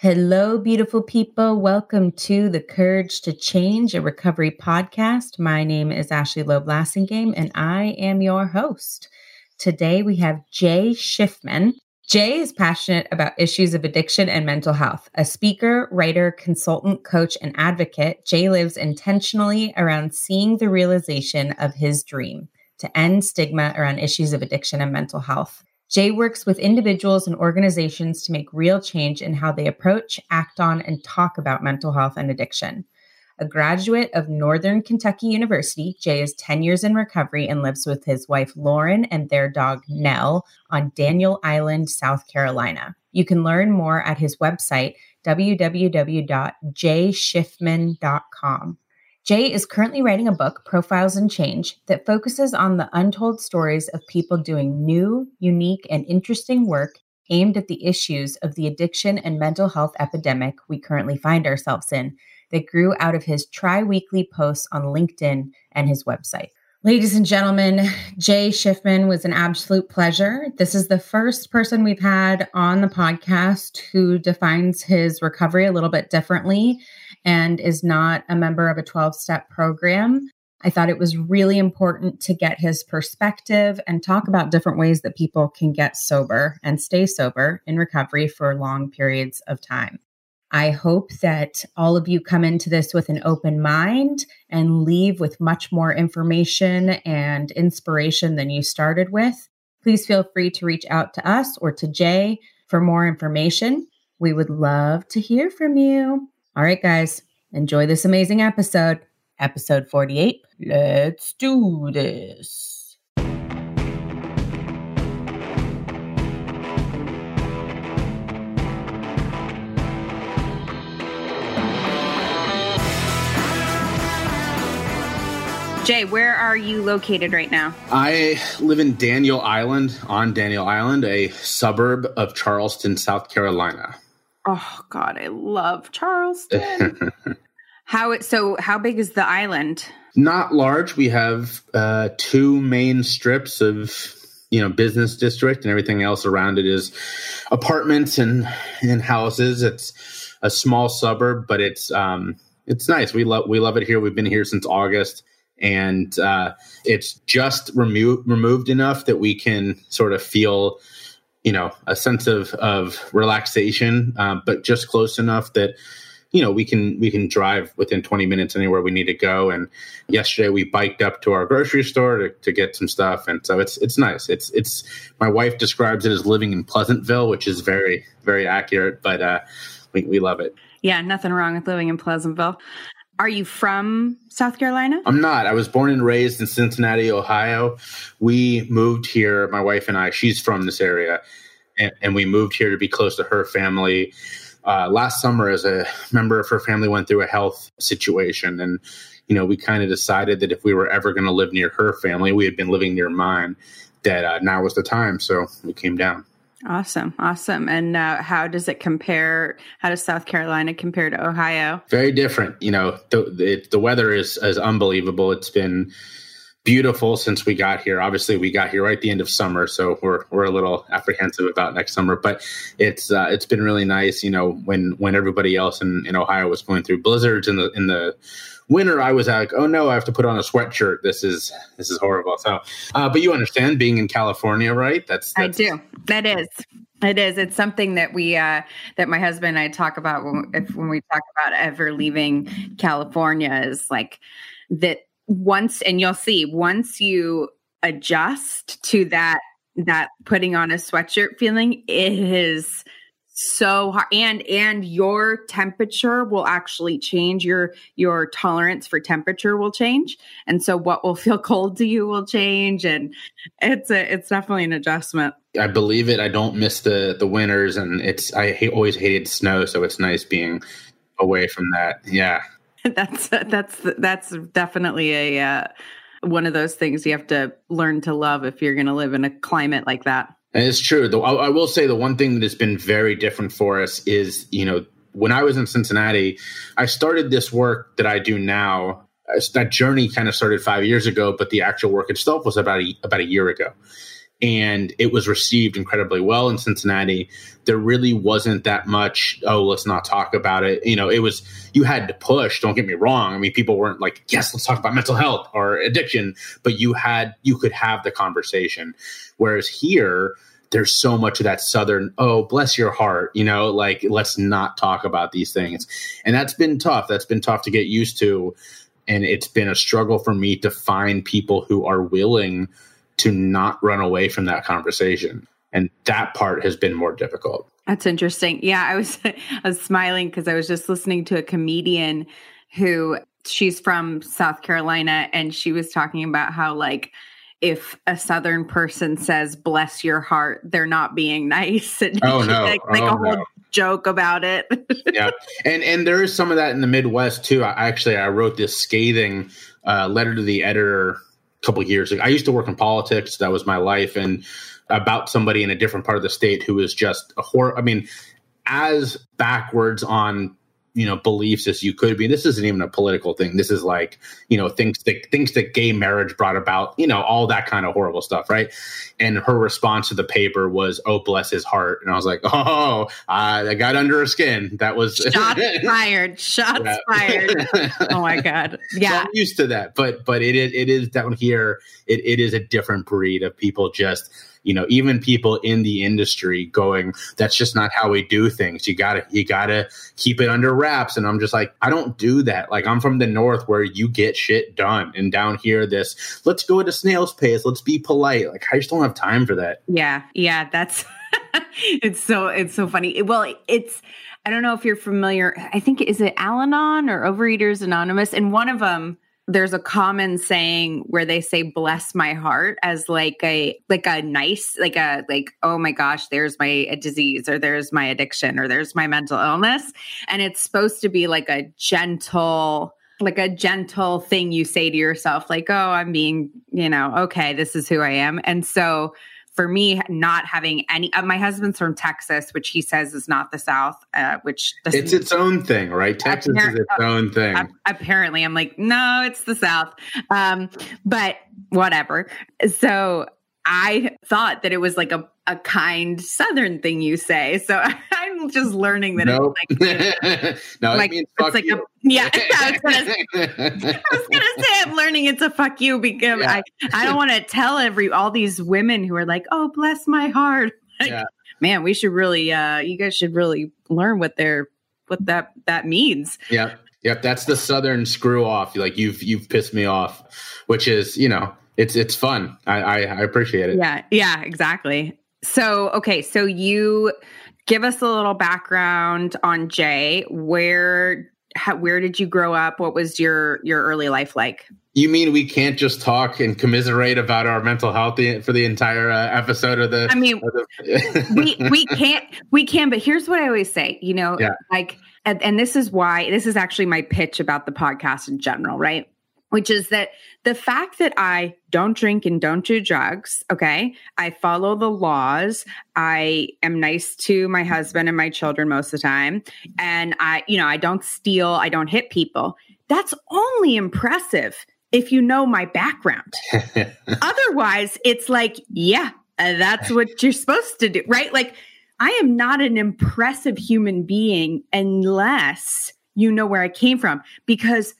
Hello, beautiful people. Welcome to the Courage to Change, a recovery podcast. My name is Ashley Loeb Blassingame, and I am your host. Today we have Jay Shifman. Jay is passionate about issues of addiction and mental health. A speaker, writer, consultant, coach, and advocate, Jay lives intentionally around seeing the realization of his dream to end stigma around issues of addiction and mental health. Jay works with individuals and organizations to make real change in how they approach, act on, and talk about mental health and addiction. A graduate of Northern Kentucky University, Jay is 10 years in recovery and lives with his wife Lauren and their dog Nell on Daniel Island, South Carolina. You can learn more at his website, www.jayshifman.com. Jay is currently writing a book, Profiles in Change, that focuses on the untold stories of people doing new, unique, and interesting work aimed at the issues of the addiction and mental health epidemic we currently find ourselves in, that grew out of his tri weekly posts on LinkedIn and his website. Ladies and gentlemen, Jay Shifman was an absolute pleasure. This is the first person we've had on the podcast who defines his recovery a little bit differently and is not a member of a 12 step program. I thought it was really important to get his perspective and talk about different ways that people can get sober and stay sober in recovery for long periods of time. I hope that all of you come into this with an open mind and leave with much more information and inspiration than you started with. Please feel free to reach out to us or to Jay for more information. We would love to hear from you. All right, guys, enjoy this amazing episode. Episode 48. Let's do this. Jay, where are you located right now? I live in Daniel Island, on Daniel Island, a suburb of Charleston, South Carolina. Oh God, I love Charleston. how it so? How big is the island? Not large. We have uh, two main strips of you know business district, and everything else around it is apartments and and houses. It's a small suburb, but it's um, it's nice. We love we love it here. We've been here since August and uh, it's just removed removed enough that we can sort of feel you know a sense of of relaxation, uh, but just close enough that you know we can we can drive within 20 minutes anywhere we need to go. And yesterday we biked up to our grocery store to, to get some stuff. And so it's it's nice. It's it's my wife describes it as living in pleasantville which is very very accurate but uh we, we love it. Yeah nothing wrong with living in pleasantville are you from South Carolina? I'm not. I was born and raised in Cincinnati, Ohio. We moved here, my wife and I, she's from this area, and, and we moved here to be close to her family. Uh, last summer, as a member of her family went through a health situation, and you know, we kind of decided that if we were ever going to live near her family, we had been living near mine, that uh, now was the time. So we came down. Awesome, awesome. And uh, how does it compare? How does South Carolina compare to Ohio? Very different. You know, the the weather is is unbelievable. It's been beautiful since we got here. Obviously, we got here right the end of summer, so we're we're a little apprehensive about next summer. But it's uh, it's been really nice. You know, when when everybody else in, in Ohio was going through blizzards in the in the winter, I was like, oh no, I have to put on a sweatshirt. This is this is horrible. So, uh, but you understand being in California, right? That's, that's I do. That is. It is. It's something that we uh, that my husband and I talk about when if when we talk about ever leaving California is like that once and you'll see once you adjust to that that putting on a sweatshirt feeling it is so hard and and your temperature will actually change. Your your tolerance for temperature will change. And so what will feel cold to you will change. And it's a it's definitely an adjustment. I believe it. I don't miss the the winters. And it's i hate, always hated snow. So it's nice being away from that. Yeah. That's that's that's definitely a uh, one of those things you have to learn to love if you're going to live in a climate like that and it's true. I, I will say the one thing that has been very different for us is, you know, when I was in Cincinnati, I started this work that I do now. That journey kind of started five years ago, but the actual work itself was about a, about a year ago. And it was received incredibly well in Cincinnati. There really wasn't that much, oh, let's not talk about it. You know, it was, you had to push, don't get me wrong. I mean, people weren't like, yes, let's talk about mental health or addiction, but you had, you could have the conversation. Whereas here, there's so much of that southern oh bless your heart you know like let's not talk about these things and that's been tough that's been tough to get used to and it's been a struggle for me to find people who are willing to not run away from that conversation. And that part has been more difficult. That's interesting. Yeah i was i was smiling because i was just listening to a comedian who she's from south carolina and she was talking about how like if a southern person says bless your heart they're not being nice. And oh no. like, like oh, a whole no. joke about it. Yeah. And and there is some of that in the midwest too. I actually i wrote this scathing uh, letter to the editor a couple years. Ago i used to work in politics. That was my life. And about somebody in a different part of the state who was just a horror i mean as backwards on you know beliefs as you could be. This isn't even a political thing. This is like you know things that things that gay marriage brought about. You know all that kind of horrible stuff, right? And her response to the paper was, "Oh, bless his heart." And I was like, "Oh, uh, that got under her skin." That was shots fired. Shots yeah. fired. oh my god, yeah. So I'm used to that, but but it is it is down here. It it is a different breed of people just you know even people in the industry going that's just not how we do things. You gotta you gotta keep it under wraps. And i'm just like i don't do that. Like i'm from the north where you get shit done. And down here this let's go at a snail's pace. Let's be polite. Like i just don't have time for that. Yeah. Yeah that's it's so it's so funny. Well it's i don't know if you're familiar i think is it al-anon or overeaters anonymous? And one of them there's a common saying where they say bless my heart as like a like a nice like a like oh my gosh there's my disease or there's my addiction or there's my mental illness. And it's supposed to be like a gentle like a gentle thing you say to yourself like oh i'm being you know okay this is who i am. And so for me, not having any, uh, my husband's from Texas, which he says is not the South, uh, which it's its own thing, right? Texas is its own thing. Uh, apparently, I'm like, no, it's the South. Um, but whatever. So I thought that it was like a, a kind Southern thing you say. So I'm just learning that nope. it's like, no, like it it's like a, yeah. I was, gonna, I was gonna say I'm learning it's a fuck you because yeah. I, I don't want to tell every all these women who are like, oh bless my heart. Like, yeah. Man, we should really uh you guys should really learn what they're what that that means. Yeah. Yep, that's the southern screw off. Like you've you've pissed me off, which is, you know, it's it's fun. I, I, I appreciate it. Yeah, yeah, exactly. So okay, so you give us a little background on Jay. Where how, where did you grow up? What was your your early life like? You mean we can't just talk and commiserate about our mental health for the entire uh, episode of the? I mean, the- we we can't we can, but here's what I always say. You know, yeah. like, and, and this is why this is actually my pitch about the podcast in general, right? which is that the fact that I don't drink and don't do drugs, okay, I follow the laws, I am nice to my husband and my children most of the time, and I, you know, I don't steal, I don't hit people. That's only impressive if you know my background. Otherwise, it's like, yeah, uh, that's what you're supposed to do, right? Like, I am not an impressive human being unless you know where I came from because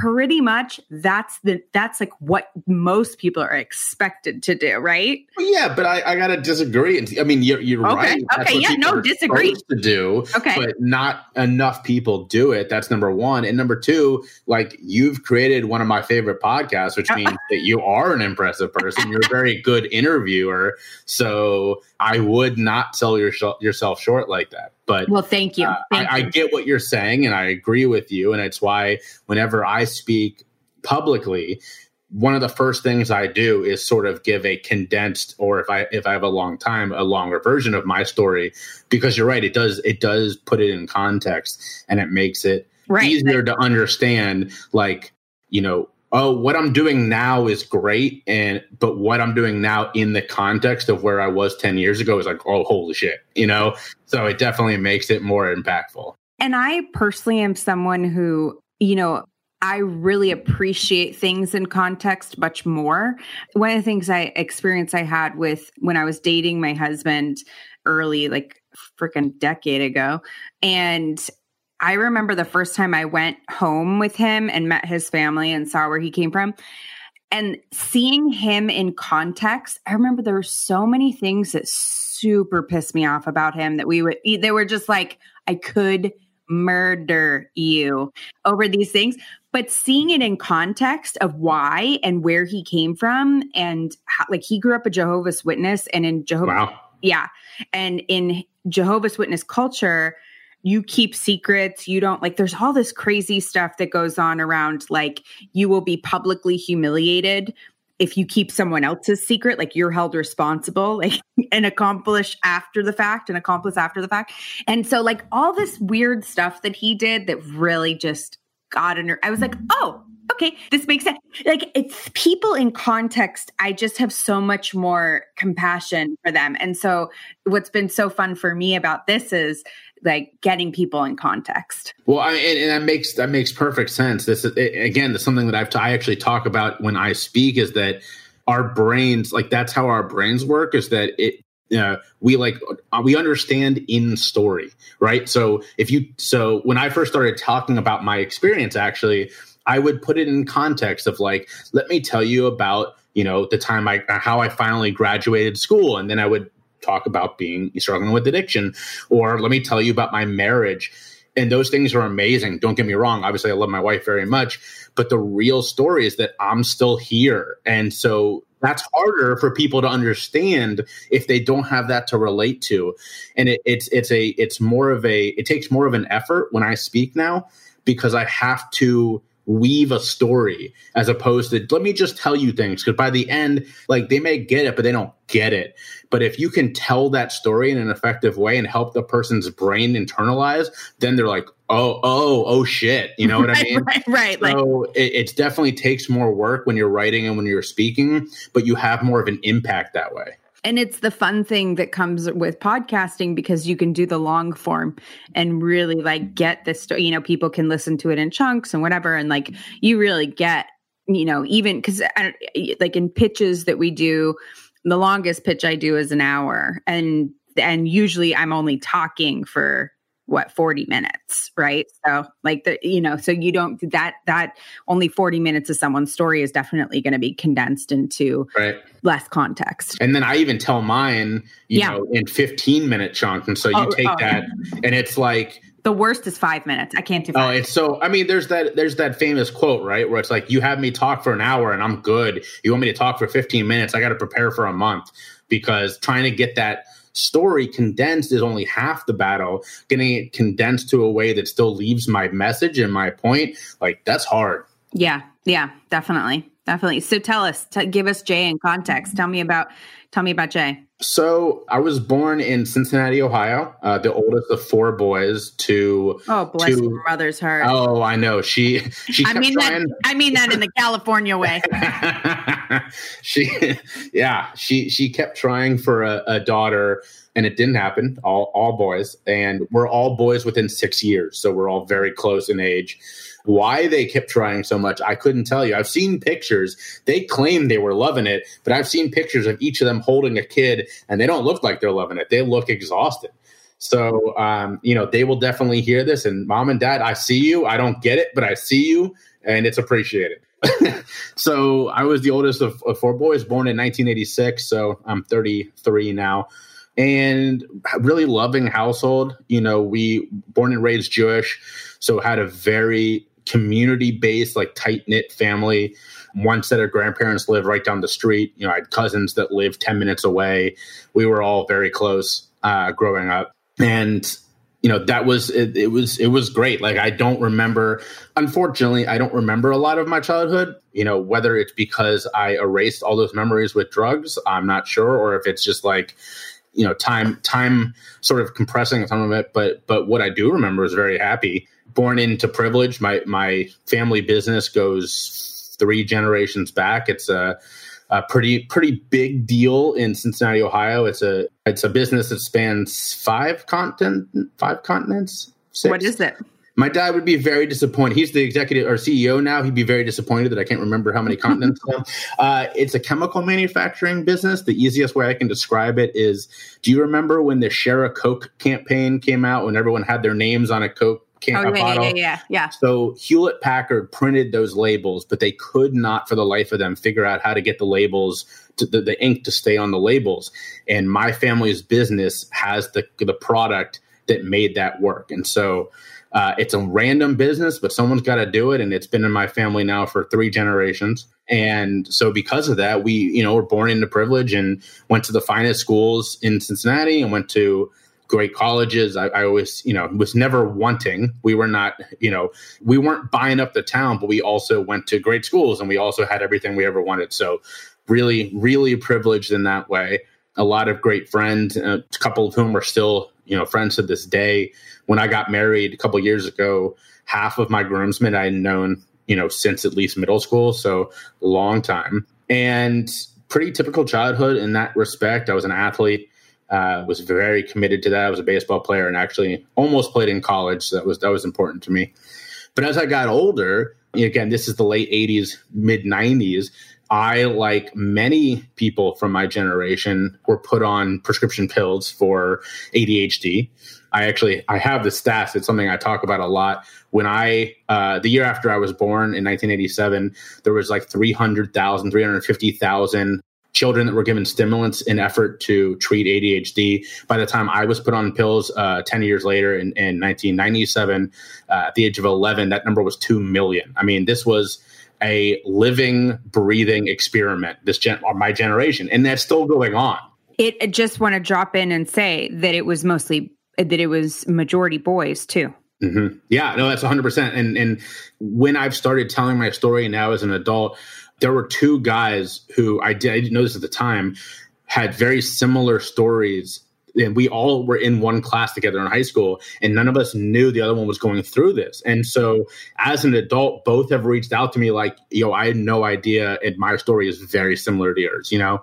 pretty much that's the that's like what most people are expected to do, right? Well, yeah, but I, I gotta disagree. And I mean, you're, you're okay. right. That's okay, yeah, no, disagree. To do, okay, but not enough people do it. That's number one, and number two, like you've created one of my favorite podcasts, which means that you are an impressive person. You're a very good interviewer, so I would not sell your, yourself short like that. But well, thank you. Uh, thank I, you. I get what you're saying, and I agree with you. And it's why whenever I speak publicly, one of the first things I do is sort of give a condensed, or if I if I have a long time, a longer version of my story, because you're right, it does it does put it in context, and it makes it right. easier to understand. Like you know, oh, what I'm doing now is great, and but what I'm doing now in the context of where I was 10 years ago is like, oh, holy shit, you know? So it definitely makes it more impactful. And I personally am someone who, you know, I really appreciate things in context much more. One of the things I experience I had with when I was dating my husband early, like freaking decade ago, and I remember the first time I went home with him and met his family and saw where he came from. And seeing him in context, I remember there were so many things that super pissed me off about him that we would, they were just like, I could murder you over these things. But seeing it in context of why and where he came from, and how, like he grew up a Jehovah's Witness, and in Jehovah, wow. yeah, and in Jehovah's Witness culture, you keep secrets you don't like there's all this crazy stuff that goes on around like you will be publicly humiliated if you keep someone else's secret like you're held responsible like an accomplice after the fact an accomplice after the fact and so like all this weird stuff that he did that really just got under i was like oh okay, this makes sense. Like it's people in context. I just have so much more compassion for them. And so what's been so fun for me about this is like getting people in context. Well, I, and, and that makes that makes perfect sense. This is again, something that I've t- I actually talk about when I speak is that our brains, like that's how our brains work, is that it uh, we like uh, we understand in story right so if you so when i first started talking about my experience actually I would put it in context of like, let me tell you about, you know, the time I, how I finally graduated school. And then I would talk about being struggling with addiction, or let me tell you about my marriage. And those things are amazing. Don't get me wrong. Obviously, I love my wife very much, but the real story is that I'm still here. And so that's harder for people to understand if they don't have that to relate to. And it, it's, it's a, it's more of a, it takes more of an effort when I speak now because I have to, weave a story as opposed to let me just tell you things because by the end like they may get it but they don't get it. But if you can tell that story in an effective way and help the person's brain internalize then they're like oh oh oh shit. You know what right, i mean? right right so like, it, it definitely takes more work when you're writing and when you're speaking but you have more of an impact that way and it's the fun thing that comes with podcasting because you can do the long form and really like get this story. You know, people can listen to it in chunks and whatever. And like you really get, you know, even because like in pitches that we do, the longest pitch I do is an hour. And and usually I'm only talking for what 40 minutes right so like the you know so you don't that that only 40 minutes of someone's story is definitely going to be condensed into right. less context and then i even tell mine you yeah. know in 15 minute chunks and so you oh, take oh, that and it's like the worst is five minutes. I can't do. Oh, five. Oh, it's so. I mean, there's that. There's that famous quote, right, where it's like, "You have me talk for an hour and I'm good. You want me to talk for 15 minutes? I got to prepare for a month." Because trying to get that story condensed is only half the battle. Getting it condensed to a way that still leaves my message and my point, like that's hard. Yeah, yeah, definitely, definitely. So tell us, t- give us Jay in context. Tell me about, tell me about Jay. So I was born in Cincinnati, Ohio, uh, the oldest of four boys. To oh, bless to, your mother's heart. Oh, I know. She she. I mean trying, that. I mean that in the California way. she, yeah, she she kept trying for a, a daughter, and it didn't happen. All all boys, and we're all boys within six years, so we're all very close in age. Why they kept trying so much, I couldn't tell you. I've seen pictures. They claim they were loving it, but I've seen pictures of each of them holding a kid, and they don't look like they're loving it. They look exhausted. So, um, you know, they will definitely hear this. And mom and dad, I see you. I don't get it, but I see you, and it's appreciated. so, I was the oldest of, of four boys, born in 1986. So, I'm 33 now and really loving household. You know, we born and raised Jewish, so had a very community based, like tight knit family. One set of grandparents lived right down the street. You know, I had cousins that lived 10 minutes away. We were all very close uh, growing up. And you know that was it, it, was it was great like i don't remember unfortunately i don't remember a lot of my childhood you know whether it's because i erased all those memories with drugs i'm not sure or if it's just like you know time time sort of compressing some of it but but what i do remember is very happy born into privilege. My my family business goes three generations back. It's a, a pretty pretty big deal in Cincinnati, Ohio. It's a it's a business that spans five continent five continents. Six. What is it? My dad would be very disappointed. He's the executive or CEO now. He'd be very disappointed that I can't remember how many continents. uh, it's a chemical manufacturing business. The easiest way I can describe it is: Do you remember when the Share a Coke campaign came out? When everyone had their names on a Coke can, oh, yeah, bottle. Yeah, yeah, yeah. So Hewlett Packard printed those labels, but they could not, for the life of them, figure out how to get the labels, to, the, the ink to stay on the labels. And my family's business has the the product that made that work. And so uh, it's a random business, but someone's got to do it. And it's been in my family now for three generations. And so because of that, we, you know, were born into privilege and went to the finest schools in Cincinnati and went to great colleges. I, I, always, you know, was never wanting. We were not, you know, we weren't buying up the town, but we also went to great schools and we also had everything we ever wanted. So really, really privileged in that way. A lot of great friends, uh, a couple of whom are still, you know, friends to this day. When I got married a couple years ago, half of my groomsmen I had known, you know, since at least middle school. So long time. And pretty typical childhood in that respect. I was an athlete uh, was very committed to that. I was a baseball player and actually almost played in college. So that was that was important to me. But as I got older, again, this is the late '80s, mid '90s. I, like many people from my generation, were put on prescription pills for ADHD. I actually I have the stats. It's something I talk about a lot. When I uh, the year after I was born in 1987, there was like 300,000, 350,000 children that were given stimulants in effort to treat ADHD. By the time I was put on pills uh, 10 years later in, in 1997, uh, at the age of 11, that number was 2 million. I mean, this was a living, breathing experiment, this gen- my generation, and that's still going on. It I just want to drop in and say that it was mostly that it was majority boys too. Mm-hmm. Yeah, no, that's 100%. And and when I've started telling my story now as an adult, there were two guys who I, did, I didn't know this at the time had very similar stories and we all were in one class together in high school and none of us knew the other one was going through this. And so as an adult both have reached out to me like yo i had no idea and my story is very similar to yours you know?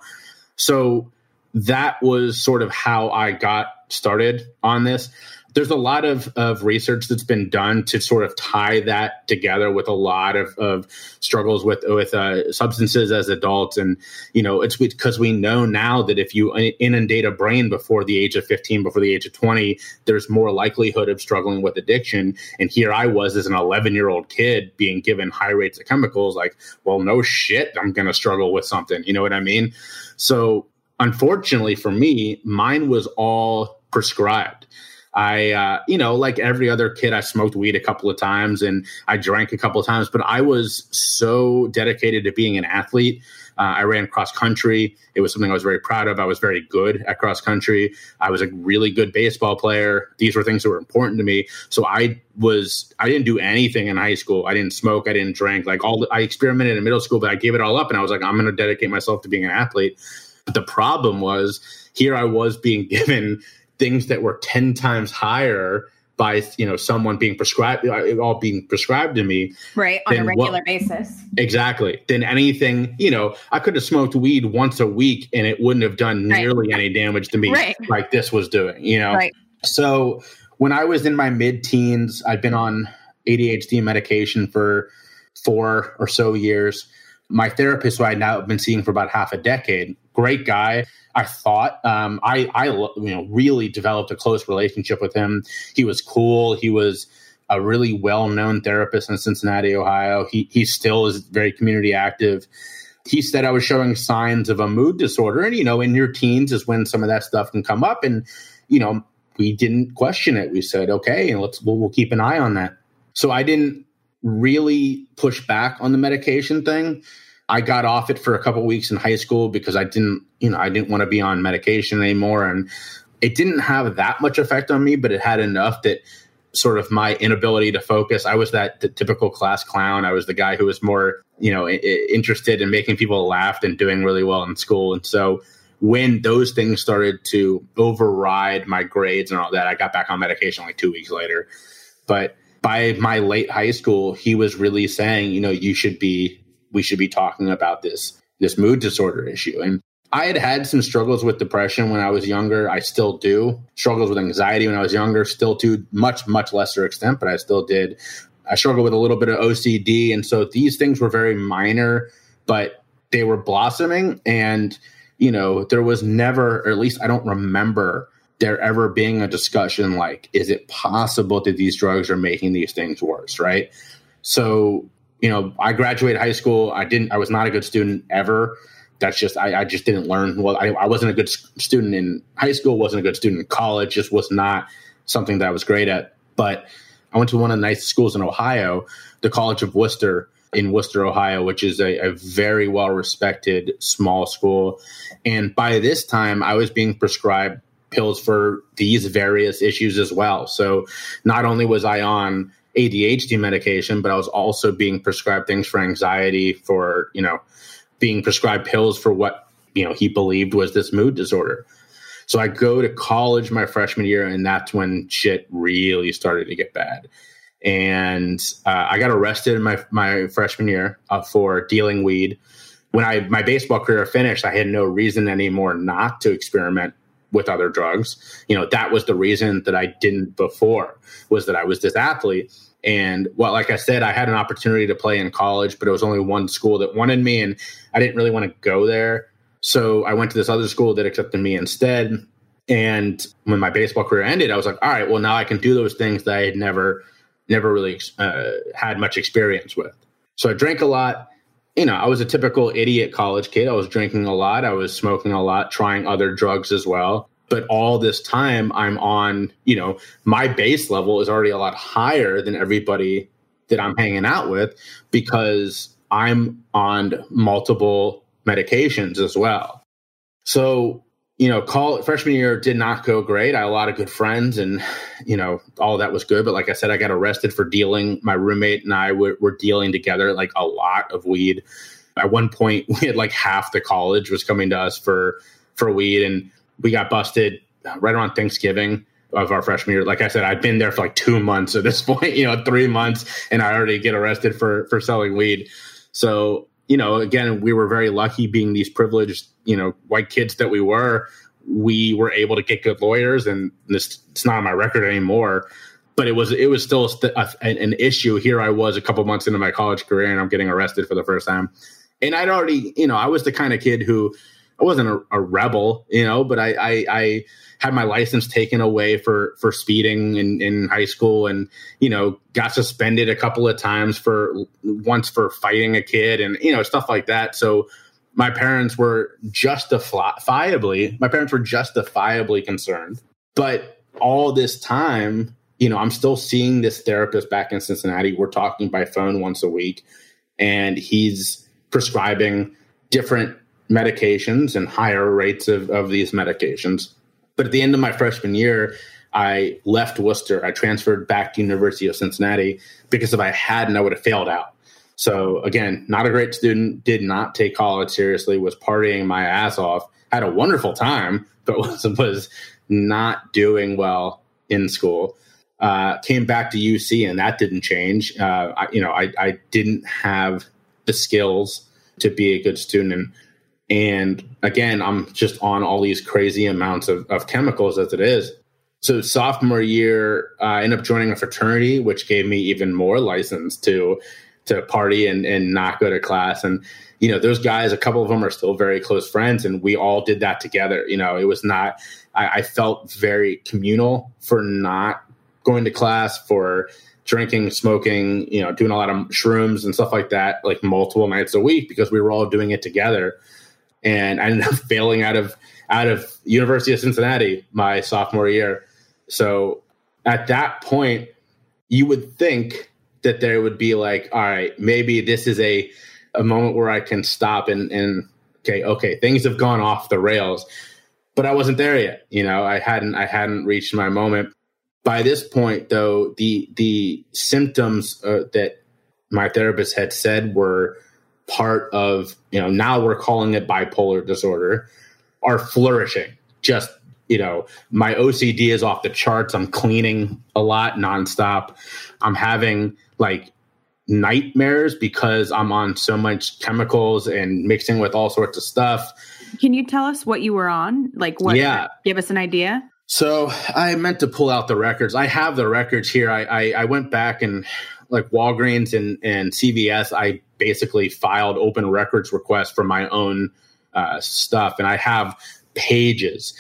So that was sort of how i got started on this there's a lot of, of research that's been done to sort of tie that together with a lot of, of struggles with with uh, substances as adults. And you know it's because we know now that if you inundate a brain before the age of 15 before the age of 20 there's more likelihood of struggling with addiction. And here i was as an 11 year old kid being given high rates of chemicals like well no shit i'm gonna struggle with something. You know what i mean? So unfortunately for me mine was all prescribed I, uh, you know, like every other kid, I smoked weed a couple of times and I drank a couple of times, but I was so dedicated to being an athlete. Uh, I ran cross country. It was something I was very proud of. I was very good at cross country. I was a really good baseball player. These were things that were important to me. So I was, I didn't do anything in high school. I didn't smoke. I didn't drink. Like all, I experimented in middle school, but I gave it all up and I was like, I'm going to dedicate myself to being an athlete. But the problem was here I was being given things that were 10 times higher by you know someone being prescribed uh, all being prescribed to me right on a regular what, basis exactly than anything you know i could have smoked weed once a week and it wouldn't have done nearly right. any damage to me right. like this was doing you know right. so when i was in my mid-teens i'd been on adhd medication for four or so years my therapist who i now have been seeing for about half a decade great guy I thought um, I I you know really developed a close relationship with him. He was cool. He was a really well known therapist in Cincinnati, Ohio. He he still is very community active. He said I was showing signs of a mood disorder, and you know, in your teens is when some of that stuff can come up, and you know, we didn't question it. We said, okay, and let's we'll, we'll keep an eye on that. So I didn't really push back on the medication thing. I got off it for a couple weeks in high school because I didn't, you know, I didn't want to be on medication anymore. And it didn't have that much effect on me, but it had enough that sort of my inability to focus. I was that typical class clown. I was the guy who was more, you know, I- interested in making people laugh and doing really well in school. And so when those things started to override my grades and all that, I got back on medication like two weeks later. But by my late high school, he was really saying, you know, you should be we should be talking about this this mood disorder issue. And I had had some struggles with depression when I was younger. I still do. Struggles with anxiety when I was younger, still to much, much lesser extent, but I still did. I struggled with a little bit of OCD. And so these things were very minor, but they were blossoming. And, you know, there was never, or at least I don't remember there ever being a discussion like, is it possible that these drugs are making these things worse? Right. So, you know, I graduated high school. I didn't, I was not a good student ever that's just I, I just didn't learn well. I, I, wasn't a good student in high school, wasn't a good student in college, just was not something that I was great at. But I went to one of the nice schools in Ohio, the College of Wooster in Wooster, Ohio, which is a, a very well respected small school. And by this time, I was being prescribed pills for these various issues as well. So not only was I on ADHD medication, but I was also being prescribed things for anxiety, for, you know, being prescribed pills for what you know he believed was this mood disorder. So I go to college my freshman year, and that's when shit really started to get bad. And uh, I got arrested in my my freshman year uh, for dealing weed. When I my baseball career finished, I had no reason anymore not to experiment with other drugs. You know, that was the reason that I didn't before was that I was this athlete. And well, like I said, I had an opportunity to play in college, but it was only one school that wanted me, and I didn't really want to go there. So I went to this other school that accepted me instead. And when my baseball career ended, I was like, all right, well, now I can do those things that I had never, never really uh, had much experience with. So I drank a lot. You know, I was a typical idiot college kid. I was drinking a lot. I was smoking a lot, trying other drugs as well but all this time i'm on you know my base level is already a lot higher than everybody that i'm hanging out with because i'm on multiple medications as well so you know call freshman year did not go great. I had a lot of good friends and you know all that was good. But like i said i got arrested for dealing. My roommate and i were, were dealing together like a lot of weed. At one point we had like half the college was coming to us for for weed. And we got busted right around Thanksgiving of our freshman year. Like I said, I've been there for like two months at this point, you know, three months, and I already get arrested for for selling weed. So, you know, again, we were very lucky being these privileged, you know, white kids that we were. We were able to get good lawyers, and this it's not on my record anymore. But it was it was still a, an issue. Here I was a couple months into my college career, and I'm getting arrested for the first time. And I'd already, you know, I was the kind of kid who I wasn't a, a rebel, you know, but I, I, I had my license taken away for for speeding in, in high school, and you know, got suspended a couple of times for once for fighting a kid, and you know, stuff like that. So my parents were justifiably my parents were justifiably concerned, but all this time, you know, I'm still seeing this therapist back in Cincinnati. We're talking by phone once a week, and he's prescribing different medications and higher rates of, of these medications. But at the end of my freshman year, I left Wooster. I transferred back to University of Cincinnati because if I hadn't, I would have failed out. So again, not a great student, did not take college seriously, was partying my ass off, had a wonderful time, but was, was not doing well in school. Uh, came back to UC and that didn't change. Uh, I, you know, I, I didn't have the skills to be a good student. And and again, I'm just on all these crazy amounts of, of chemicals as it is. So sophomore year, I ended up joining a fraternity, which gave me even more license to to party and, and not go to class. And, you know, those guys, a couple of them are still very close friends, and we all did that together. You know, it was not I, I felt very communal for not going to class, for drinking, smoking, you know, doing a lot of shrooms and stuff like that, like multiple nights a week because we were all doing it together and I ended up failing out of out of University of Cincinnati my sophomore year. So at that point, you would think that there would be like, all right, maybe this is a a moment where I can stop and and okay, okay, things have gone off the rails. But I wasn't there yet. You know, I hadn't I hadn't reached my moment. By this point, though, the the symptoms uh, that my therapist had said were part of, you know, now we're calling it bipolar disorder, are flourishing. Just, you know, my OCD is off the charts. I'm cleaning a lot nonstop. I'm having like nightmares because I'm on so much chemicals and mixing with all sorts of stuff. Can you tell us what you were on? Like what Yeah. give us an idea? So I meant to pull out the records. I have the records here. I, I, I went back and like Walgreens and, and CVS, I basically filed open records requests for my own uh, stuff. And I have pages.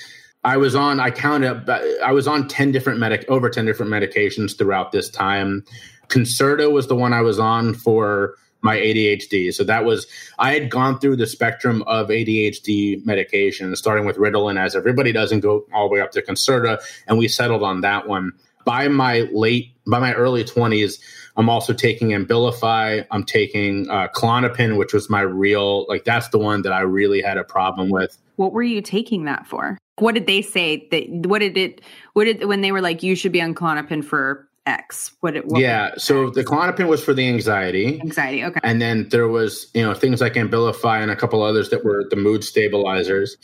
I was on, I counted, I was on 10 different medic, over 10 different medications throughout this time. Concerta was the one I was on for my ADHD. So that was, I had gone through the spectrum of ADHD medication, starting with Ritalin, as everybody does, and go all the way up to Concerta. And we settled on that one. By my late, by my early 20s, I'm also taking Abilify. I'm taking uh, Klonopin, which was my real, like, that's the one that I really had a problem with. What were you taking that for? What did they say that what did it what did when they were like you should be on Klonopin for X? What it what yeah. So the Klonopin was for the anxiety. anxiety. Okay. And then there was, you know, things like Ambilify and a couple others that were the mood stabilizers.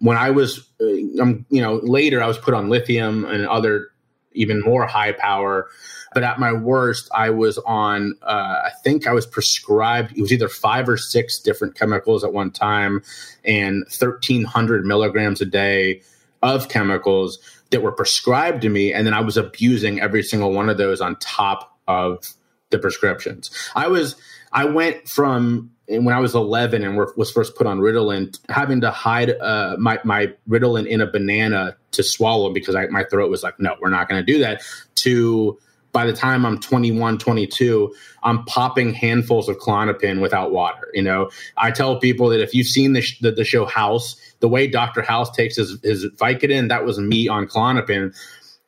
When I was, uh, um, you know, later I was put on lithium and other even more high power. But at my worst, I was on, uh, I think I was prescribed, it was either five or six different chemicals at one time and 1,300 milligrams a day of chemicals that were prescribed to me. And then I was abusing every single one of those on top of the prescriptions. I was, I went from when I was 11 and was first put on Ritalin, having to hide uh, my, my Ritalin in a banana to swallow because I, my throat was like, no, we're not going to do that. To by the time I'm 21, 22, I'm popping handfuls of Klonopin without water. You know, I tell people that if you've seen the, sh- the, the, show House, the way Dr. House takes his, his Vicodin, that was me on Klonopin.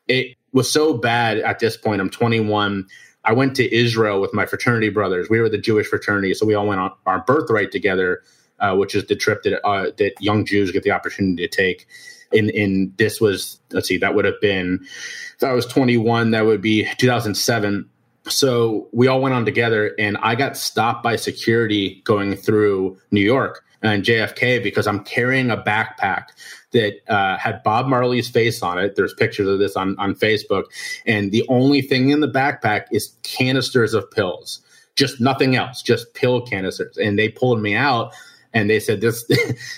It was so bad at this point. I'm 21. I went to Israel with my fraternity brothers. We were the Jewish fraternity, so we all went on our birthright together, uh, which is the trip that uh, that young Jews get the opportunity to take. In in this was let's see, that would have been I was 21, that would be 2007. So we all went on together, and I got stopped by security going through New York and JFK because I'm carrying a backpack that uh, had Bob Marley's face on it. There's pictures of this on, on Facebook. And the only thing in the backpack is canisters of pills, just nothing else, just pill canisters. And they pulled me out and they said, "This,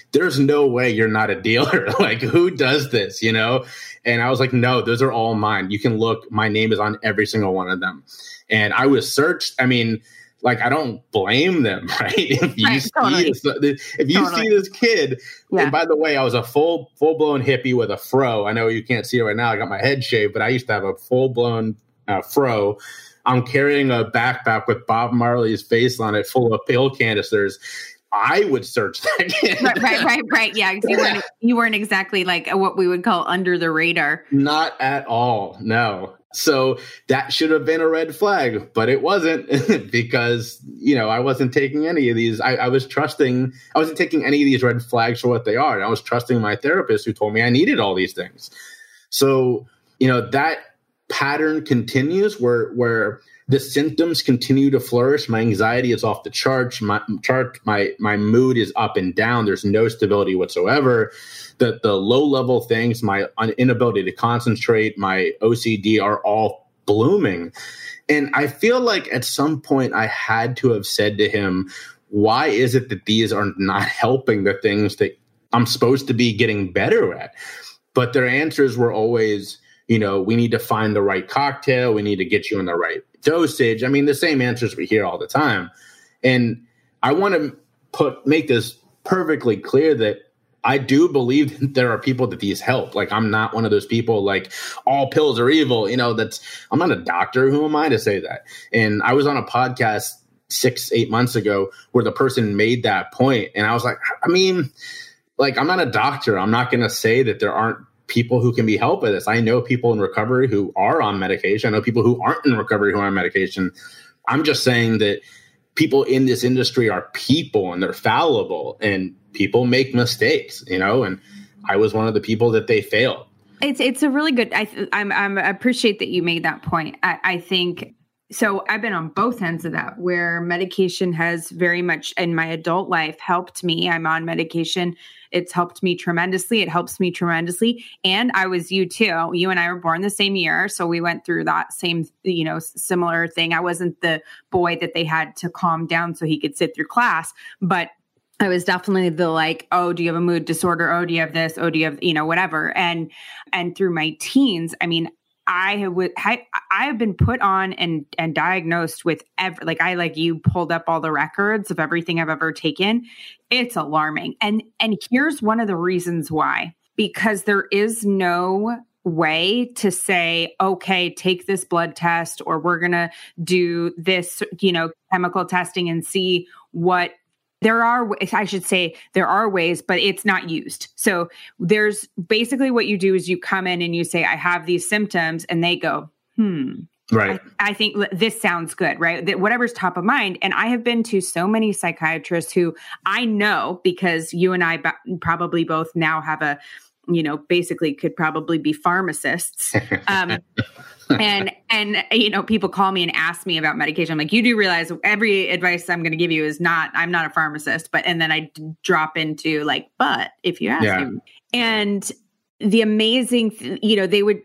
there's no way you're not a dealer. like, who does this? You know?" And I was like, "No, those are all mine. You can look. My name is on every single one of them." And I was searched. I mean, like I don't blame them, right? If you Right, see totally. this, if you Totally. see this kid, Yeah. and by the way, I was a full full blown hippie with a fro. I know you can't see it right now. I got my head shaved, but I used to have a full blown uh, fro. I'm carrying a backpack with Bob Marley's face on it, full of pill canisters. I would search that right, right, right, right. Yeah, you weren't you weren't exactly like what we would call under the radar. Not at all. No. So that should have been a red flag, but it wasn't because, you know, I wasn't taking any of these. I, I was trusting, I wasn't taking any of these red flags for what they are. and I was trusting my therapist who told me I needed all these things. So, you know, that pattern continues where, where, the symptoms continue to flourish. My anxiety is off the charts. My chart, my my mood is up and down. There's no stability whatsoever the the low level things, my inability to concentrate, my OCD are all blooming. And I feel like at some point I had to have said to him, why is it that these are not helping the things that I'm supposed to be getting better at? But their answers were always, you know, we need to find the right cocktail, we need to get you in the right dosage. I mean, the same answers we hear all the time. And I want to put make this perfectly clear that I do believe that there are people that these help. Like I'm not one of those people like all pills are evil. You know, that's I'm not a doctor. Who am I to say that? And I was on a podcast six, eight months ago where the person made that point, and I was like, I mean, like I'm not a doctor. I'm not going to say that there aren't people who can be helped by this. I know people in recovery who are on medication. I know people who aren't in recovery who are on medication. I'm just saying that people in this industry are people and they're fallible and people make mistakes, you know, and I was one of the people that they failed. It's it's a really good. I I'm, I'm I appreciate that you made that point. I, I think so. I've been on both ends of that, where medication has very much in my adult life helped me. I'm on medication. It's helped me tremendously. It helps me tremendously. And I was you too. You and I were born the same year, so we went through that same you know similar thing. I wasn't the boy that they had to calm down so he could sit through class, but I was definitely the like, oh, do you have a mood disorder? Oh, do you have this? Oh, do you have, you know, whatever. And and through my teens, I mean, I would I, I have been put on and and diagnosed with every like I like you pulled up all the records of everything I've ever taken. It's alarming. And and here's one of the reasons why. Because there is no way to say, okay, take this blood test, or we're going to do this, you know, chemical testing and see what there are i should say there are ways but it's not used. So there's basically what you do is you come in and you say i have these symptoms and they go hmm right. I, I, think this sounds good right? That whatever's top of mind. And i have been to so many psychiatrists who i know because you and i probably both now have a you know basically could probably be pharmacists um, and and you know people call me and ask me about medication. I'm like you do realize every advice i'm going to give you is not i'm not a pharmacist but and then i drop into like but if you ask yeah. me and the amazing you know they would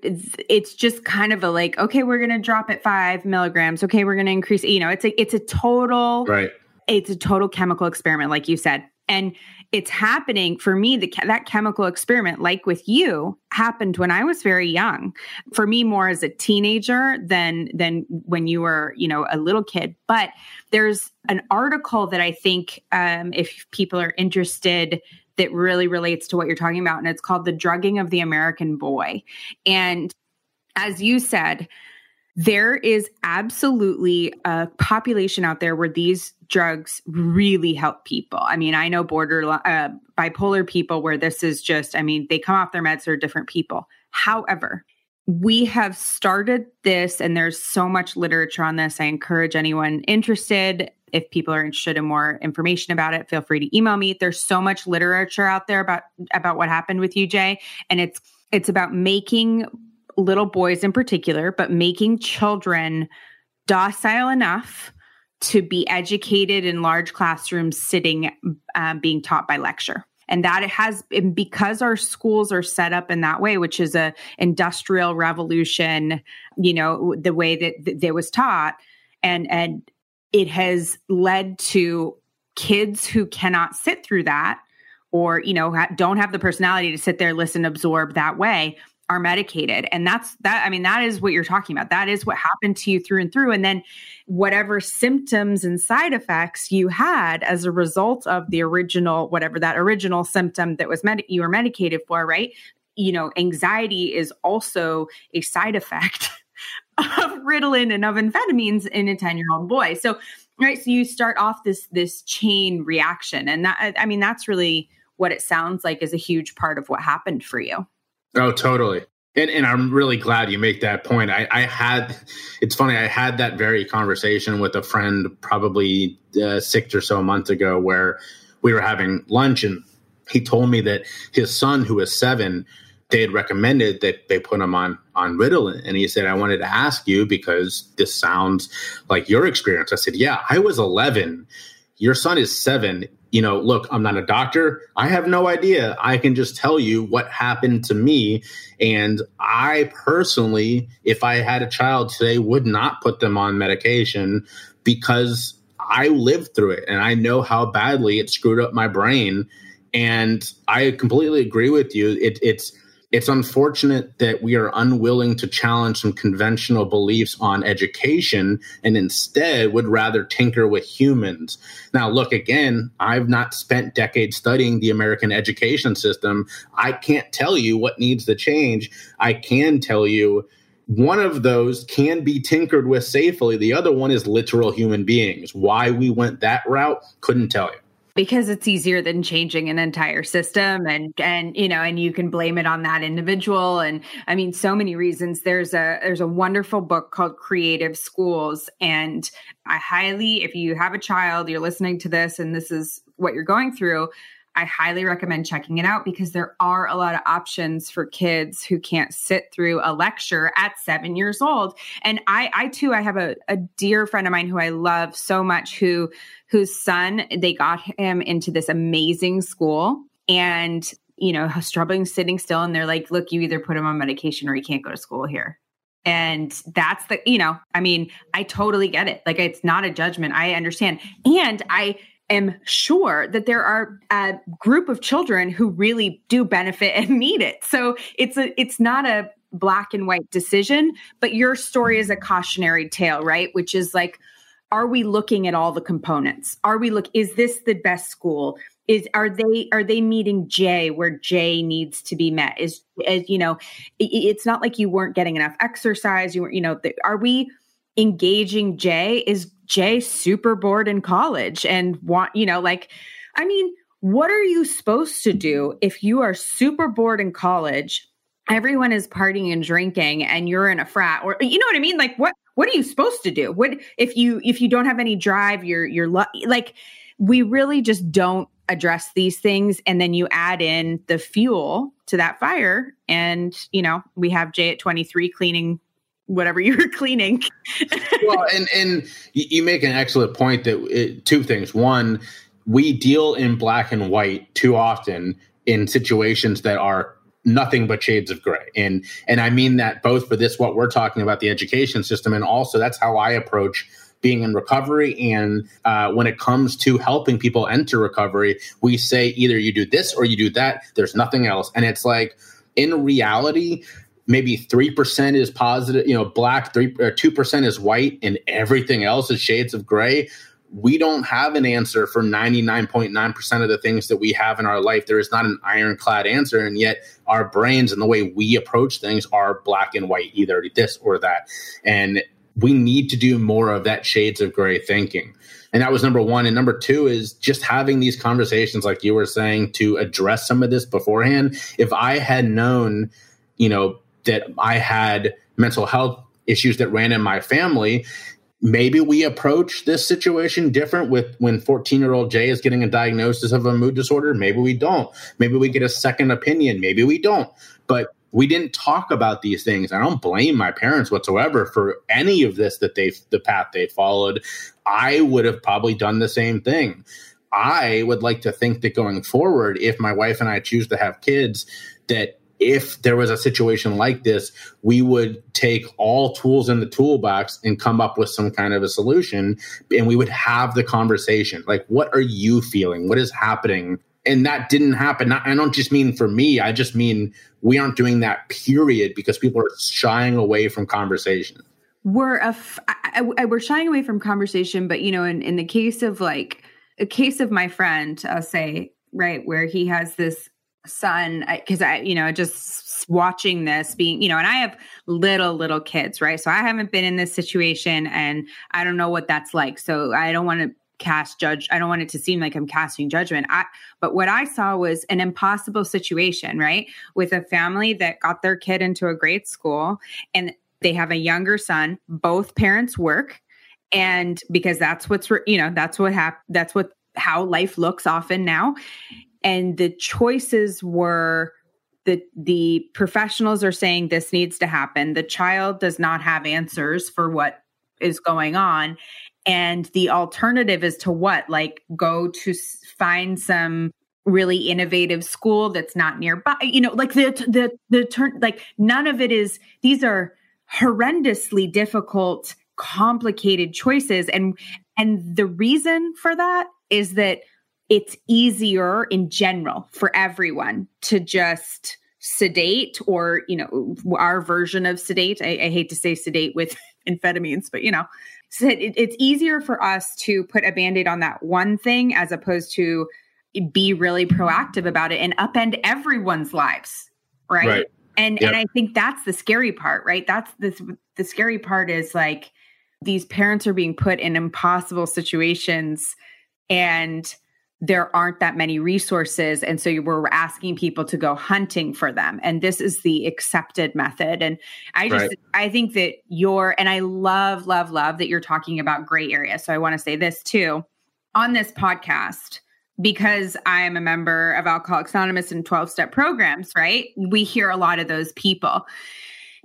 it's just kind of a like okay we're going to drop it five milligrams. Okay we're going to increase you know it's a it's a total right. it's a total chemical experiment like you said and it's happening for me the, that chemical experiment like with you happened when i was very young. For me more as a teenager than than when you were you know a little kid. But there's an article that i think um, if people are interested that really relates to what you're talking about and it's called the drugging of the american boy. And as you said there is absolutely a population out there where these drugs really help people. I mean, I know border uh, bipolar people where this is just, I mean, they come off their meds, they're different people. However, we have started this, and there's so much literature on this. I encourage anyone interested. If people are interested in more information about it, feel free to email me. There's so much literature out there about about what happened with you, Jay, and it's it's about making little boys in particular, but making children docile enough to be educated in large classrooms sitting um, being taught by lecture. And that it has because our schools are set up in that way which is a industrial revolution you know the way that, that was taught and and it has led to kids who cannot sit through that or you know don't have the personality to sit there listen absorb that way are medicated. And that's that i mean that is what you're talking about. That is what happened to you through and through. And then whatever symptoms and side effects you had as a result of the original whatever that original symptom that was med- you were medicated for right? You know anxiety is also a side effect of ritalin and of amphetamines in a 10 year old boy. So right so you start off this this chain reaction. And that i mean that's really what it sounds like is a huge part of what happened for you Oh, totally. And, and I'm really glad you make that point. I, I had, it's funny, I had that very conversation with a friend probably uh, six or so months ago where we were having lunch and he told me that his son, who is seven, they had recommended that they put him on on Ritalin, and he said, "I wanted to ask you because this sounds like your experience." I said, "Yeah, I was 11. Your son is seven you know, look, I'm not a doctor. I have no idea. I can just tell you what happened to me. And I personally, if I had a child today, would not put them on medication because I lived through it and I know how badly it screwed up my brain. And I completely agree with you. It, it's, it's unfortunate that we are unwilling to challenge some conventional beliefs on education and instead would rather tinker with humans. Now, look, again, I've not spent decades studying the American education system. I can't tell you what needs to change. I can tell you one of those can be tinkered with safely. The other one is literal human beings. Why we went that route, couldn't tell you because it's easier than changing an entire system and and you know and you can blame it on that individual. And i mean so many reasons. There's a there's a wonderful book called creative schools. And i highly if you have a child you're listening to this and this is what you're going through I highly recommend checking it out because there are a lot of options for kids who can't sit through a lecture at seven years old. And I, I too, I have a, a dear friend of mine who I love so much who, whose son, they got him into this amazing school and, you know, struggling sitting still. And they're like, look, you either put him on medication or he can't go to school here. And that's the, you know, I mean, I totally get it. Like, it's not a judgment. I understand. And I, am sure that there are a group of children who really do benefit and need it. So it's a it's not a black and white decision, but your story is a cautionary tale, right? Which is like are we looking at all the components? Are we look is this the best school? Is are they are they meeting Jay where Jay needs to be met? Is, is you know, it, it's not like you weren't getting enough exercise. You were, you know, the, are we engaging Jay? Is Jay super bored in college and want, you know, like, I mean, what are you supposed to do if you are super bored in college? Everyone is partying and drinking and you're in a frat or you know what I mean? Like what what are you supposed to do? What if you if you don't have any drive, you're you're like we really just don't address these things and then you add in the fuel to that fire and you know we have jay at 23 cleaning whatever you were cleaning. well, and and you make an excellent point that it, two things. One, we deal in black and white too often in situations that are nothing but shades of gray and and i mean that both for this what we're talking about the education system and also that's how i approach being in recovery and uh, when it comes to helping people enter recovery we say either you do this or you do that there's nothing else and it's like in reality maybe 3% is positive, you know, black, 3 or 2% is white and everything else is shades of gray. We don't have an answer for 99.9% of the things that we have in our life. There is not an ironclad answer. And yet, our brains and the way we approach things are black and white, either this or that. And we need to do more of that shades of gray thinking. And that was number one. And number two is just having these conversations, like you were saying, to address some of this beforehand. If I had known, you know, that I had mental health issues that ran in my family. Maybe we approach this situation different with when 14 year old Jay is getting a diagnosis of a mood disorder. Maybe we don't. Maybe we get a second opinion. Maybe we don't. But we didn't talk about these things. I don't blame my parents whatsoever for any of this that they the path they followed. I would have probably done the same thing. I would like to think that going forward, if my wife and I choose to have kids, that if there was a situation like this, we would take all tools in the toolbox and come up with some kind of a solution and we would have the conversation. Like, what are you feeling? What is happening? And that didn't happen. I don't just mean for me, I just mean we aren't doing that period because people are shying away from conversation. We're we're shying away from conversation, but you know, in, in the case of like a case of my friend, I'll say, right, where he has this son because I, you know, just watching this being, you know, and I have little, little kids, right? So I haven't been in this situation and I don't know what that's like. So I don't want to cast judge. I don't want it to seem like I'm casting judgment. I, but what I saw was an impossible situation, right? With a family that got their kid into a great school and they have a younger son, both parents work. And because that's what's, you know, that's what happened. That's what, how life looks often now and the choices were the the professionals are saying this needs to happen. The child does not have answers for what is going on. And the alternative is to what? Like go to find some really innovative school that's not nearby you know like the the the turn like none of it is these are horrendously difficult complicated choices. And and the reason for that is that it's easier in general for everyone to just sedate or you know our version of sedate i, I hate to say sedate with amphetamines but you know so it, it's easier for us to put a band-aid on that one thing as opposed to be really proactive about it and upend everyone's lives right, right. and yep. and i think that's the scary part right that's the the scary part is like these parents are being put in impossible situations and there aren't that many resources. And so we're asking people to go hunting for them. And this is the accepted method. And I just, right. I think that you're, and I love, love, love that you're talking about gray areas. So I want to say this too on this podcast. Because I am a member of Alcoholics Anonymous and 12 step programs, right? We hear a lot of those people.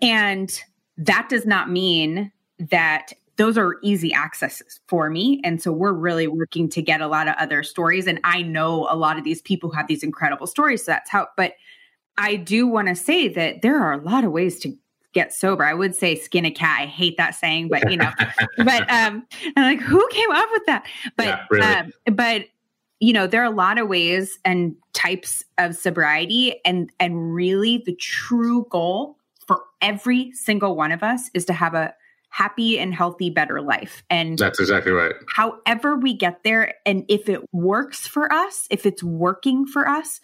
And that does not mean that those are easy accesses for me. And so we're really working to get a lot of other stories. And I know a lot of these people have these incredible stories. So that's how, but I do want to say that there are a lot of ways to get sober. I would say skin a cat. I hate that saying, but you know, but um, I'm like, who came up with that? But yeah, really. um, but you know, there are a lot of ways and types of sobriety and and really the true goal for every single one of us is to have a happy and healthy better life. And That's exactly right. however we get there and if it works for us, if it's working for us,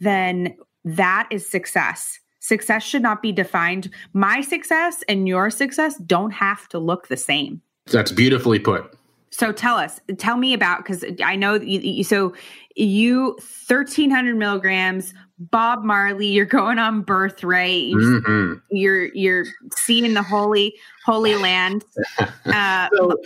then that is success. Success should not be defined. My success and your success don't have to look the same. That's beautifully put. So tell us, tell me about because I know you, so you thirteen hundred milligrams, Bob Marley. You're going on birthright. You're, Mhm. you're you're seeing the holy holy land. Uh, So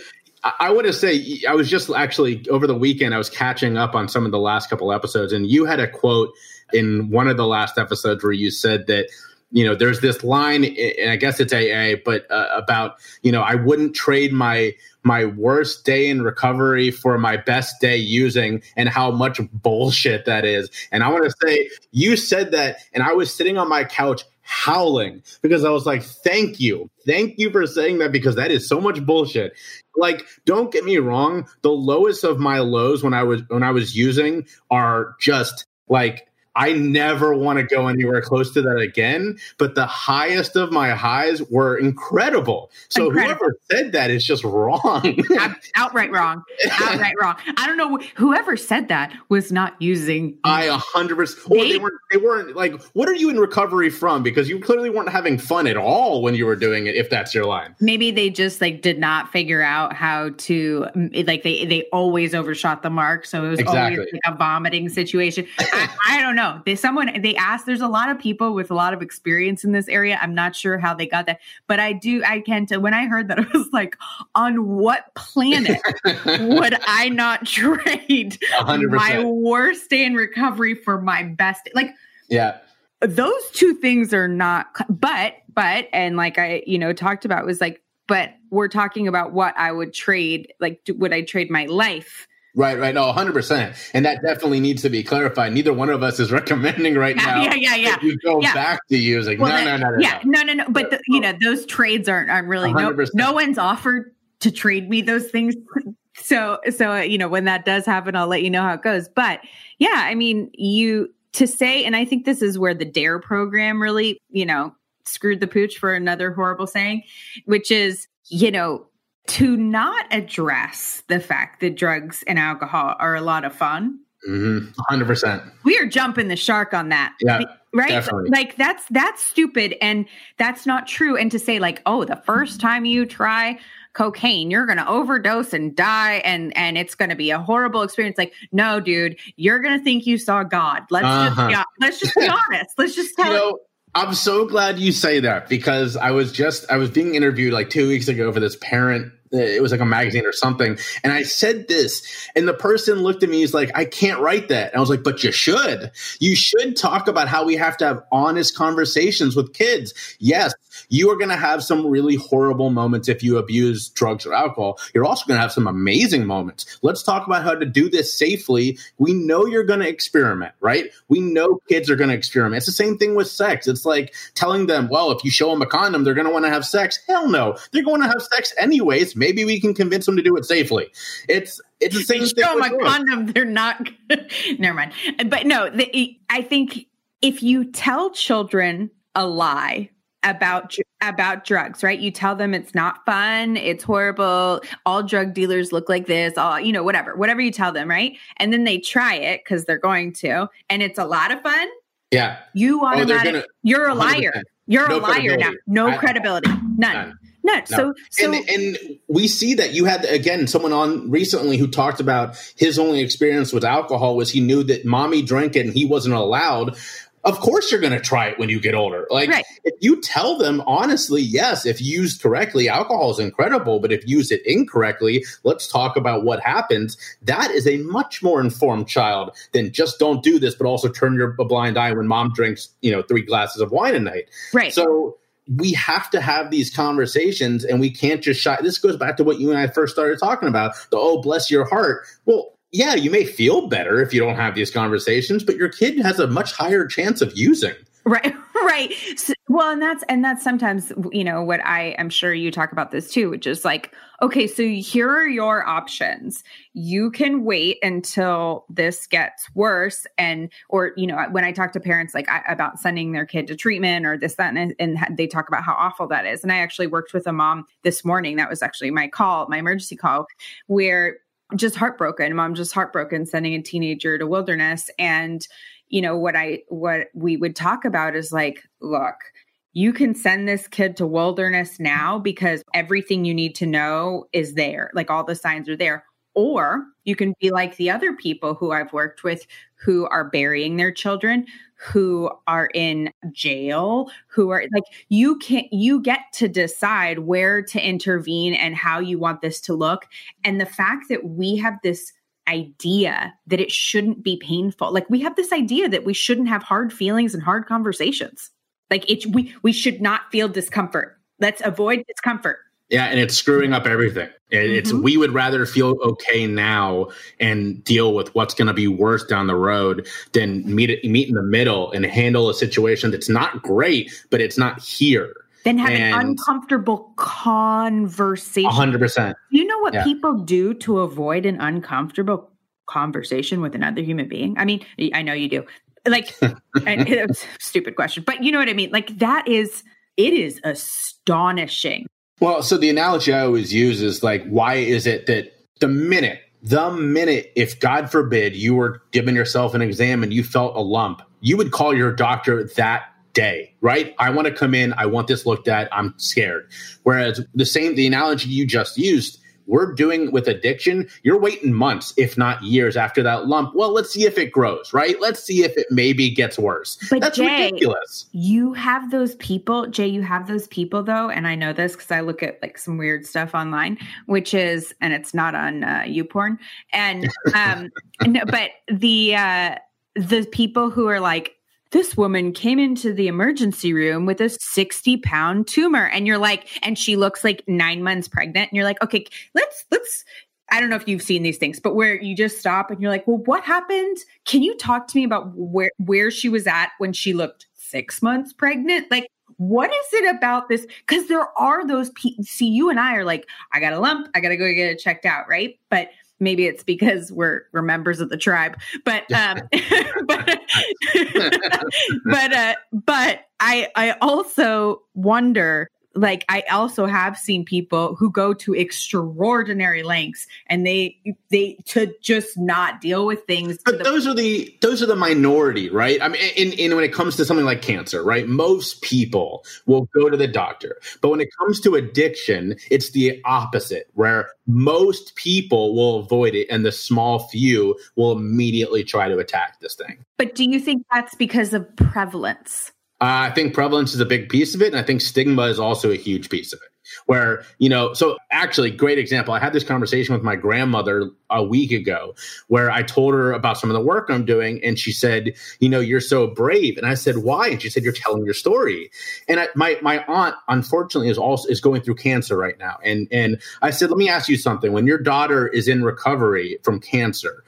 I- I want to say I was just actually over the weekend I was catching up on some of the last couple episodes, and you had a quote in one of the last episodes where you said that you know there's this line, and I guess it's AA, but uh, about you know I wouldn't trade my my worst day in recovery for my best day using, and how much bullshit that is. And I want to say you said that, and I was sitting on my couch howling because I was like, thank you. Thank you for saying that because that is so much bullshit. Like, don't get me wrong, the lowest of my lows when I was when I was using are just like I never want to go anywhere close to that again. But the highest of my highs were incredible. So Incredible. whoever said that is just wrong. out- outright wrong. Outright wrong. I don't know. Whoever said that was not using. I a hundred percent. Or they They- weren't. They weren't like. What are you in recovery from? Because you clearly weren't having fun at all when you were doing it. If that's your line. Maybe they just like did not figure out how to mm, like they they always overshot the mark, so it was Exactly. always like a vomiting situation. I, I don't know. They someone they asked. There's a lot of people with a lot of experience in this area. I'm not sure how they got that, but I do. I can tell when I heard that, I was like, on what planet would I not trade A hundred my worst day in recovery for my best? Like Yeah. those two things are not but but and like i you know talked about was like but we're talking about what i would trade like do, would i trade my life Right, right. No, 100%. And that definitely needs to be clarified. Neither one of us is recommending right now yeah yeah yeah you go Yeah. back to using. Well, no, that- no, no, no, yeah no. no no but the, you know those trades aren't aren't really no 100%. no one's offered to trade me those things so so uh, you know when that does happen i'll let you know how it goes but yeah i mean you to say and i think this is where the dare program really you know screwed the pooch for another horrible saying which is you know to not address the fact that drugs and alcohol are a lot of fun Mhm. 100%. we are jumping the shark on that Yeah, right definitely. like that's that's stupid and that's not true and to say like oh the first time you try cocaine you're going to overdose and die and and it's going to be a horrible experience like no dude you're going to think you saw god let's Uh-huh. just be, let's just be honest let's just tell You know, I'm so glad you say that because I was just I was being interviewed like two weeks ago for this parent. Uh, It was like a magazine or something, and I said this, and the person looked at me. He's like, "I can't write that." And I was like, "But you should. You should talk about how we have to have honest conversations with kids. Yes, you are going to have some really horrible moments if you abuse drugs or alcohol. You're also going to have some amazing moments. Let's talk about how to do this safely. We know you're going to experiment, right? We know kids are going to experiment. It's the same thing with sex. It's like telling them, well, if you show them a condom, they're going to want to have sex. Hell no. They're going to have sex anyways. Maybe we can convince them to do it safely. It's it's the same thing. show them a condom they're not never mind but no the, i think if you tell children a lie about about drugs right you tell them it's not fun it's horrible all drug dealers look like this all you know whatever whatever you tell them right and then they try it because they're going to and it's a lot of fun Yeah. you Oh, gonna you're a liar 100%. you're No a liar now no I- credibility none None. None so so and and we see that you had again someone on recently who talked about his only experience with alcohol was he knew that mommy drank it and he wasn't allowed. Of course you're going to try it when you get older. Like Right. if you tell them honestly yes if used correctly alcohol is incredible but if used it incorrectly let's talk about what happens. That is a much more informed child than just don't do this but also turn your a blind eye when mom drinks you know three glasses of wine a night. Right. So we have to have these conversations and we can't just shy. This goes back to what you and I first started talking about the oh, bless your heart. Well, yeah, you may feel better if you don't have these conversations, but your kid has a much higher chance of using. Right, right. So, well, and that's and that's sometimes you know what I am sure you talk about this too, which is like, okay, so here are your options. You can wait until this gets worse, and or you know when I talk to parents like I, about sending their kid to treatment or this that, and, and they talk about how awful that is. And I actually worked with a mom this morning. That was actually my call, my emergency call, where just heartbroken. Mom just heartbroken sending a teenager to wilderness and you know what i what we would talk about is like look you can send this kid to wilderness now because everything you need to know is there like all the signs are there or you can be like the other people who I've worked with who are burying their children, who are in jail, who are like you can you get to decide where to intervene and how you want this to look. And the fact that we have this idea that it shouldn't be painful. Like we have this idea that we shouldn't have hard feelings and hard conversations. Like it we we should not feel discomfort. Let's avoid discomfort. Yeah, and it's screwing up everything. It's mm-hmm. we would rather feel okay now and deal with what's going to be worse down the road than meet meet in the middle and handle a situation that's not great, but it's not here than having and uncomfortable conversation. 100%. You know what yeah. people do to avoid an uncomfortable conversation with another human being? I mean, I know you do. Like, stupid question, but you know what I mean? Like, that is, it is astonishing. Well, so the analogy I always use is like, why is it that the minute, the minute, if God forbid you were giving yourself an exam and you felt a lump, you would call your doctor that day, right? I want to come in, I want this looked at, I'm scared. Whereas the same, the analogy you just used, we're doing with addiction, you're waiting months, if not years after that lump. Well, let's see if it grows, right? Let's see if it maybe gets worse. But That's Jay, ridiculous. You have those people, Jay, you have those people though, and I know this because I look at like some weird stuff online, which is, and it's not on uh, YouPorn, and um, no, but the uh, the people who are like, this woman came into the emergency room with a 60 pound tumor and you're like and she looks like nine months pregnant and you're like okay let's let's i don't know if you've seen these things but where you just stop and you're like well what happened? Can you talk to me about where where she was at when she looked six months pregnant? Like what is it about this? Because there are those people see you and i are like i got a lump i gotta go get it checked out right? But maybe it's because we're we're members of the tribe but um but but uh but i i also wonder like I also have seen people who go to extraordinary lengths and they they to just not deal with things. But those are the those are the minority, right? I mean, in, in when it comes to something like cancer, right? Most people will go to the doctor, but when it comes to addiction, it's the opposite, where most people will avoid it, and the small few will immediately try to attack this thing. But do you think that's because of prevalence? Uh, I think prevalence is a big piece of it, and I think stigma is also a huge piece of it. Where you know, so actually, great example. I had this conversation with my grandmother a week ago, where I told her about some of the work I'm doing, and she said, "You know, you're so brave." And I said, "Why?" And she said, "You're telling your story." And I, my my aunt, unfortunately, is also is going through cancer right now, and and I said, "Let me ask you something. When your daughter is in recovery from cancer."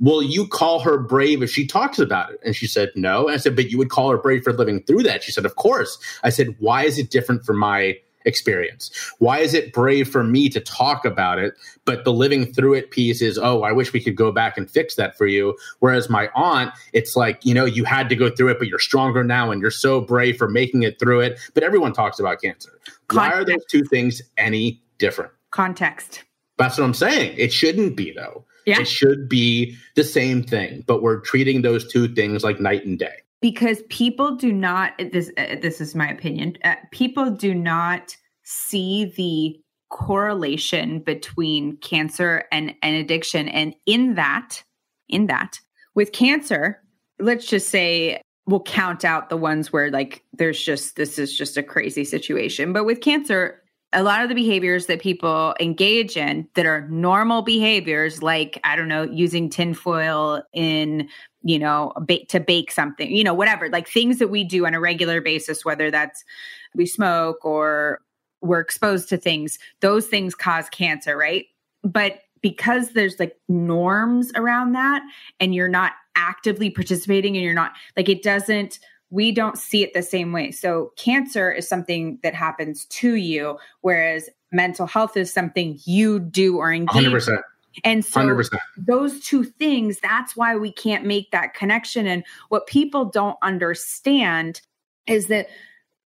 Will you call her brave if she talks about it? And she said, no. And I said, but you would call her brave for living through that. She said, of course. I said, why is it different from my experience? Why is it brave for me to talk about it, but the living through it piece is, oh, I wish we could go back and fix that for you. Whereas my aunt, it's like, you know, you had to go through it, but you're stronger now and you're so brave for making it through it. But everyone talks about cancer. Context. Why are those two things any different? Context. That's what I'm saying. It shouldn't be, though. Yeah. It should be the same thing, but we're treating those two things like night and day. Because people do not this uh, this is my opinion. Uh, people do not see the correlation between cancer and and addiction and in that in that with cancer, let's just say we'll count out the ones where like there's just this is just a crazy situation. But with cancer, a lot of the behaviors that people engage in that are normal behaviors, like, I don't know, using tinfoil in, you know, bake to bake something, you know, whatever, like things that we do on a regular basis, whether that's we smoke or we're exposed to things, those things cause cancer, right? But because there's like norms around that and you're not actively participating and you're not like it doesn't we don't see it the same way. So cancer is something that happens to you, whereas mental health is something you do or engage. 100%. And so 100%. those two things, that's why we can't make that connection. And what people don't understand is that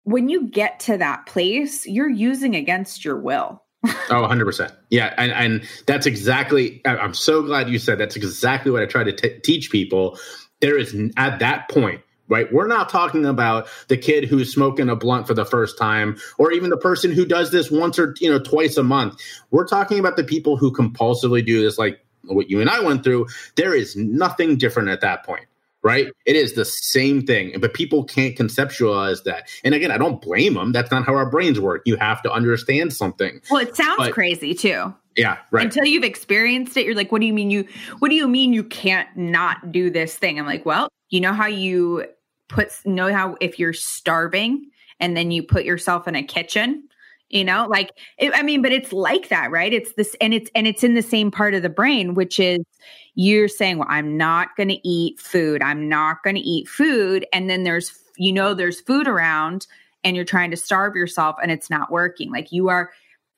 when you get to that place, you're using against your will. Oh, 100%. Yeah. And, and that's exactly, I'm so glad you said that's exactly what I try to t- teach people. There is, at that point, right? We're not talking about the kid who's smoking a blunt for the first time or even the person who does this once or, you know, twice a month. We're talking about the people who compulsively do this, like what you and I went through. There is nothing different at that point. Right? It is the same thing, but people can't conceptualize that. And again, I don't blame them. That's not how our brains work. You have to understand something. Well, it sounds But- crazy too. Yeah, right. Until you've experienced it, you're like, what do you mean you what do you mean you can't not do this thing? I'm like, well, you know how you put know how if you're starving and then you put yourself in a kitchen, you know, like it, I mean, but it's like that, right? It's this and it's and it's in the same part of the brain, which is you're saying, well, I'm not going to eat food. I'm not going to eat food. And then there's, you know, there's food around and you're trying to starve yourself and it's not working. Like you are,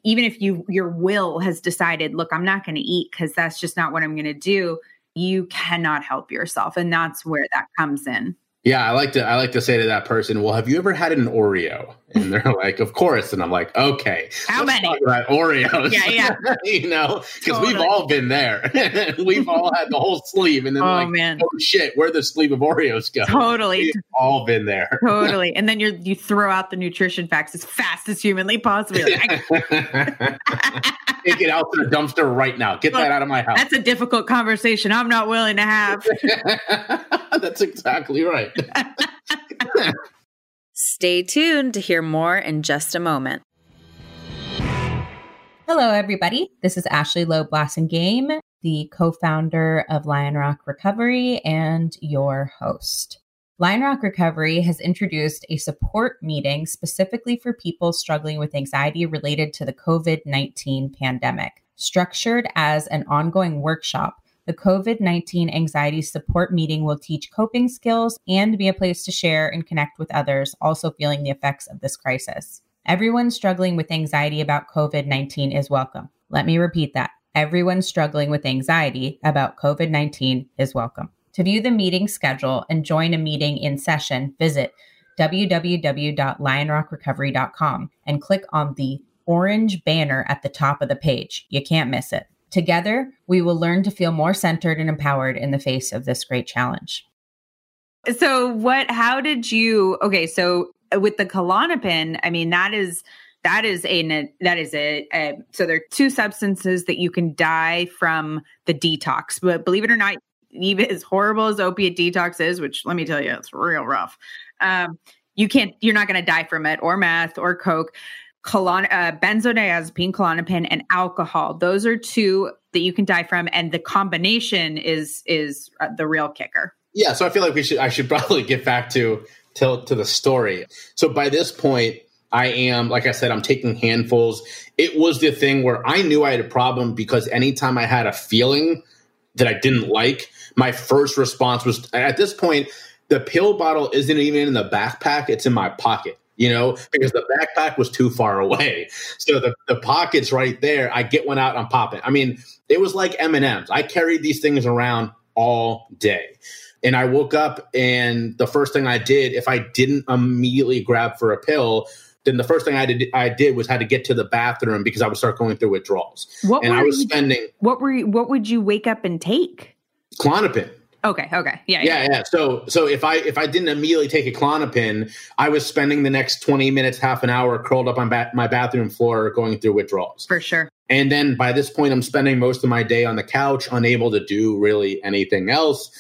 even if you, your will has decided, look, I'm not going to eat because that's just not what I'm going to do. You cannot help yourself. And that's where that comes in. Yeah, I like to I like to say to that person, "Well, have you ever had an Oreo?" And they're like, "Of course." And I'm like, "Okay, How many? about Oreos?" Yeah, yeah. you know, because we've all been there. we've all had the whole sleeve, and then Oh, like, man. oh shit, where the sleeve of Oreos go? Totally. We've all been there. totally. And then you're, you throw out the nutrition facts as fast as humanly possible. Like, I- Take it out to the dumpster right now. Get that out of my house. that's a difficult conversation I'm not willing to have. That's exactly right. Stay tuned to hear more in just a moment. Hello, everybody. This is Ashley Loeb Blassingame, the co founder of Lionrock Recovery and your host. Lionrock Recovery has introduced a support meeting specifically for people struggling with anxiety related to the COVID 19 pandemic. Structured as an ongoing workshop, the COVID 19 anxiety support meeting will teach coping skills and be a place to share and connect with others also feeling the effects of this crisis. Everyone struggling with anxiety about COVID 19 is welcome. Let me repeat that. Everyone struggling with anxiety about COVID 19 is welcome. To view the meeting schedule and join a meeting in session, visit www.lionrockrecovery.com and click on the orange banner at the top of the page. You can't miss it. Together, we will learn to feel more centered and empowered in the face of this great challenge. So what how did you okay, so with the Klonopin, I mean that is that is a that is a, a so there are two substances that you can die from the detox. But believe it or not, even as horrible as opiate detox is, which let me tell you, it's real rough. Um, you can't you're not going to die from it or meth or coke. Colon, uh, benzodiazepine, Klonopin, and alcohol. Those are two that you can die from, and the combination is is uh, the real kicker. Yeah, so I feel like we should I should probably get back to to, to the story. So by this point, I am like I said, I'm taking handfuls. It was the thing where I knew I had a problem because anytime I had a feeling that I didn't like, my first response was at this point, the pill bottle isn't even in the backpack, it's in my pocket. You know, because the backpack was too far away. So the, the pocket's right there. I get one out, and I'm popping. I mean, it was like M&Ms. I carried these things around all day. And I woke up, and the first thing I did, if I didn't immediately grab for a pill, then the first thing I did, I did was had to get to the bathroom because I would start going through withdrawals. What and were I was you, spending what were you, what would you wake up and take? Klonopin. Okay, okay, yeah, Yeah, yeah. So, so if I if I didn't immediately take a Klonopin, I was spending the next twenty minutes, half an hour, curled up on ba- my bathroom floor, going through withdrawals. for sure. And then by this point, I'm spending most of my day on the couch, unable to do really anything else.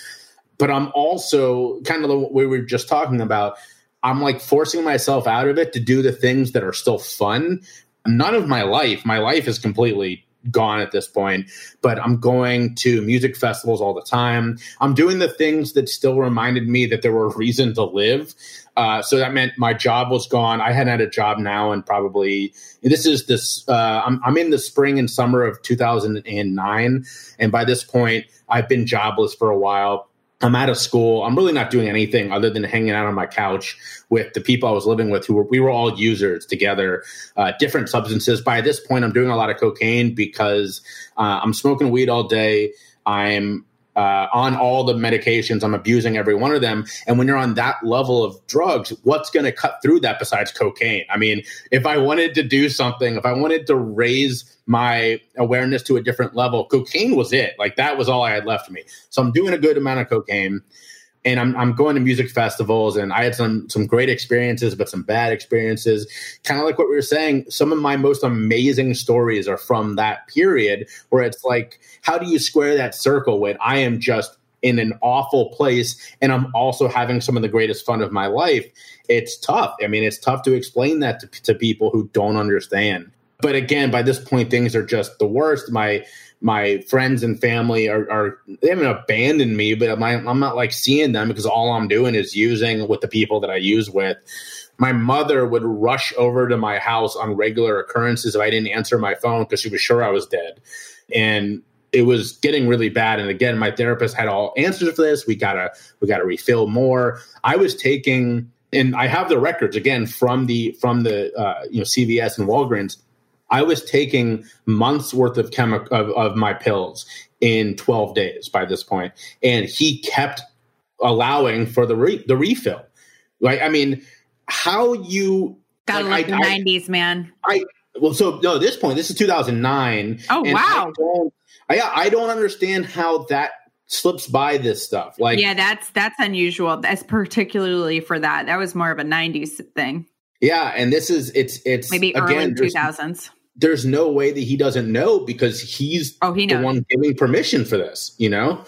But I'm also kind of the way we were just talking about. I'm like forcing myself out of it to do the things that are still fun. None of my life, my life is completely gone at this point, but I'm going to music festivals all the time. I'm doing the things that still reminded me that there were a reason to live. Uh, so that meant my job was gone. I hadn't had a job now, and probably this is this. Uh, I'm, I'm in the spring and summer of 2009, and by this point, I've been jobless for a while. I'm out of school. I'm really not doing anything other than hanging out on my couch with the people I was living with who were, we were all users together, uh, different substances. By this point, I'm doing a lot of cocaine because uh, I'm smoking weed all day. I'm uh, on all the medications. I'm abusing every one of them. And when you're on that level of drugs, what's going to cut through that besides cocaine? I mean, if I wanted to do something, if I wanted to raise my awareness to a different level, cocaine was it. Like that was all I had left me. So I'm doing a good amount of cocaine and I'm, I'm going to music festivals and I had some some great experiences, but some bad experiences. Kind of like what we were saying, some of my most amazing stories are from that period where it's like, how do you square that circle when I am just in an awful place and I'm also having some of the greatest fun of my life? It's tough. I mean, it's tough to explain that to, to people who don't understand. But again, by this point, things are just the worst. My my friends and family are, are they haven't abandoned me, but I'm, I'm not like seeing them because all I'm doing is using with the people that I use with. My mother would rush over to my house on regular occurrences if I didn't answer my phone because she was sure I was dead. And it was getting really bad. And again, my therapist had all answers for this. We gotta we gotta refill more. I was taking and I have the records again from the from the uh, you know CVS and Walgreens I was taking months worth of chemical of, of my pills in 12 days by this point, and he kept allowing for the re- the refill. Like, I mean, how you gotta like, the 90s, man. I well, so no, at this point, this is 2009. Oh wow! I don't, I, I don't understand how that slips by this stuff. Like, yeah, that's that's unusual. That's particularly for that. That was more of a 90s thing. Yeah, and this is it's it's maybe again, early 2000s there's no way that he doesn't know because he's oh, he the one giving permission for this, you know?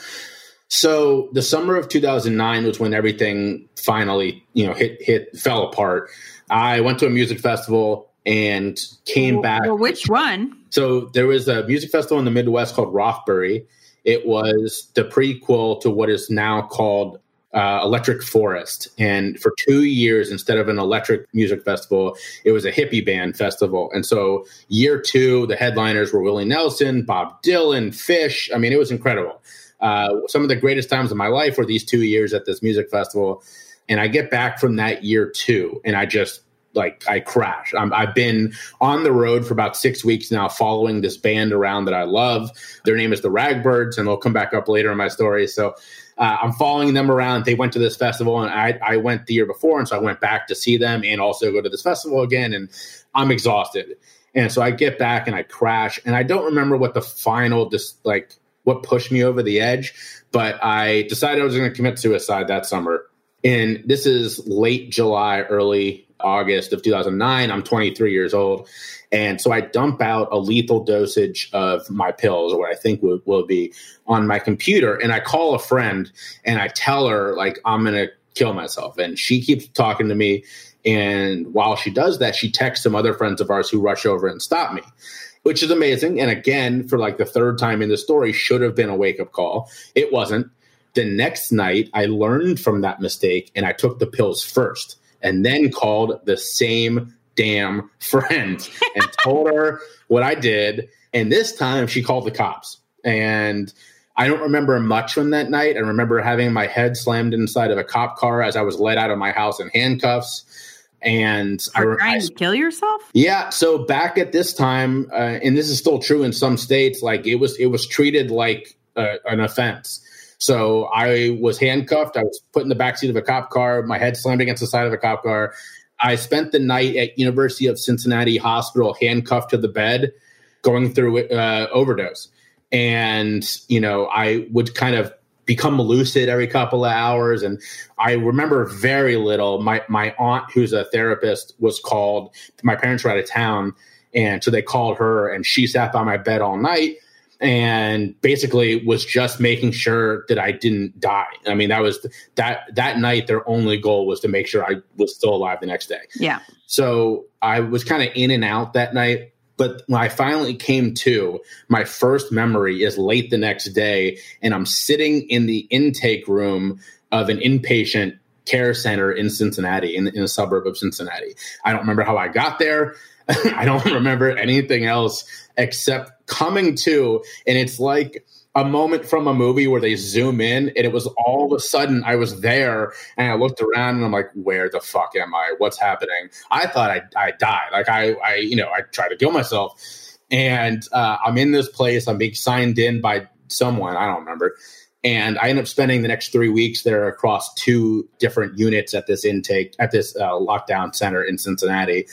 So the summer of 2009 was when everything finally, you know, hit hit fell apart. I went to a music festival and came well, back. Well, which one? So there was a music festival in the Midwest called Rothbury. It was the prequel to what is now called uh, Electric Forest. And for two years, instead of an electric music festival, it was a hippie band festival. And so, year two, the headliners were Willie Nelson, Bob Dylan, Phish. I mean, it was incredible. Uh, some of the greatest times of my life were these two years at this music festival. And I get back from that year two, and I just like I crash. i have been on the road for about six weeks now, following this band around that I love. Their name is the Ragbirds, and they'll come back up later in my story. So uh, I'm following them around. They went to this festival, and I, I went the year before, and so I went back to see them and also go to this festival again. And I'm exhausted, and so I get back and I crash, and I don't remember what the final just like what pushed me over the edge, but I decided I was going to commit suicide that summer. And this is late July, early August of 2009. I'm 23 years old. And so I dump out a lethal dosage of my pills, or what I think will, will be, on my computer. And I call a friend and I tell her, like, I'm going to kill myself. And she keeps talking to me. And while she does that, she texts some other friends of ours who rush over and stop me, which is amazing. And again, for like the third time in the story, should have been a wake up call. It wasn't. The next night, I learned from that mistake and I took the pills first and then called the same damn friend and told her what I did. And this time she called the cops. And I don't remember much from that night. I remember having my head slammed inside of a cop car as I was led out of my house in handcuffs. And For I trying I, to kill yourself. Yeah. So back at this time, uh, and this is still true in some states, like it was, it was treated like uh, an offense. So I was handcuffed. I was put in the backseat of a cop car, my head slammed against the side of a cop car. I spent the night at University of Cincinnati Hospital, handcuffed to the bed, going through uh, overdose. And you know, I would kind of become lucid every couple of hours, and I remember very little. My my aunt, who's a therapist, was called. My parents were out of town, and so they called her, and she sat by my bed all night and basically was just making sure that I didn't die. I mean, that was that that night. Their only goal was to make sure I was still alive the next day. Yeah. So I was kind of in and out that night. But when I finally came to, my first memory is late the next day, and I'm sitting in the intake room of an inpatient care center in Cincinnati, in, in a suburb of Cincinnati. I don't remember how I got there. I don't remember anything else except coming to, and it's like a moment from a movie where they zoom in and it was all of a sudden I was there and I looked around and I'm like, where the fuck am I? What's happening? I thought I, I died. Like I, I, you know, I tried to kill myself and uh, I'm in this place. I'm being signed in by someone. I don't remember. And I end up spending the next three weeks there across two different units at this intake, at this uh, lockdown center in Cincinnati.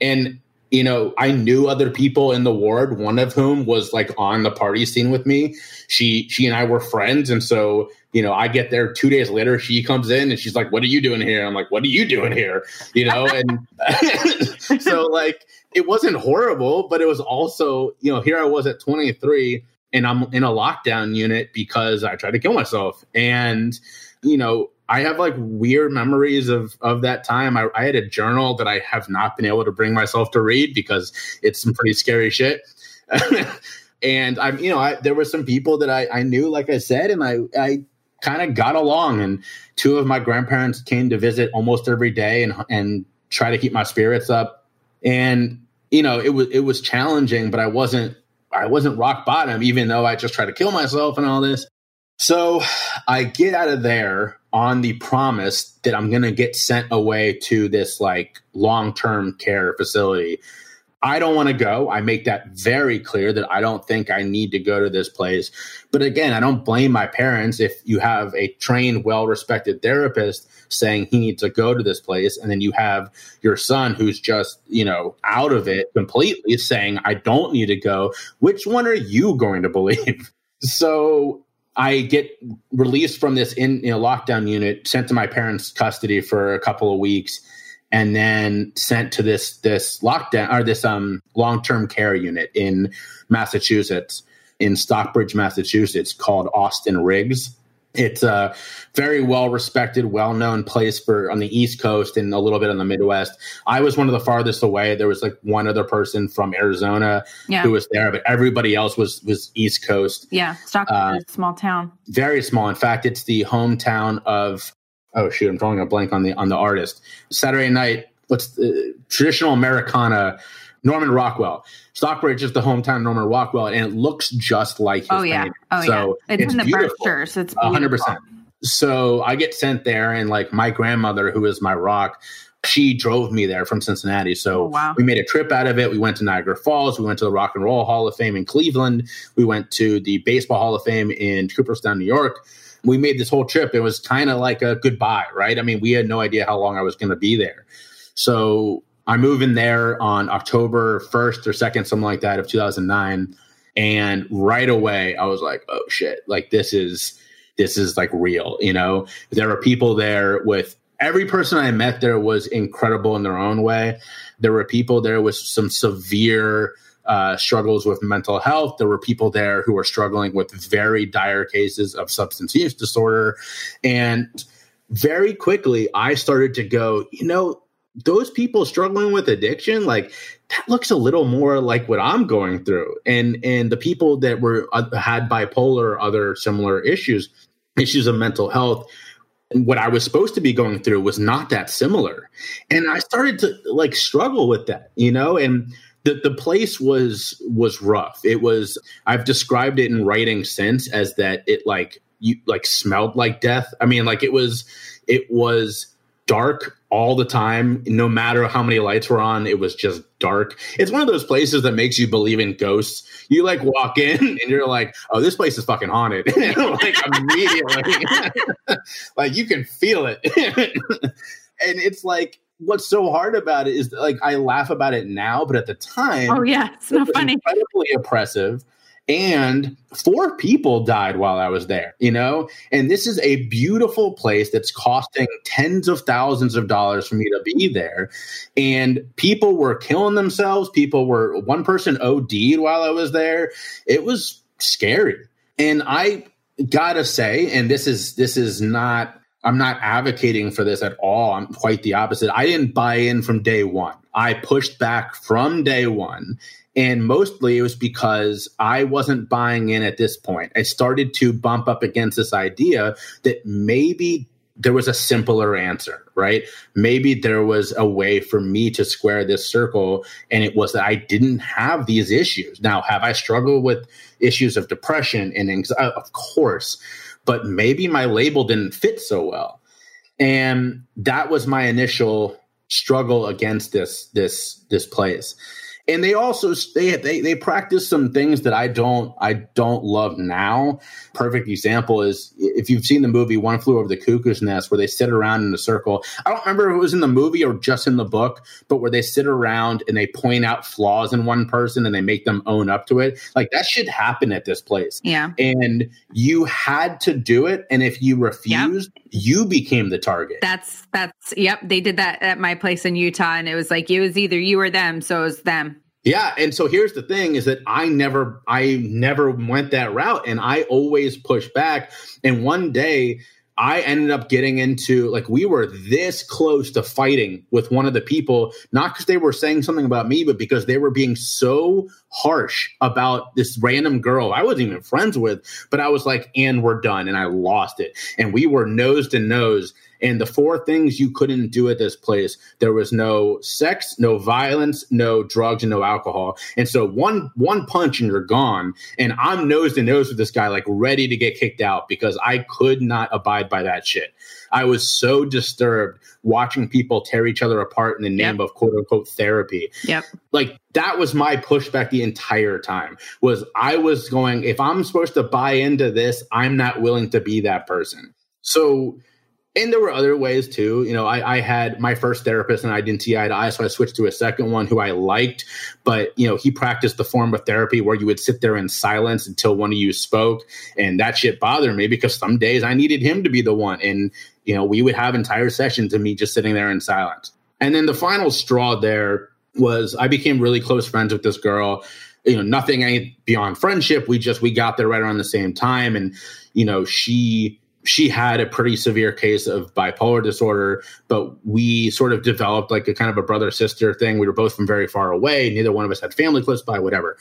And you know, I knew other people in the ward, one of whom was like on the party scene with me. She she and I were friends. And so, you know, I get there two days later, she comes in and she's like, What are you doing here? I'm like, What are you doing here? You know, and so like it wasn't horrible, but it was also, you know, here I was at 23 and I'm in a lockdown unit because I tried to kill myself. And, you know, I have like weird memories of of that time. I, I, had a journal that I have not been able to bring myself to read because it's some pretty scary shit. and I'm, you know, I, there were some people that I, I knew, like I said, and I I kind of got along. And two of my grandparents came to visit almost every day and and try to keep my spirits up. And you know, it was it was challenging, but I wasn't I wasn't rock bottom, even though I just tried to kill myself and all this. So I get out of there on the promise that I'm going to get sent away to this like long term care facility. I don't want to go. I make that very clear that I don't think I need to go to this place. But again, I don't blame my parents if you have a trained, well respected therapist saying he needs to go to this place. And then you have your son who's just, you know, out of it completely saying, I don't need to go. Which one are you going to believe? So I get released from this in you know, lockdown unit, sent to my parents' custody for a couple of weeks, and then sent to this this lockdown or this um long term care unit in Massachusetts, in Stockbridge, Massachusetts, called Austin Riggs. It's a very well respected, well known place for on the East Coast and a little bit on the Midwest. I was one of the farthest away. There was like one other person from Arizona yeah. who was there, but everybody else was was East Coast. Yeah, Stockton uh, small town. Very small. In fact, it's the hometown of oh shoot, I'm drawing a blank on the on the artist. Saturday night, what's the traditional Americana Norman Rockwell. Stockbridge is the hometown Norman Rockwell, and it looks just like his Oh yeah, name. oh so yeah. It's, it's in the. Berkshire, so it's hundred percent. So I get sent there, and like my grandmother, who is my rock, she drove me there from Cincinnati. So oh, wow. we made a trip out of it. We went to Niagara Falls. We went to the Rock and Roll Hall of Fame in Cleveland. We went to the Baseball Hall of Fame in Cooperstown, New York. We made this whole trip. It was kind of like a goodbye, right? I mean, we had no idea how long I was going to be there. So I moved in there on October 1st or 2nd, something like that, of 2009. And right away, I was like, oh shit, like this is, this is like real, you know? There were people there with every person I met there was incredible in their own way. There were people there with some severe uh, struggles with mental health. There were people there who were struggling with very dire cases of substance use disorder. And very quickly, I started to go, you know, those people struggling with addiction like that looks a little more like what i'm going through. And and the people that were uh, had bipolar or other similar issues issues of mental health what i was supposed to be going through was not that similar. And i started to like struggle with that you know? And the, the place was was rough. It was i've described it in writing since as that it like you like smelled like death. I mean like it was it was dark all the time no matter how many lights were on it was just dark. It's one of those places that makes you believe in ghosts. You like walk in and you're like oh this place is fucking haunted. Like immediately. Like you can feel it. And it's like what's so hard about it is like i laugh about it now but at the time oh yeah. It's not funny. incredibly oppressive and four people died while I was there, you know? And this is a beautiful place that's costing tens of thousands of dollars for me to be there. And people were killing themselves. People were, one person OD'd while I was there. It was scary. And I gotta say, and this is, this is not, I'm not advocating for this at all. I'm quite the opposite. I didn't buy in from day one. I pushed back from day one and mostly it was because I wasn't buying in at this point. I started to bump up against this idea that maybe there was a simpler answer, right? Maybe there was a way for me to square this circle, and it was that I didn't have these issues. Now, have I struggled with issues of depression and anxiety? Uh, of course, but maybe my label didn't fit so well. And that was my initial struggle against this this this place and they also they, they they practice some things that I don't I don't love now. Perfect example is if you've seen the movie One Flew Over the Cuckoo's Nest, where they sit around in a circle. I don't remember if it was in the movie or just in the book, but where they sit around and they point out flaws in one person and they make them own up to it. Like that should happen at this place. Yeah, and you had to do it, and if you refused. You became the target. That's that's yep. They did that at my place in Utah, and it was like it was either you or them, so it was them. Yeah, and so here's the thing is that I never I never went that route and I always pushed back and one day I ended up getting into like we were this close to fighting with one of the people, not because they were saying something about me, but because they were being so harsh about this random girl I wasn't even friends with. But I was like, and we're done. And I lost it. And we were nose to nose. And the four things you couldn't do at this place there was no sex, no violence, no drugs, and no alcohol. And so one one punch and you're gone. And I'm nose to nose with this guy, like ready to get kicked out because I could not abide by that shit. I was so disturbed watching people tear each other apart in the name yep. of quote unquote therapy. Yep. Like that was my pushback the entire time was I was going, if I'm supposed to buy into this, I'm not willing to be that person. So and there were other ways too. You know, I, I, had my first therapist and I didn't see eye to eye, so I switched to a second one who I liked. But you know, he practiced the form of therapy where you would sit there in silence until one of you spoke, and that shit bothered me because some days I needed him to be the one, and you know, we would have entire sessions of me just sitting there in silence. And then the final straw there was I became really close friends with this girl. You know, nothing beyond friendship. We just we got there right around the same time, and you know, she she had a pretty severe case of bipolar disorder, but we sort of developed like a kind of a brother sister thing. We were both from very far away. Neither one of us had family close by, whatever.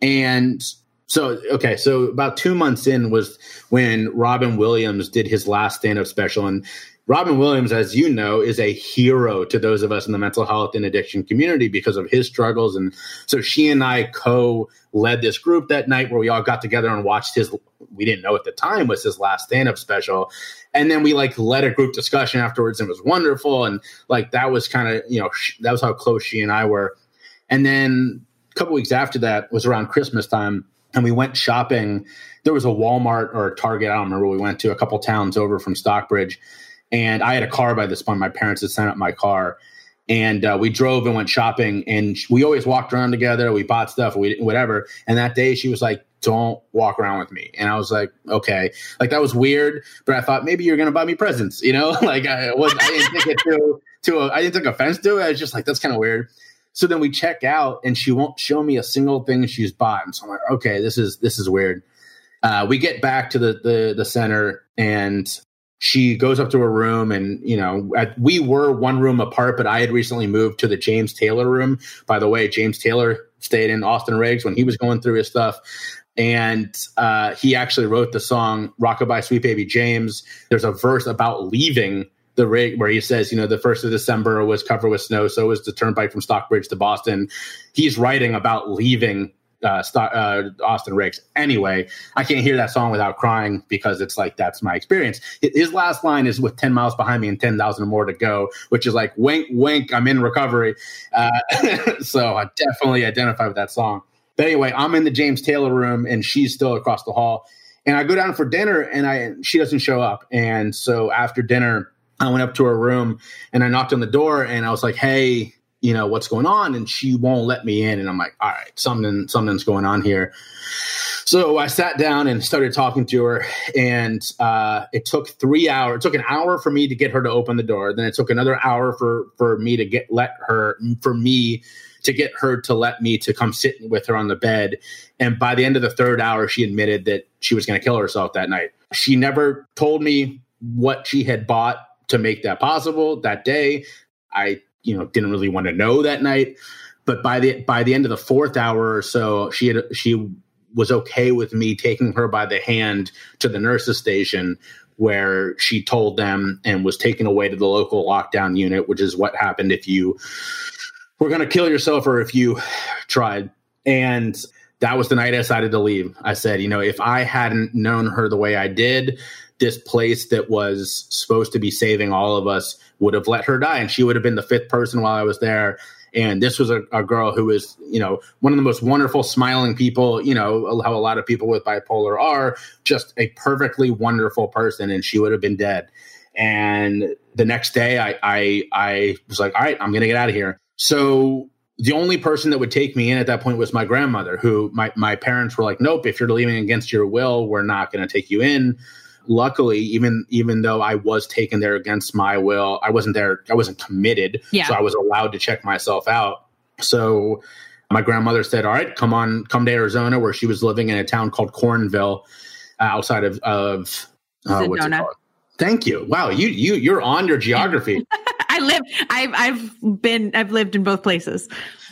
And so, okay, so about two months in was when Robin Williams did his last stand up special. And Robin Williams, as you know, is a hero to those of us in the mental health and addiction community because of his struggles. And so she and I co led this group that night where we all got together and watched his, we didn't know at the time was his last stand up special. And then we like led a group discussion afterwards and it was wonderful. And like that was kind of, you know, sh- that was how close she and I were. And then a couple weeks after that was around Christmas time and we went shopping. There was a Walmart or a Target, I don't remember, we went to a couple towns over from Stockbridge and I had a car by this point. My parents had sent up my car. And uh, we drove and went shopping. And we always walked around together. We bought stuff, we whatever. And that day she was like, don't walk around with me. And I was like, okay. Like that was weird, but I thought maybe you're gonna buy me presents, you know? like I was I didn't take it to to a, I didn't take offense to it. I was just like, that's kind of weird. So then we check out and she won't show me a single thing she's bought. And so I'm like, okay, this is this is weird. Uh, we get back to the, the the center and she goes up to her room and you know at, we were one room apart but i had recently moved to the james taylor room. By the way james taylor stayed in austin riggs when he was going through his stuff. And uh, he actually wrote the song rockabye sweet baby james. There's a verse about leaving the rig where he says you know the first of december was covered with snow so was the turnpike from stockbridge to boston. He's writing about leaving uh, uh, Austin Riggs. Anyway, I can't hear that song without crying because it's like that's my experience. His last line is with 10 miles behind me and 10,000 more to go, which is like wink, wink, I'm in recovery. Uh, so I definitely identify with that song. But anyway, I'm in the James Taylor room and she's still across the hall. And I go down for dinner and I she doesn't show up. And so after dinner, I went up to her room and I knocked on the door and I was like, hey, you know what's going on and she won't let me in and i'm like all right something something's going on here. So i sat down and started talking to her and uh, it took three hours it took an hour for me to get her to open the door then it took another hour for for me to get let her for me to get her to let me to come sit with her on the bed and by the end of the third hour she admitted that she was going to kill herself that night. She never told me what she had bought to make that possible that day. I you know didn't really want to know that night. But by the by the end of the fourth hour or so, she had she was okay with me taking her by the hand to the nurse's station where she told them and was taken away to the local lockdown unit, which is what happened if you were going to kill yourself or if you tried. And that was the night I decided to leave. I said, you know, if I hadn't known her the way I did, this place that was supposed to be saving all of us would have let her die and she would have been the fifth person while I was there. And this was a, a girl who was, you know, one of the most wonderful, smiling people, you know, how a lot of people with bipolar are, just a perfectly wonderful person. And she would have been dead. And the next day I, I, I was like, all right, I'm to get out of here. So the only person that would take me in at that point was my grandmother, who my, my parents were like, nope, if you're leaving against your will, we're not going to take you in luckily, even even though I was taken there against my will, I wasn't there. I wasn't committed, yeah. so I was allowed to check myself out. So my grandmother said, "All right, come on, come to Arizona," where she was living in a town called Cornville, uh, outside of of uh, what's it called? Thank you. Wow, you you you're on your geography. I live. I've I've been. I've lived in both places.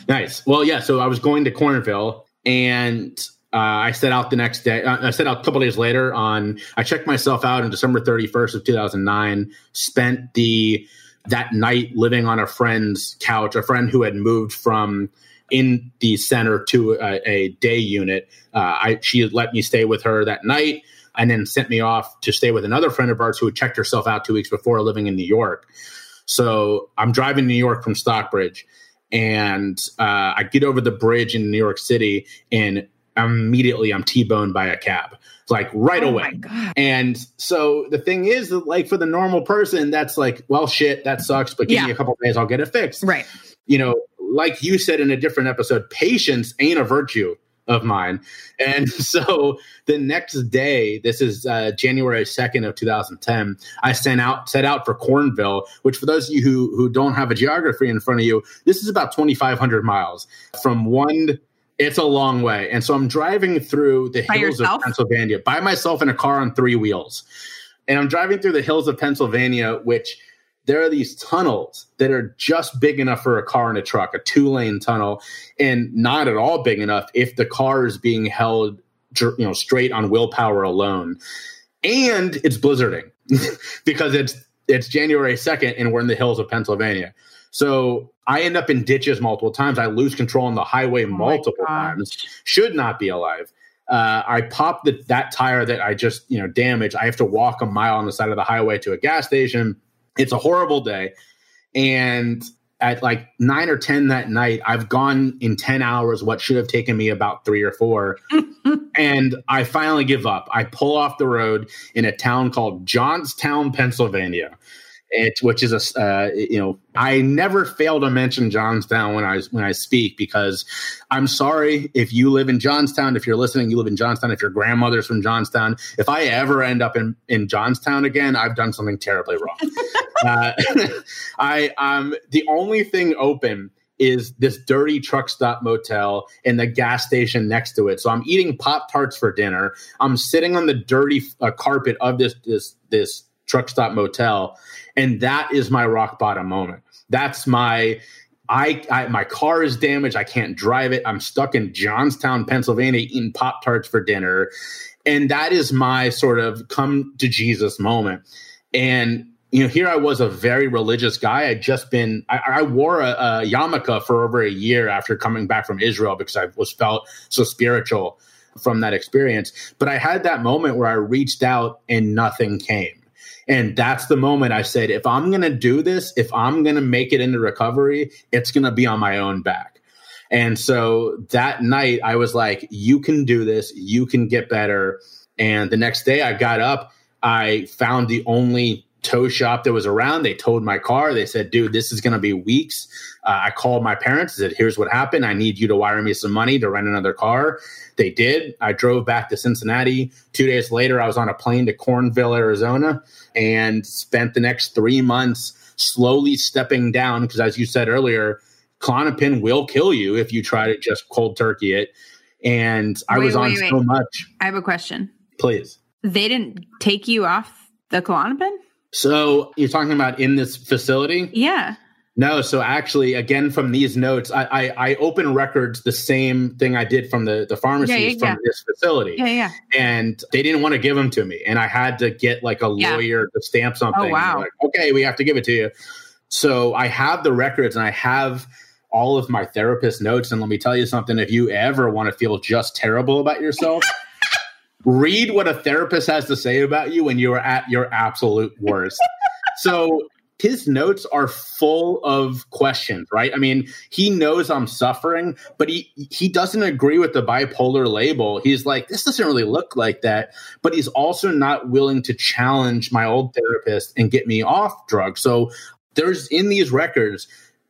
Nice. Well, yeah. So I was going to Cornville, and uh, I set out the next day. Uh, I set out a couple days later on. I checked myself out on December 31st of 2009. Spent the that night living on a friend's couch, a friend who had moved from in the center to a, a day unit. Uh, I she let me stay with her that night, and then sent me off to stay with another friend of ours who had checked herself out two weeks before, living in New York. So I'm driving to New York from Stockbridge, and uh, I get over the bridge in New York City, and immediately I'm T-boned by a cab, like right oh away. And so the thing is that like for the normal person, that's like, well, shit, that sucks, but give yeah. me a couple days, I'll get it fixed. Right. You know, like you said in a different episode, patience ain't a virtue of mine. And so the next day, this is uh, January 2nd of 2010, I sent out set out for Cornville, which for those of you who, who don't have a geography in front of you, this is about 2,500 miles from one it's a long way. And so I'm driving through the by hills yourself? of Pennsylvania by myself in a car on three wheels. And I'm driving through the hills of Pennsylvania, which there are these tunnels that are just big enough for a car and a truck, a two lane tunnel, and not at all big enough if the car is being held you know straight on willpower alone. And it's blizzarding because it's it's January 2nd and we're in the hills of Pennsylvania. So I end up in ditches multiple times. I lose control on the highway oh multiple times. Should not be alive. Uh, I pop the, that tire that I just you know damaged. I have to walk a mile on the side of the highway to a gas station. It's a horrible day, and at like nine or ten that night, I've gone in ten hours what should have taken me about three or four, and I finally give up. I pull off the road in a town called Johnstown, Pennsylvania it, which is a uh, you know I never fail to mention Johnstown when I when I speak because I'm sorry if you live in Johnstown if you're listening you live in Johnstown if your grandmother's from Johnstown if I ever end up in in Johnstown again I've done something terribly wrong. uh, I um the only thing open is this dirty truck stop motel and the gas station next to it. So I'm eating pop tarts for dinner. I'm sitting on the dirty uh, carpet of this this this truck stop motel and that is my rock bottom moment. That's my I, I, my car is damaged. I can't drive it. I'm stuck in johnstown pennsylvania eating pop tarts for dinner. And that is my sort of come to jesus moment. And you know here i was a very religious guy. I'd just been i, I wore a, a yarmulke for over a year after coming back from israel because i was felt so spiritual from that experience. But i had that moment where i reached out and nothing came and that's the moment I said, if I'm going to do this, if I'm going to make it into recovery, it's going to be on my own back. And so that night, I was like, you can do this, you can get better. And the next day, I got up, I found the only tow shop that was around. They towed my car. They said, dude, this is going to be weeks. Uh, I called my parents, and said, here's what happened. I need you to wire me some money to rent another car. They did. I drove back to Cincinnati. Two days later, I was on a plane to Cornville, Arizona, and spent the next three months slowly stepping down. Because as you said earlier, Klonopin will kill you if you try to just cold turkey it. And I wait, was on wait, so much. I have a question. Please. They didn't take you off the Klonopin? So you're talking about in this facility? Yeah. No, so actually, again, from these notes, I, I, I open records the same thing I did from the the pharmacies Yeah, yeah, from yeah. this facility, Yeah, yeah. and they didn't want to give them to me, and I had to get like a lawyer to stamp oh, something. Oh, wow. Like, okay, we have to give it to you. So I have the records, and I have all of my therapist notes. And let me tell you something: if you ever want to feel just terrible about yourself. Read what a therapist has to say about you when you are at your absolute worst. so his notes are full of questions, right? I mean, he knows I'm suffering, but he he doesn't agree with the bipolar label. He's like, this doesn't really look like that, but he's also not willing to challenge my old therapist and get me off drugs. So there's in these records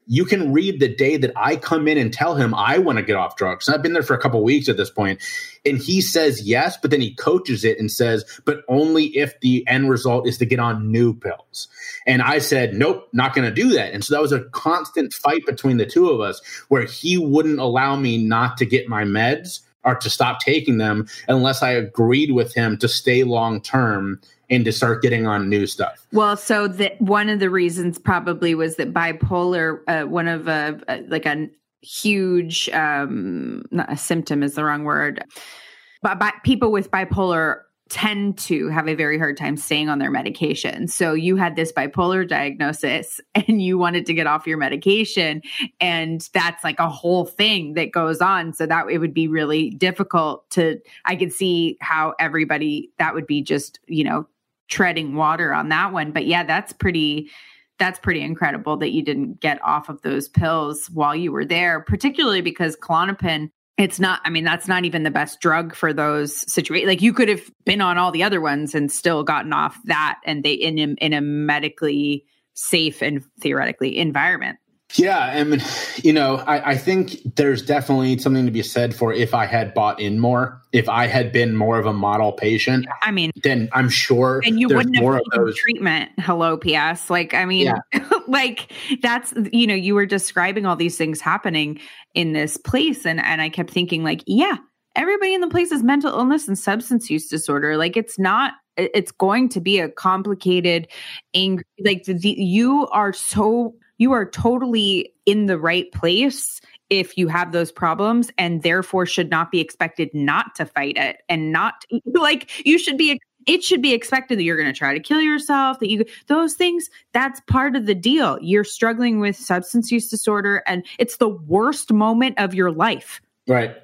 you can read the day that I come in and tell him I want to get off drugs. And I've been there for a couple weeks at this point, and he says yes, but then he coaches it and says, but only if the end result is to get on new pills. And I said, nope, not going to do that. And so that was a constant fight between the two of us where he wouldn't allow me not to get my meds or to stop taking them unless I agreed with him to stay long term and to start getting on new stuff. Well, so that one of the reasons probably was that bipolar, uh, one of a uh, like a huge, um, not a symptom is the wrong word, but bi- people with bipolar tend to have a very hard time staying on their medication. So you had this bipolar diagnosis and you wanted to get off your medication and that's like a whole thing that goes on so that it would be really difficult to I could see how everybody that would be just, you know, treading water on that one. But yeah, that's pretty that's pretty incredible that you didn't get off of those pills while you were there, particularly because Klonopin it's not i mean that's not even the best drug for those situations like you could have been on all the other ones and still gotten off that and they in in a medically safe and theoretically environment Yeah, I mean, you know, I, I think there's definitely something to be said for if I had bought in more, if I had been more of a model patient, i mean then I'm sure and you wouldn't have more of those. treatment. Hello ps like i mean like that's you know you were describing all these things happening in this place and and i kept thinking like yeah everybody in the place is mental illness and substance use disorder. Like it's not it's going to be a complicated angry like the you are so you are totally in the right place if you have those problems and therefore should not be expected not to fight it and not like you should be it should be expected that you're going to try to kill yourself that you those things that's part of the deal you're struggling with substance use disorder and it's the worst moment of your life Right.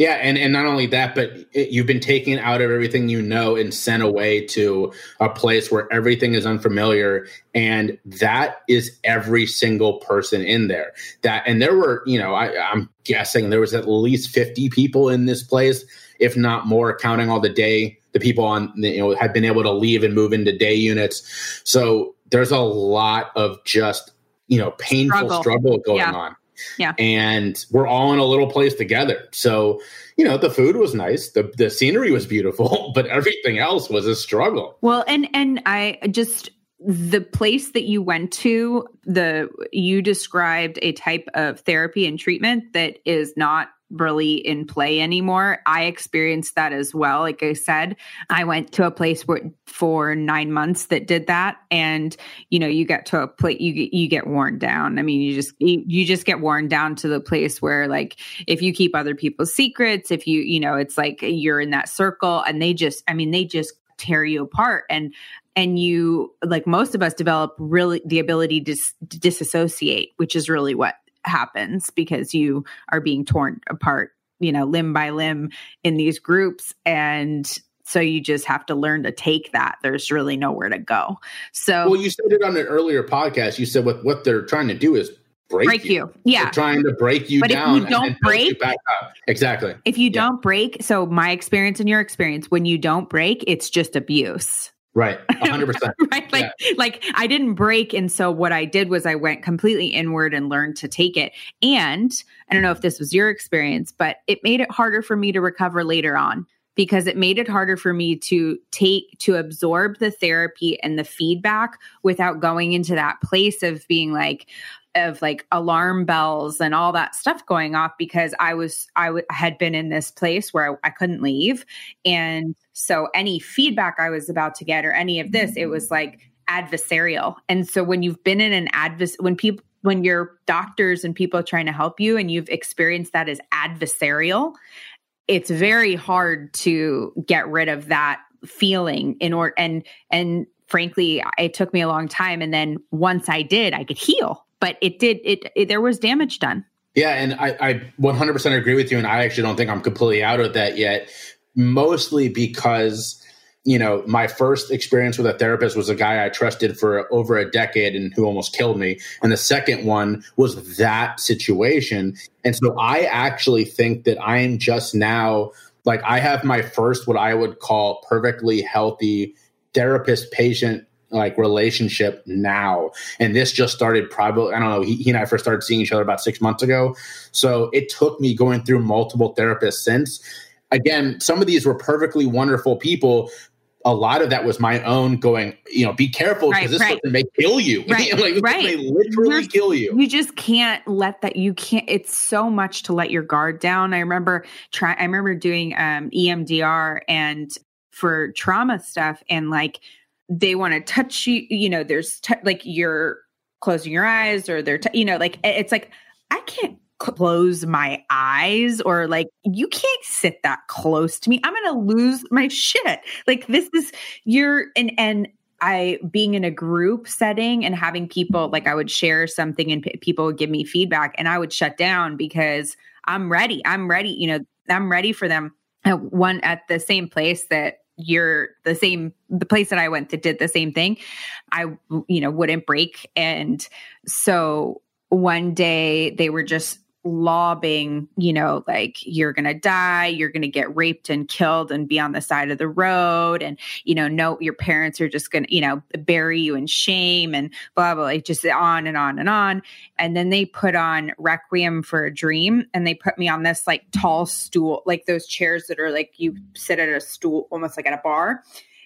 Yeah, and and not only that, but it, you've been taken out of everything you know and sent away to a place where everything is unfamiliar, and that is every single person in there. That and there were, you know, I, I'm guessing there was at least fifty people in this place, if not more, counting all the day the people on you know had been able to leave and move into day units. So there's a lot of just you know painful Struggle. struggle, going Yeah. on Yeah. and we're all in a little place together. So, you know, the food was nice, the the scenery was beautiful, but everything else was a struggle. Well, and and I just the place that you went to, the you described a type of therapy and treatment that is not really in play anymore. I experienced that as well. Like I said, I went to a place where for 9 months that did that and you know, you get to a place you get- you get worn down. I mean, you just you, you just get worn down to the place where like if you keep other people's secrets, if you, you know, it's like you're in that circle and they just I mean, they just tear you apart and and you like most of us develop really the ability to, dis- to disassociate which is really what happens because you are being torn apart you know limb by limb in these groups and so you just have to learn to take that there's really nowhere to go so Well, you said it on an earlier podcast. You said what what they're trying to do is break, break you. you yeah They're trying to break you But if you down. don't break- back up. Exactly. if you Yeah. don't break so my experience and your experience when you don't break it's just abuse Right. hundred percent. right like like i didn't break and so what i did was i went completely inward and learned to take it and i don't know if this was your experience but it made it harder for me to recover later on because it made it harder for me to take to absorb the therapy and the feedback without going into that place of being like of like alarm bells and all that stuff going off because I was I w- had been in this place where I, I couldn't leave. And so any feedback I was about to get or any of this it was like adversarial. And so when you've been in an advers when people when your doctors and people trying to help you and you've experienced that as adversarial, it's very hard to get rid of that feeling in order and and frankly it took me a long time. And then once i did i could heal but it did it, it there was damage done yeah and I, I 100% agree with you and i actually don't think i'm completely out of that yet mostly because you know, my first experience with a therapist was a guy I trusted for over a decade and who almost killed me. And the second one was that situation. And so I actually think that I am just now, like, I have my first, what I would call perfectly healthy therapist patient like relationship now. And this just started probably, I don't know, he, he, and I first started seeing each other about six months ago. So it took me going through multiple therapists since. Again, some of these were perfectly wonderful people, a lot of that was my own going, you know, be careful because right, this right. person may kill you. Right, like, right. may literally kill you. You just can't let that. You can't. It's so much to let your guard down. I remember trying. I remember doing um, EMDR and for trauma stuff, and like they want to touch you. You know, there's t- like you're closing your eyes, or they're t- you know, like it's like I can't close my eyes or like you can't sit that close to me i'm gonna lose my shit like this is you're and and i being in a group setting and having people like i would share something and p- people would give me feedback and i would shut down because i'm ready i'm ready you know i'm ready for them at one at the same place that you're the same the place that i went that did the same thing i you know wouldn't break. And so one day they were just lobbing, you know, like you're going to die, you're going to get raped and killed and be on the side of the road. And, you know, no, your parents are just going to, you know, bury you in shame and blah, blah, like just on and on and on. And then they put on Requiem for a Dream and they put me on this like mm-hmm. tall stool, like those chairs that are like you sit at a stool, almost like at a bar.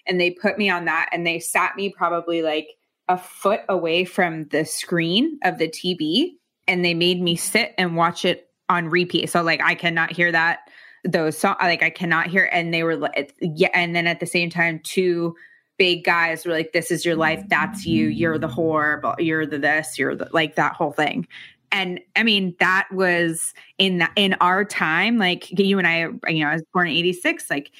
And they put me on that and they sat me probably like a foot away from the screen of the TV and they made me sit and watch it on repeat. So like I cannot hear that those songs like I cannot hear and they were like yeah and then at the same time two big guys were like this is your life. That's you. You're the whore but you're the this. You're the like that whole thing. And I mean that was in the, in our time like you and I you know I was born in 86 like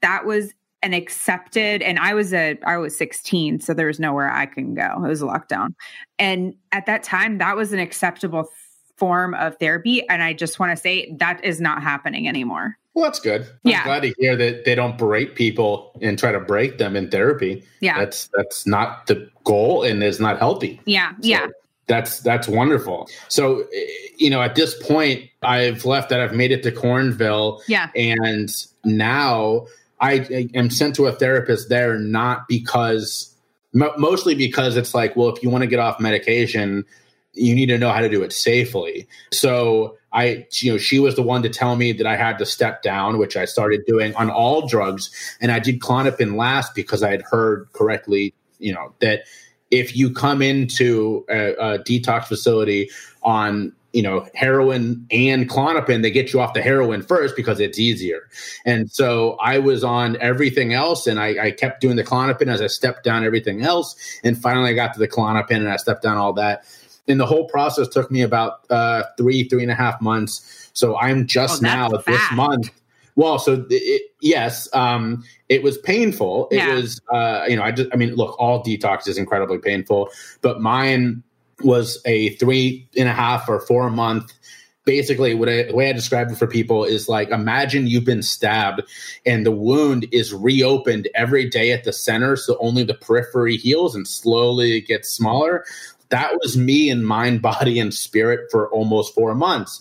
that was an accepted and I was a I was 16 so there was nowhere I can go. It was a lockdown. And at that time that was an acceptable form of therapy and I just want to say that is not happening anymore. Well that's good. I'm yeah. glad to hear that they don't berate people and try to break them in therapy. Yeah. That's that's not the goal and is not healthy. Yeah so yeah. that's that's wonderful. So you know at this point I've left that I've made it to Cornville. Yeah. And now I, am sent to a therapist there not because mostly because it's like, well, if you want to get off medication, you need to know how to do it safely. So I, you know, she was the one to tell me that I had to step down, which I started doing on all drugs. And I did Klonopin last because I had heard correctly, you know, that if you come into a, a detox facility on you know, heroin and Klonopin, they get you off the heroin first because it's easier. And so I was on everything else and I, I kept doing the Klonopin as I stepped down everything else. And finally I got to the Klonopin and I stepped down all that. And the whole process took me about uh, three, three and a half months. So I'm just oh, now fast. this month. Well, so it, yes, um, it was painful. It yeah. was, uh, you know, I just, I mean, look, all detox is incredibly painful, but mine was a three and a half or four month basically what I, the way I describe it for people is like imagine you've been stabbed and the wound is reopened every day at the center so only the periphery heals and slowly it gets smaller. That was me in mind body and spirit for almost four months.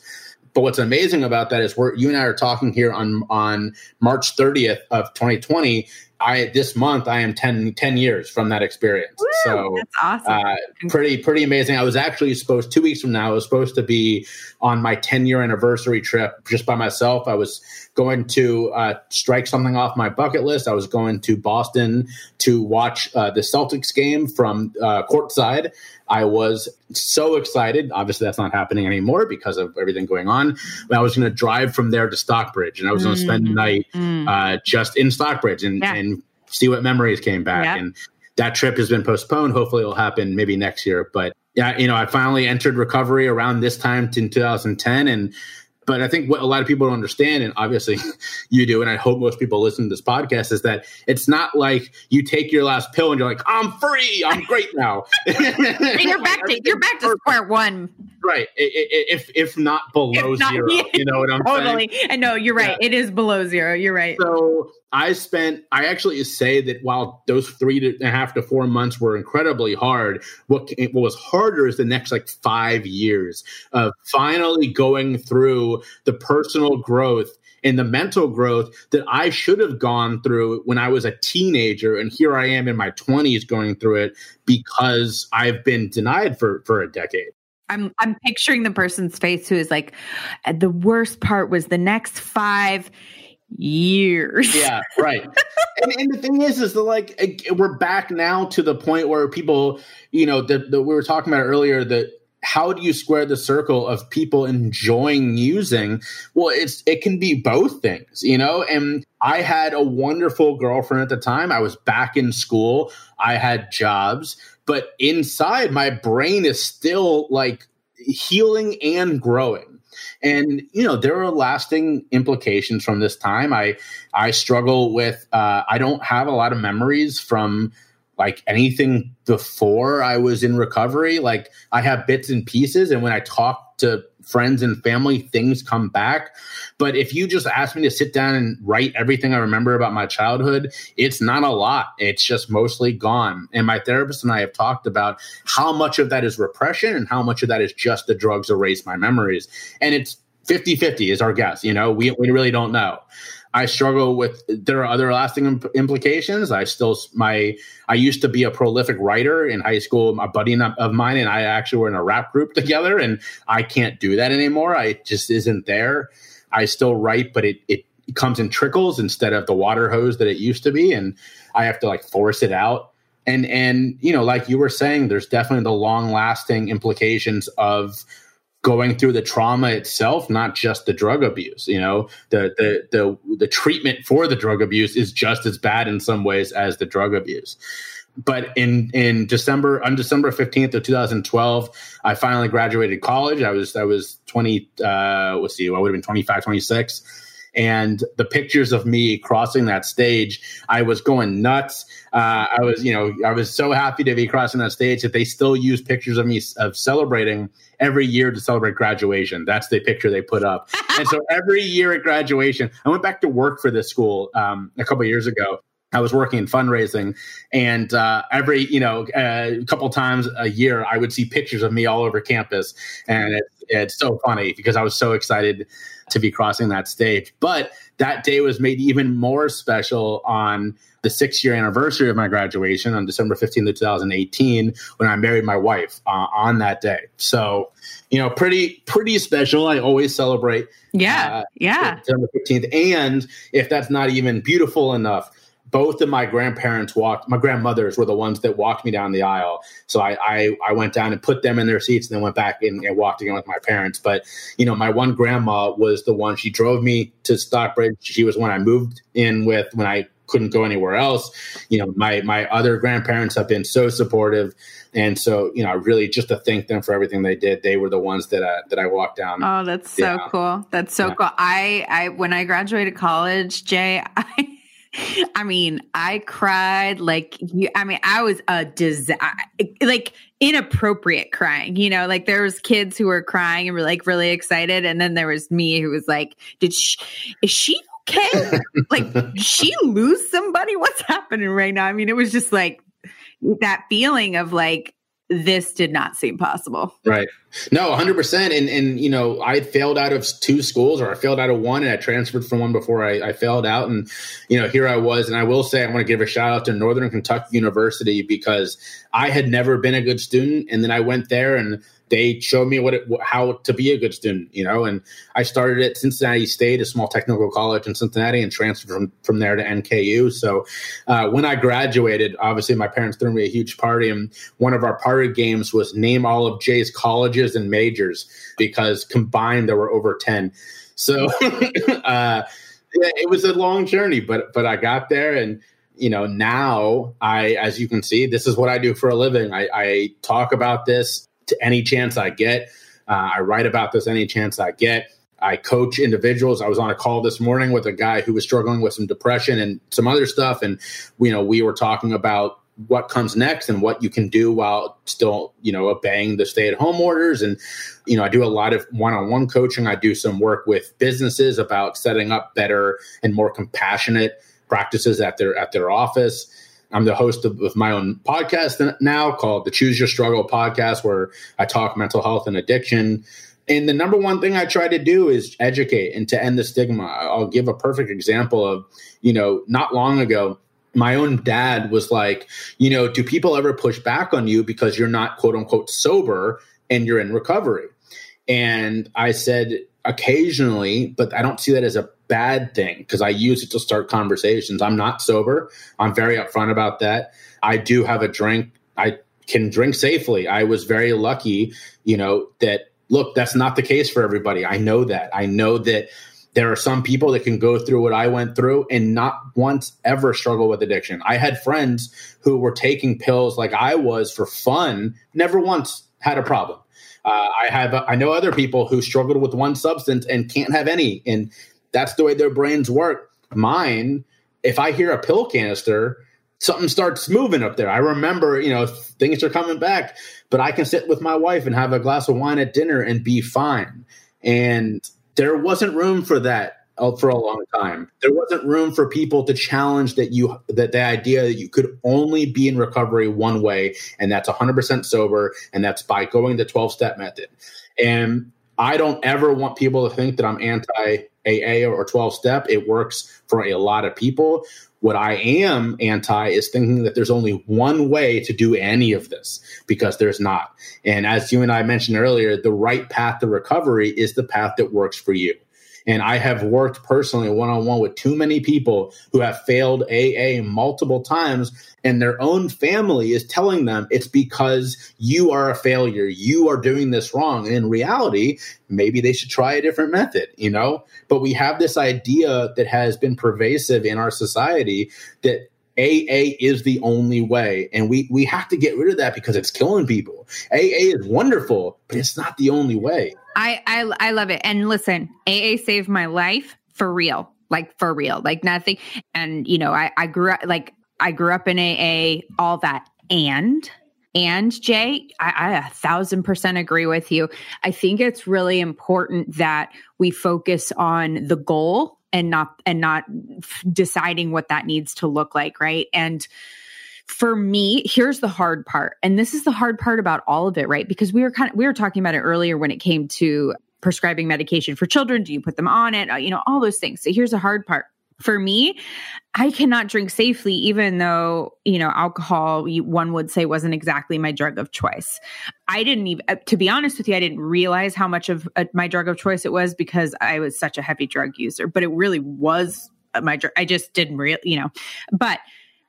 But what's amazing about that is we're you and I are talking here on on March 30th of 2020 I this month I am 10, 10 years from that experience. Woo, so that's awesome. Uh, pretty pretty amazing. I was actually supposed two weeks from now. I was supposed to be on my ten year anniversary trip just by myself. I was going to uh, strike something off my bucket list. I was going to Boston to watch uh, the Celtics game from uh, courtside. I was so excited. Obviously, that's not happening anymore because of everything going on. But I was going to drive from there to Stockbridge, and I was going to spend the night mm. uh, just in Stockbridge and, yeah. and see what memories came back. Yeah. And that trip has been postponed. Hopefully, it'll happen maybe next year. But yeah, you know, I finally entered recovery around this time in 2010, and but I think what a lot of people don't understand, and obviously you do, and I hope most people listen to this podcast, is that it's not like you take your last pill and you're like, I'm free, I'm great now. and you're back to you're back to square one. Right. If if not below if not, zero. Yeah. You know what I'm totally. saying? Totally. And no, you're right. Yeah. It is below zero. You're right. So I spent, I actually say that while those three and a half to four months were incredibly hard, what, what was harder is the next like five years of finally going through the personal growth and the mental growth that I should have gone through when I was a teenager. And here I am in my 20s going through it because I've been denied for, for a decade. I'm I'm picturing the person's face who is like, the worst part was the next five years. Yeah, right. and, and, the thing is, is that like we're back now to the point where people, you know, that we were talking about earlier that how do you square the circle of people enjoying using well it's it can be both things you know? And i had a wonderful girlfriend at the time. I was back in school. I had jobs. But inside my brain is still like healing and growing and you know there are lasting implications from this time. I i struggle with uh, i don't have a lot of memories from like anything before i was in recovery like i have bits and pieces and when i talk to friends and family things come back but if you just ask me to sit down and write everything i remember about my childhood it's not a lot it's just mostly gone and my therapist and i have talked about how much of that is repression and how much of that is just the drugs erase my memories and it's 50 50 is our guess. You know, we, we really don't know. I struggle with there are other lasting imp- implications. I still my I used to be a prolific writer in high school. A buddy of mine and I actually were in a rap group together, and I can't do that anymore. I just isn't there. I still write, but it it comes in trickles instead of the water hose that it used to be, and I have to like force it out. And and you know, like you were saying, there's definitely the long lasting implications of going through the trauma itself, not just the drug abuse. You know, the the the the treatment for the drug abuse is just as bad in some ways as the drug abuse. But in in December on December fifteenth of two thousand twelve, I finally graduated college. I was I was twenty. Uh, let's see, I would have been 25, 26 and the pictures of me crossing that stage, I was going nuts. Uh, I was, you know, I was so happy to be crossing that stage that they still use pictures of me of celebrating every year to celebrate graduation. That's the picture they put up. and so every year at graduation, I went back to work for this school um, a couple years ago. I was working in fundraising, and uh, every you know a uh, couple times a year, I would see pictures of me all over campus, and it, it's so funny because I was so excited to be crossing that stage. But that day was made even more special on the six year anniversary of my graduation on December 15th of 2018 when I married my wife uh, on that day. So, you know, pretty, pretty special. I always celebrate. Yeah. Uh, yeah. December 15th. And if that's not even beautiful enough, both of my grandparents walked my grandmothers were the ones that walked me down the aisle so i i, I went down and put them in their seats and then went back and, and, walked again with my parents but you know my one grandma was the one she drove me to stockbridge she was when i moved in with when i couldn't go anywhere else you know my my other grandparents have been so supportive and so you know really just to thank them for everything they did they were the ones that uh, that i walked down oh that's so cool that's so yeah. cool i i when i graduated college jay i I mean, I cried like you. I mean, I was a disaster, like inappropriate crying. You know, like there was kids who were crying and were like really excited, and then there was me who was like, "Did she? Is she okay? like, she lose somebody? What's happening right now?" I mean, it was just like that feeling of like this did not seem possible. Right. No, 100%. And, and, you know, I failed out of two schools or I failed out of one and I transferred from one before I, I failed out. And, you know, here I was. And I will say, I want to give a shout out to Northern Kentucky University because I had never been a good student. And then I went there and they showed me what it, how to be a good student, you know. And I started at Cincinnati State, a small technical college in Cincinnati, and transferred from from there to NKU. So uh, when I graduated, obviously my parents threw me a huge party, and one of our party games was name all of Jay's colleges and majors because combined there were over ten. So uh, it was a long journey, but but I got there and you know now i as you can see this is what i do for a living i, I talk about this to any chance I get. Uh, I write about this any chance I get. I coach individuals. I was on a call this morning with a guy who was struggling with some depression and some other stuff, and you know we were talking about what comes next and what you can do while still you know obeying the stay at home orders and you know i do a lot of one-on-one coaching i do some work with businesses about setting up better and more compassionate practices at their at their office i'm the host of, of my own podcast now called the choose your struggle podcast where i talk mental health and addiction and the number one thing I try to do is educate and to end the stigma. I'll give a perfect example of, you know, not long ago, my own dad was like, you know, do people ever push back on you because you're not quote unquote sober and you're in recovery? And I said, occasionally, but I don't see that as a bad thing because I use it to start conversations. I'm not sober. I'm very upfront about that. I do have a drink. I can drink safely. I was very lucky, you know, that look, that's not the case for everybody. I know that. I know that there are some people that can go through what I went through and not once ever struggle with addiction. I had friends who were taking pills like I was for fun, never once had a problem. Uh, I have I know other people who struggled with one substance and can't have any, and that's the way their brains work. Mine, if I hear a pill canister, something starts moving up there. I remember, you know, things are coming back, but I can sit with my wife and have a glass of wine at dinner and be fine. And there wasn't room for that Uh, for a long time. There wasn't room for people to challenge that you that the idea that you could only be in recovery one way, and that's 100% sober, and that's by going the 12 step method. And I don't ever want people to think that I'm anti AA or 12 step. It works for a lot of people. What I am anti is thinking that there's only one way to do any of this because there's not. And as you and I mentioned earlier, the right path to recovery is the path that works for you. And I have worked personally one on one with too many people who have failed AA multiple times, and their own family is telling them it's because you are a failure. You are doing this wrong. And in reality, maybe they should try a different method, you know? But we have this idea that has been pervasive in our society that AA is the only way. And we, we have to get rid of that because it's killing people. AA is wonderful, but it's not the only way. I, I I love it. And listen, AA saved my life for real. Like for real. Like nothing. And you know, I, I grew up like I grew up in AA, all that. And and Jay, I, I a thousand percent agree with you. I think it's really important that we focus on the goal and not and not deciding what that needs to look like, right? And for me, here's the hard part. And this is the hard part about all of it, right? Because we were kind of we were talking about it earlier when it came to prescribing medication for children. Do you put them on it? Uh, you know, all those things. So here's the hard part. For me, I cannot drink safely, even though, you know, alcohol, one would say, wasn't exactly my drug of choice. I didn't even, uh, to be honest with you, I didn't realize how much of uh, my drug of choice it was because I was such a heavy drug user, but it really was my drug. I just didn't really, you know, but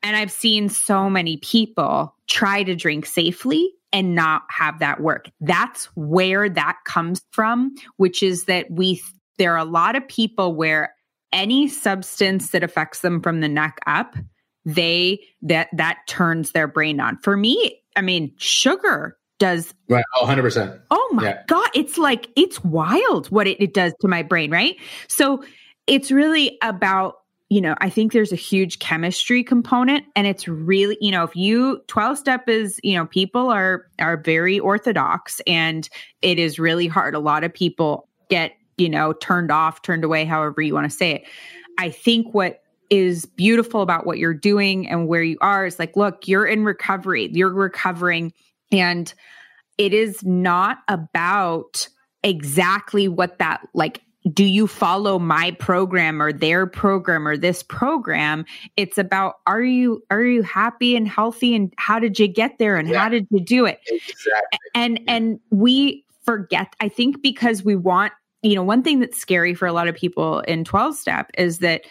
and I've seen so many people try to drink safely and not have that work. That's where that comes from, which is that we, there are a lot of people where any substance that affects them from the neck up, they, that, that turns their brain on. For me, I mean, sugar does right oh, 100% oh my yeah. god it's like it's wild what it, it does to my brain right so it's really about you know, I think there's a huge chemistry component and it's really, you know, if you 12 step is, you know, people are are very orthodox and it is really hard. A lot of people get, you know, turned off, turned away, however you want to say it. I think what is beautiful about what you're doing and where you are is like, look, you're in recovery. You're recovering and it is not about exactly what that like do you follow my program or their program or this program? It's about are you are you happy and healthy and how did you get there and how did you do it? Exactly. and yeah. and we forget i think because we want you know one thing that's scary for a lot of people in 12 step is that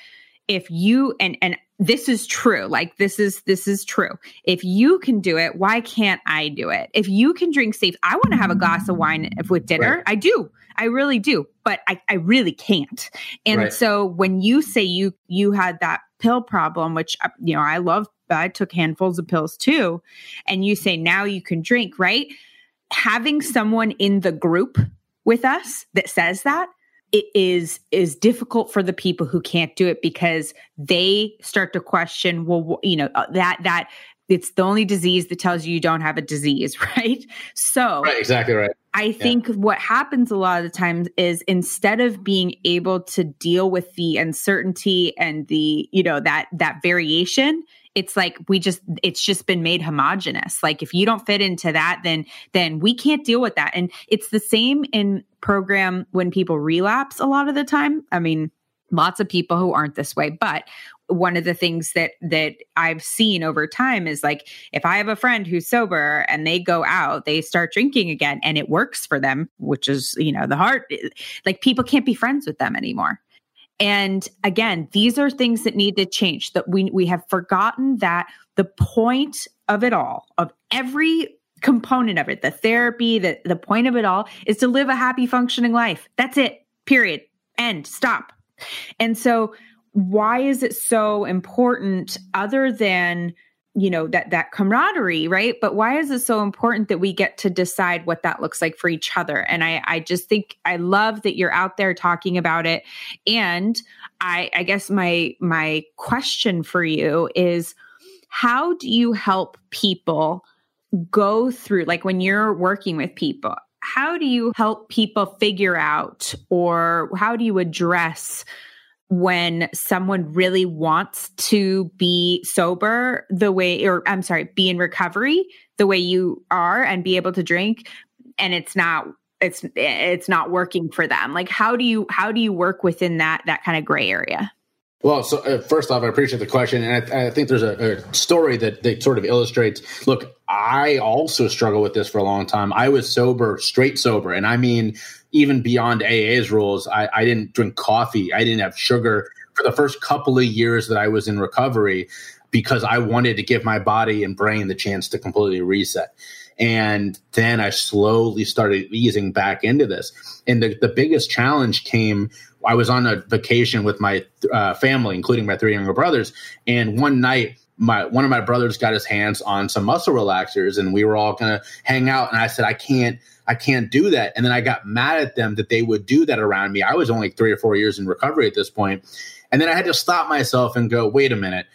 if you and and this is true like this is this is true. If you can do it why can't i do it? If you can drink safe i want to have a glass of wine with dinner. Right. i do I really do, but I, I really can't. And right. so when you say you you had that pill problem, which uh, you know I love, I took handfuls of pills too, and you say now you can drink, right? having someone in the group with us that says that it is is difficult for the people who can't do it because they start to question well you know uh, that that it's the only disease that tells you you don't have a disease right so right exactly right i think yeah. what happens a lot of the times is instead of being able to deal with the uncertainty and the you know that that variation it's like we just it's just been made homogenous. Like if you don't fit into that then then we can't deal with that. And it's the same in program when people relapse a lot of the time. I mean lots of people who aren't this way but one of the things that that I've seen over time is like if I have a friend who's sober and they go out, they start drinking again and it works for them, which is, you know, the heart eh, like people can't be friends with them anymore. And again, these are things that need to change. That we we have forgotten that the point of it all, of every component of it, the therapy, the, the point of it all is to live a happy, functioning life. That's it. Period. End. Stop. And so why is it so important other than you know that that camaraderie right? But why is it so important that we get to decide what that looks like for each other? And i i just think i love that you're out there talking about it. And i i guess my my question for you is how do you help people go through like when you're working with people how do you help people figure out or how do you address when someone really wants to be sober the way or I'm sorry, be in recovery the way you are and be able to drink and it's not it's it's not working for them. Like how do you how do you work within that that kind of gray area? Well, so uh, first off, I appreciate the question, and I, I think there's a, a, story that that sort of illustrates. Look, I also struggled with this for a long time. I was sober, straight sober, and I mean even beyond AA's rules. I, I didn't drink coffee. I didn't have sugar for the first couple of years that I was in recovery because I wanted to give my body and brain the chance to completely reset. And then I slowly started easing back into this. And the, the biggest challenge came I was on a vacation with my uh, family, including my three younger brothers. And one night, my one of my brothers got his hands on some muscle relaxers, and we were all gonna hang out. And I said, I can't, I can't do that. And then I got mad at them that they would do that around me. I was only three or four years in recovery at this point, and then I had to stop myself and go, wait a minute,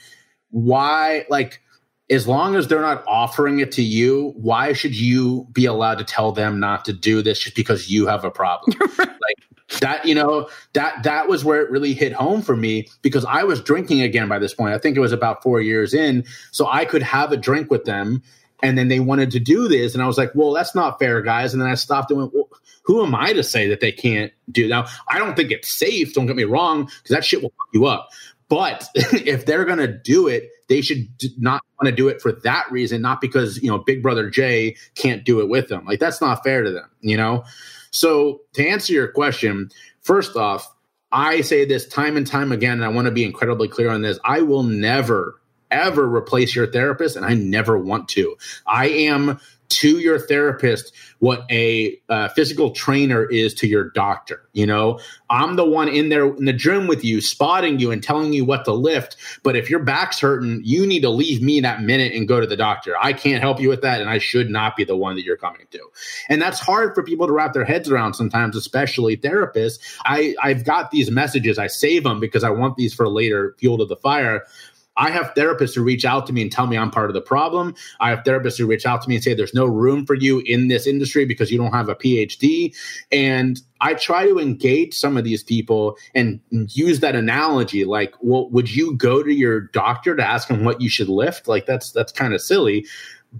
why? Like, as long as they're not offering it to you, why should you be allowed to tell them not to do this just because you have a problem? like that you know that that was where it really hit home for me because i was drinking again by this point. I think it was about four years in. So i could have a drink with them and then they wanted to do this. And i was like well that's not fair guys. And then i stopped and went well, who am i to say that they can't do now i don't think it's safe. Don't get me wrong because that shit will fuck you up. But if they're going to do it they should not want to do it for that reason not because you know big brother jay can't do it with them. Like that's not fair to them you know so, to answer your question, first off, I say this time and time again, and I want to be incredibly clear on this. I will never, ever replace your therapist, and I never want to. I am to your therapist what a uh, physical trainer is to your doctor. You know, I'm the one in there in the gym with you, spotting you and telling you what to lift. But if your back's hurting, you need to leave me that minute and go to the doctor. I can't help you with that, and I should not be the one that you're coming to. And that's hard for people to wrap their heads around sometimes, especially therapists. I I've got these messages, I save them because I want these for later fuel to the fire I have therapists who reach out to me and tell me I'm part of the problem. I have therapists who reach out to me and say there's no room for you in this industry because you don't have a PhD. And I try to engage some of these people and use that analogy like, well, would you go to your doctor to ask him what you should lift? Like that's that's kind of silly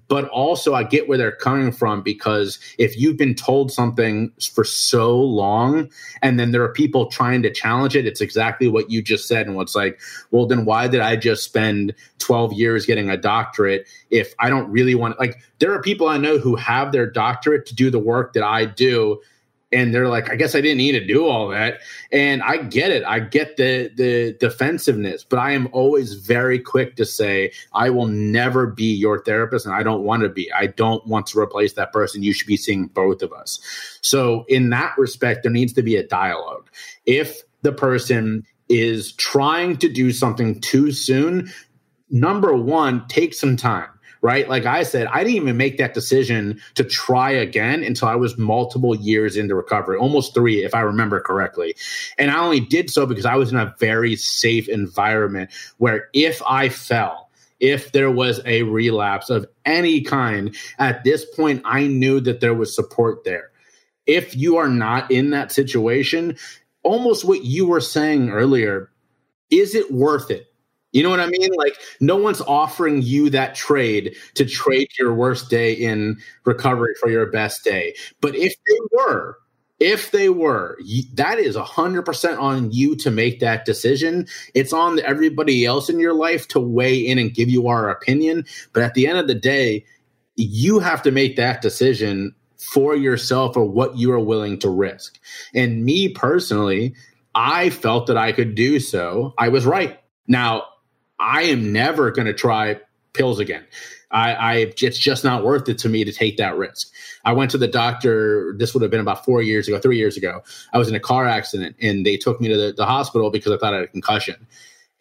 but also I get where they're coming from because if you've been told something for so long and then there are people trying to challenge it, it's exactly what you just said. And what's like, well, then why did I just spend 12 years getting a doctorate if I don't really want like there are people I know who have their doctorate to do the work that I do and they're like, I guess I didn't need to do all that. And I get it. I get the the defensiveness, but I am always very quick to say, I will never be your therapist and I don't want to be. I don't want to replace that person. You should be seeing both of us. So in that respect, there needs to be a dialogue. If the person is trying to do something too soon, number one, take some time right? Like I said, I didn't even make that decision to try again until I was multiple years into recovery, almost three, if I remember correctly. And I only did so because I was in a very safe environment where if I fell, if there was a relapse of any kind, at this point, I knew that there was support there. If you are not in that situation, almost what you were saying earlier, is it worth it? You know what I mean? Like no one's offering you that trade to trade your worst day in recovery for your best day. But if they were, if they were, that is 100% on you to make that decision. It's on everybody else in your life to weigh in and give you our opinion. But at the end of the day, you have to make that decision for yourself or what you are willing to risk. And me personally, I felt that I could do so. I was right. Now, I am never going to try pills again. I, I, it's just not worth it to me to take that risk. I went to the doctor. This would have been about four years ago, three years ago. I was in a car accident, and they took me to the, the hospital because I thought I had a concussion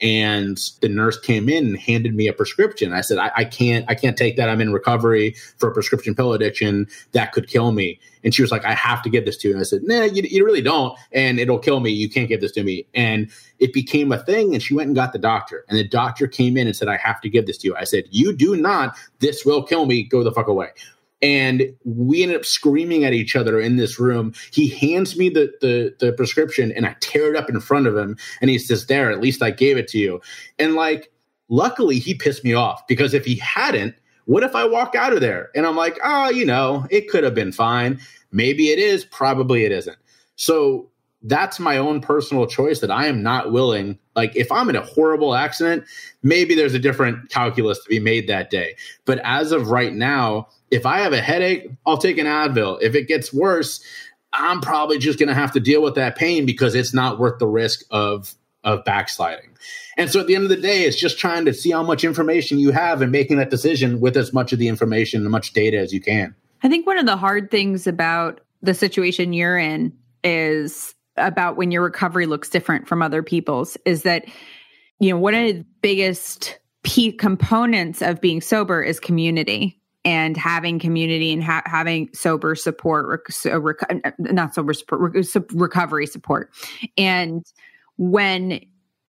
and the nurse came in and handed me a prescription. I said, I, I, can't, I can't take that. I'm in recovery for a prescription pill addiction that could kill me. And she was like, I have to give this to you. And I said, Nah, you, you really don't, and it'll kill me. You can't give this to me. And it became a thing. And she went and got the doctor, and the doctor came in and said, I have to give this to you. I said, You do not. This will kill me. Go the fuck away and we ended up screaming at each other in this room. He hands me the, the, the prescription and I tear it up in front of him and he says, There, at least I gave it to you. And like, luckily he pissed me off because if he hadn't, what if I walk out of there and I'm like, oh, you know, it could have been fine. Maybe it is, probably it isn't. So that's my own personal choice that I am not willing. Like, if I'm in a horrible accident, maybe there's a different calculus to be made that day. But as of right now, if I have a headache, I'll take an Advil. If it gets worse, I'm probably just going to have to deal with that pain because it's not worth the risk of of backsliding. And so at the end of the day, it's just trying to see how much information you have and making that decision with as much of the information and much data as you can. I think one of the hard things about the situation you're in is about when your recovery looks different from other people's is that you know one of the biggest key components of being sober is community and having community and ha- having sober support, rec- rec- uh, not sober support, rec- recovery support. And when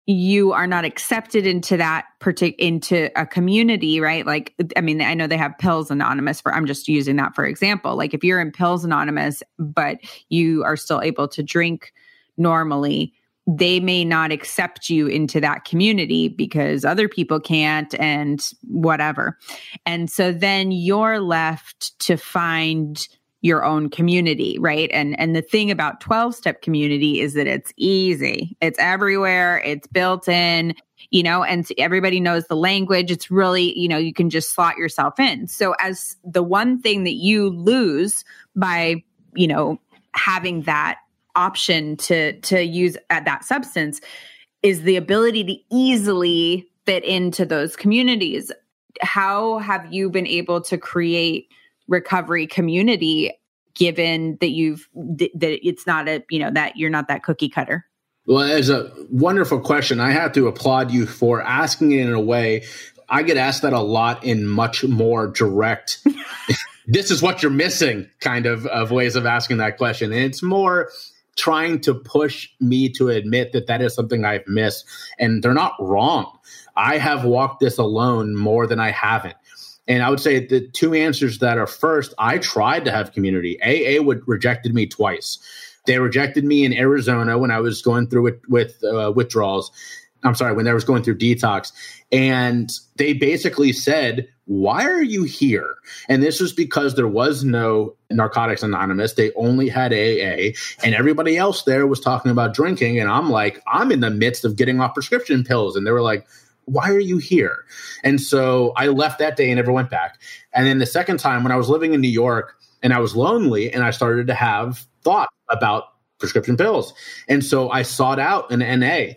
you are not accepted into that particular into a community, right? Like, I mean, I know they have Pills Anonymous for. I'm just using that for example. Like, if you're in Pills Anonymous, but you are still able to drink normally, they may not accept you into that community because other people can't and whatever. And so then you're left to find your own community, right? And and the thing about 12 step community is that it's easy. It's everywhere, it's built in, you know, and everybody knows the language. It's really, you know, you can just slot yourself in. So as the one thing that you lose by, you know, having that option to to use at that substance is the ability to easily fit into those communities. How have you been able to create recovery community given that you've that it's not a you know that you're not that cookie cutter? Well it's a wonderful question. I have to applaud you for asking it in a way. I get asked that a lot in much more direct this is what you're missing kind of of ways of asking that question. And it's more trying to push me to admit that that is something I've missed. And they're not wrong. I have walked this alone more than I haven't. And I would say the two answers that are first, I tried to have community. AA would rejected me twice. They rejected me in Arizona when I was going through it with uh, withdrawals. I'm sorry, when I was going through detox. And they basically said, Why are you here? And this was because there was no Narcotics Anonymous. They only had AA, and everybody else there was talking about drinking. And I'm like, I'm in the midst of getting off prescription pills. And they were like, why are you here? And so I left that day and never went back. And then the second time when I was living in New York and I was lonely and I started to have thought about prescription pills. And so I sought out an NA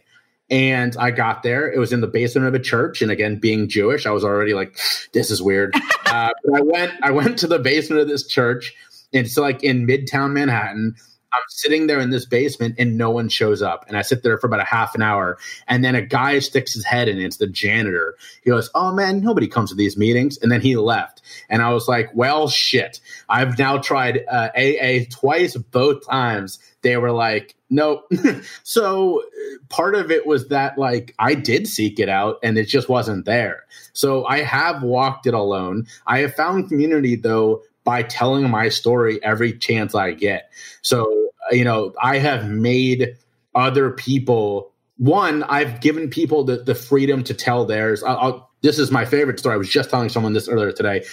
and I got there. It was in the basement of a church, and again, being Jewish, I was already like, "This is weird." uh, but I went, I went to the basement of this church. It's like in Midtown Manhattan. I'm sitting there in this basement and no one shows up. And I sit there for about a half an hour. And then a guy sticks his head in. It's the janitor. He goes, Oh man, nobody comes to these meetings. And then he left. And I was like, Well, shit. I've now tried uh, AA twice, both times. They were like, Nope. so part of it was that, like, I did seek it out and it just wasn't there. So I have walked it alone. I have found community, though, by telling my story every chance I get. So, you know, I have made other people one, I've given people the, the freedom to tell theirs. I'll, I'll, this is my favorite story. I was just telling someone this earlier today.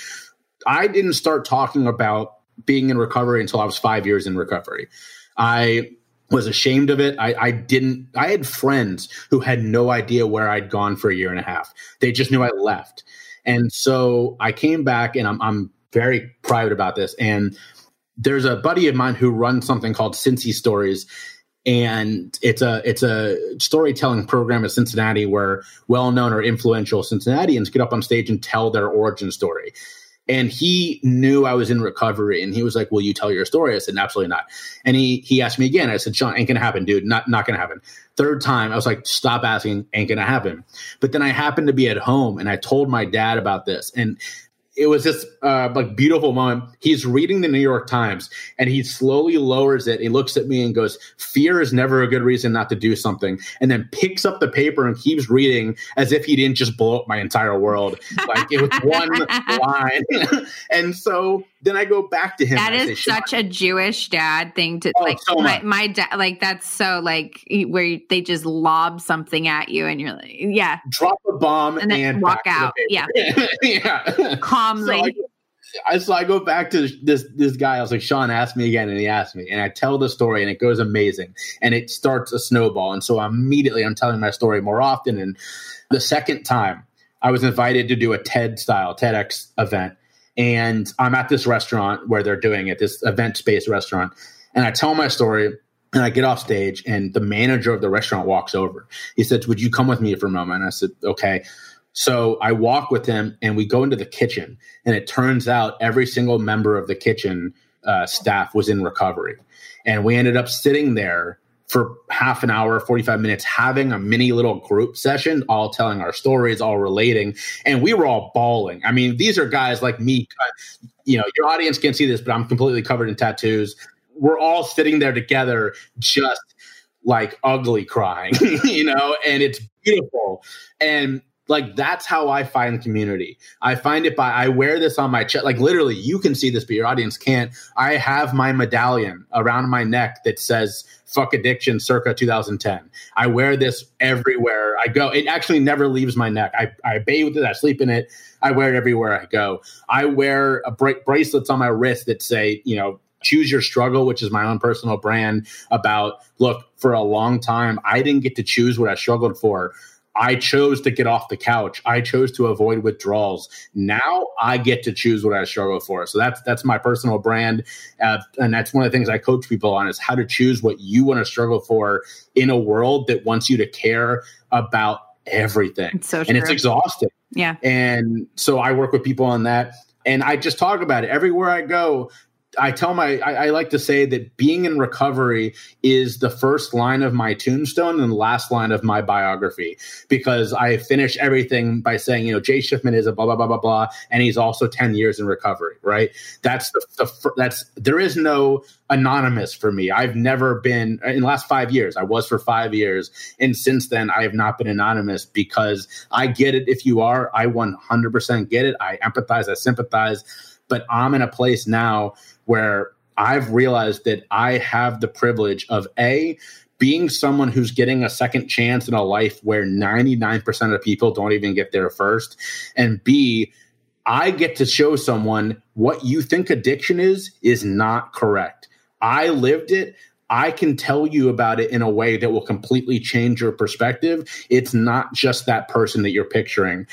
I didn't start talking about being in recovery until I was five years in recovery. I was ashamed of it. I, I, didn't, I had friends who had no idea where I'd gone for a year and a half. They just knew I left. And so I came back and I'm, I'm very private about this. And there's a buddy of mine who runs something called Cincy Stories. And it's a it's a storytelling program in Cincinnati where well-known or influential Cincinnatians get up on stage and tell their origin story. And he knew I was in recovery, and he was like, "Will you tell your story?" I said, "Absolutely not." And he he asked me again. I said, "Sean, ain't gonna happen, dude. Not not gonna happen." Third time, I was like, "Stop asking, ain't gonna happen." But then I happened to be at home, and I told my dad about this, and it was this uh, like beautiful moment. He's reading the New York Times and he slowly lowers it. He looks at me and goes, "Fear is never a good reason not to do something." And then picks up the paper and keeps reading as if he didn't just blow up my entire world. Like it was one line. and so then I go back to him. That is say, such a Jewish dad thing to oh, like. So my, my dad, like that's so like where they just lob something at you and you're like, yeah, drop a bomb and then and walk out. Yeah, yeah, calmly. So I, so I go back to this this guy. I was like, Sean asked me again, and he asked me, and I tell the story, and it goes amazing, and it starts a snowball, and so immediately I'm telling my story more often. And the second time, I was invited to do a TED style TEDx event and I'm at this restaurant where they're doing it, this event space restaurant. And I tell my story and I get off stage and the manager of the restaurant walks over. He says, Would you come with me for a moment? And I said, Okay. So I walk with him and we go into the kitchen. And it turns out every single member of the kitchen uh, staff was in recovery. And we ended up sitting there for half an hour, 45 minutes, having a mini little group session, all telling our stories, all relating. And we were all bawling. I mean, these are guys like me. You know, your audience can't see this, but I'm completely covered in tattoos. We're all sitting there together, just like ugly crying, you know, and it's beautiful. And like that's how I find community. I find it by I wear this on my chest. Like literally, you can see this, but your audience can't. I have my medallion around my neck that says "fuck addiction" circa 2010. I wear this everywhere I go. It actually never leaves my neck. I I bathe with it. I sleep in it. I wear it everywhere I go. I wear bra- bracelets on my wrist that say, you know, choose your struggle which is my own personal brand about look for a long time i didn't get to choose what i struggled for I chose to get off the couch. I chose to avoid withdrawals. Now I get to choose what I struggle for. So that's that's my personal brand, uh, and that's one of the things I coach people on is how to choose what you want to struggle for in a world that wants you to care about everything. It's so and it's exhausting. Yeah. And so I work with people on that. And I just talk about it everywhere I go. I tell my I, I, like to say that being in recovery is the first line of my tombstone and the last line of my biography because I finish everything by saying you know Jay Shifman is a blah blah blah blah blah and he's also ten years in recovery right? That's the, the that's there is no anonymous for me. I've never been in the last five years I was for five years and since then I have not been anonymous because I get it if you are. I 100% get it. I empathize I sympathize but I'm in a place now where I've realized that I have the privilege of A, being someone who's getting a second chance in a life where 99% of people don't even get there first, and B, I get to show someone what you think addiction is, is not correct. I lived it. I can tell you about it in a way that will completely change your perspective. It's not just that person that you're picturing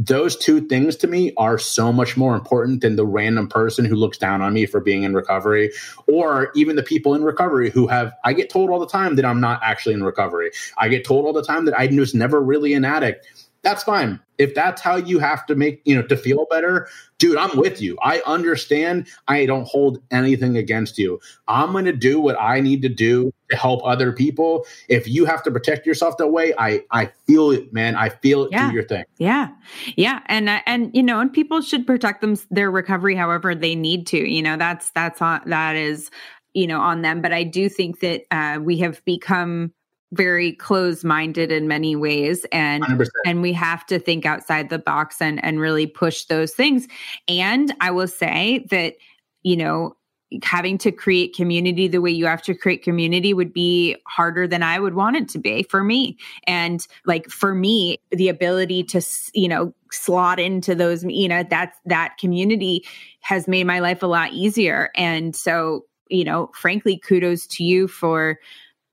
those two things to me are so much more important than the random person who looks down on me for being in recovery or even the people in recovery who have I get told all the time that I'm not actually in recovery. I get told all the time that I was never really an addict. That's fine. If that's how you have to make, you know, to feel better, dude, I'm with you. I understand. I don't hold anything against you. I'm going to do what I need to do to help other people. If you have to protect yourself that way, I I feel it, man. I feel it. Yeah. Do your thing. Yeah. Yeah. And uh, and you know, and people should protect them their recovery however they need to. You know, that's that's on that is you know on them. But I do think that uh, we have become very closed minded in many ways and 100%. and we have to think outside the box and and really push those things. And i will say that you know having to create community the way you have to create community would be harder than i would want it to be for me. And like for me the ability to you know slot into those you know that's that community has made my life a lot easier. And so you know frankly kudos to you for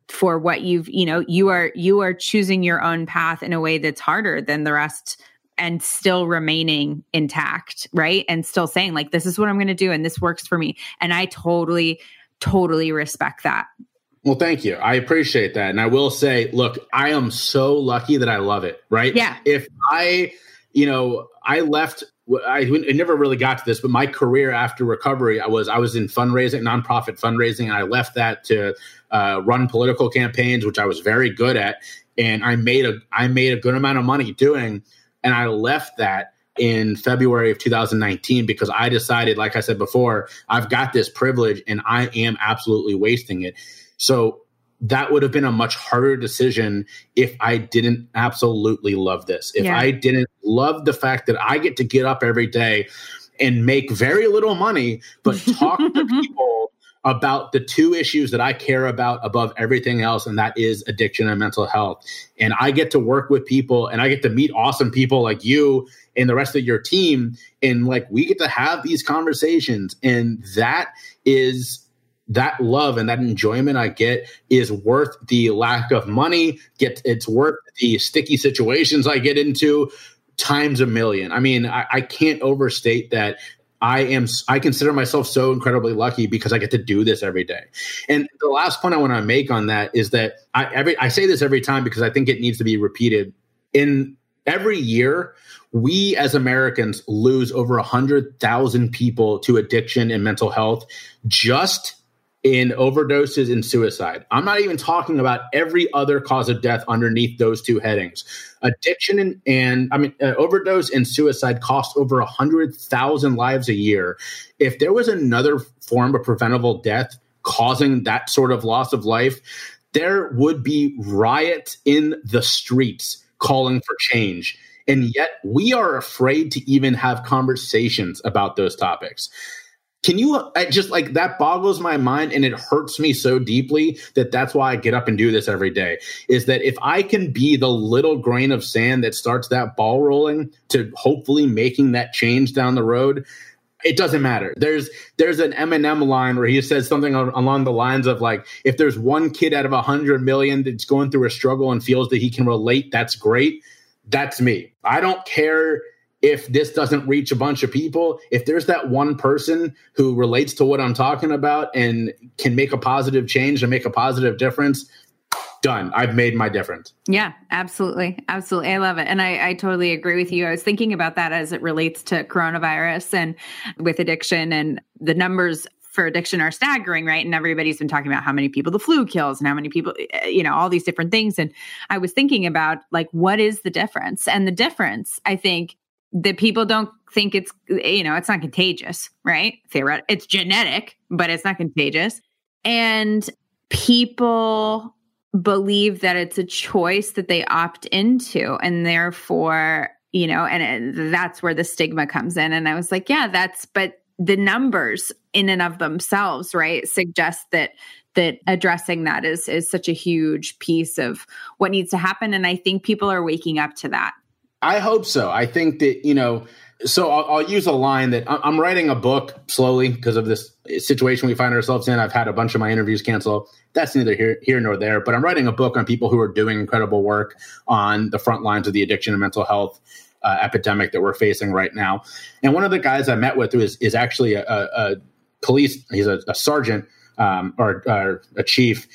for what you've you know you are you are choosing your own path in a way that's harder than the rest and still remaining intact right and still saying like this is what i'm going to do and this works for me and i totally totally respect that Well, thank you. I appreciate that. And I will say, look, I am so lucky that I love it, right? Yeah. If I, you know, I left I, I never really got to this, but my career after recovery, I was I was in fundraising, nonprofit fundraising, and I left that to uh, run political campaigns, which I was very good at, and I made a I made a good amount of money doing, and I left that in February of 2019 because I decided, like I said before, I've got this privilege and I am absolutely wasting it. So that would have been a much harder decision if I didn't absolutely love this. If Yeah. I didn't love the fact that I get to get up every day and make very little money, but talk to people about the two issues that I care about above everything else, and that is addiction and mental health. And I get to work with people and I get to meet awesome people like you and the rest of your team. And like we get to have these conversations. And that is that love and that enjoyment I get is worth the lack of money. Get it's worth the sticky situations I get into times a million. I mean, I, I can't overstate that. I am. I consider myself so incredibly lucky because I get to do this every day. And the last point I want to make on that is that I every I say this every time because I think it needs to be repeated. In every year, we as Americans lose over a hundred thousand people to addiction and mental health just in overdoses and suicide. I'm not even talking about every other cause of death underneath those two headings. Addiction and, and I mean, uh, overdose and suicide cost over a hundred thousand lives a year. If there was another form of preventable death causing that sort of loss of life, there would be riots in the streets calling for change. And yet we are afraid to even have conversations about those topics. Can you I just like that boggles my mind and it hurts me so deeply that that's why I get up and do this every day is that if I can be the little grain of sand that starts that ball rolling to hopefully making that change down the road it doesn't matter. There's there's an Eminem line where he says something along the lines of like, if there's one kid out of a hundred million that's going through a struggle and feels that he can relate, that's great. That's me. I don't care if this doesn't reach a bunch of people. If there's that one person who relates to what I'm talking about and can make a positive change and make a positive difference, done. I've made my difference. Yeah, absolutely. Absolutely. I love it. And I, I totally agree with you. I was thinking about that as it relates to coronavirus and with addiction and the numbers for addiction are staggering, right? And everybody's been talking about how many people the flu kills and how many people, eh, you know, all these different things. And I was thinking about like, what is the difference? And the difference, I think, that people don't think it's, you know, it's not contagious, right? Theoret- it's genetic, but it's not contagious. And people believe that it's a choice that they opt into and therefore you know and it, that's where the stigma comes in and i was like yeah that's but the numbers in and of themselves right suggest that that addressing that is is such a huge piece of what needs to happen and i think people are waking up to that I hope so. I think that, you know, so I'll, I'll use a line that I'm writing a book slowly because of this situation we find ourselves in. I've had a bunch of my interviews cancel. That's neither here, here nor there, but I'm writing a book on people who are doing incredible work on the front lines of the addiction and mental health uh, epidemic that we're facing right now. And one of the guys I met with is, is actually a, a, a police, he's a, a sergeant um, or, or a chief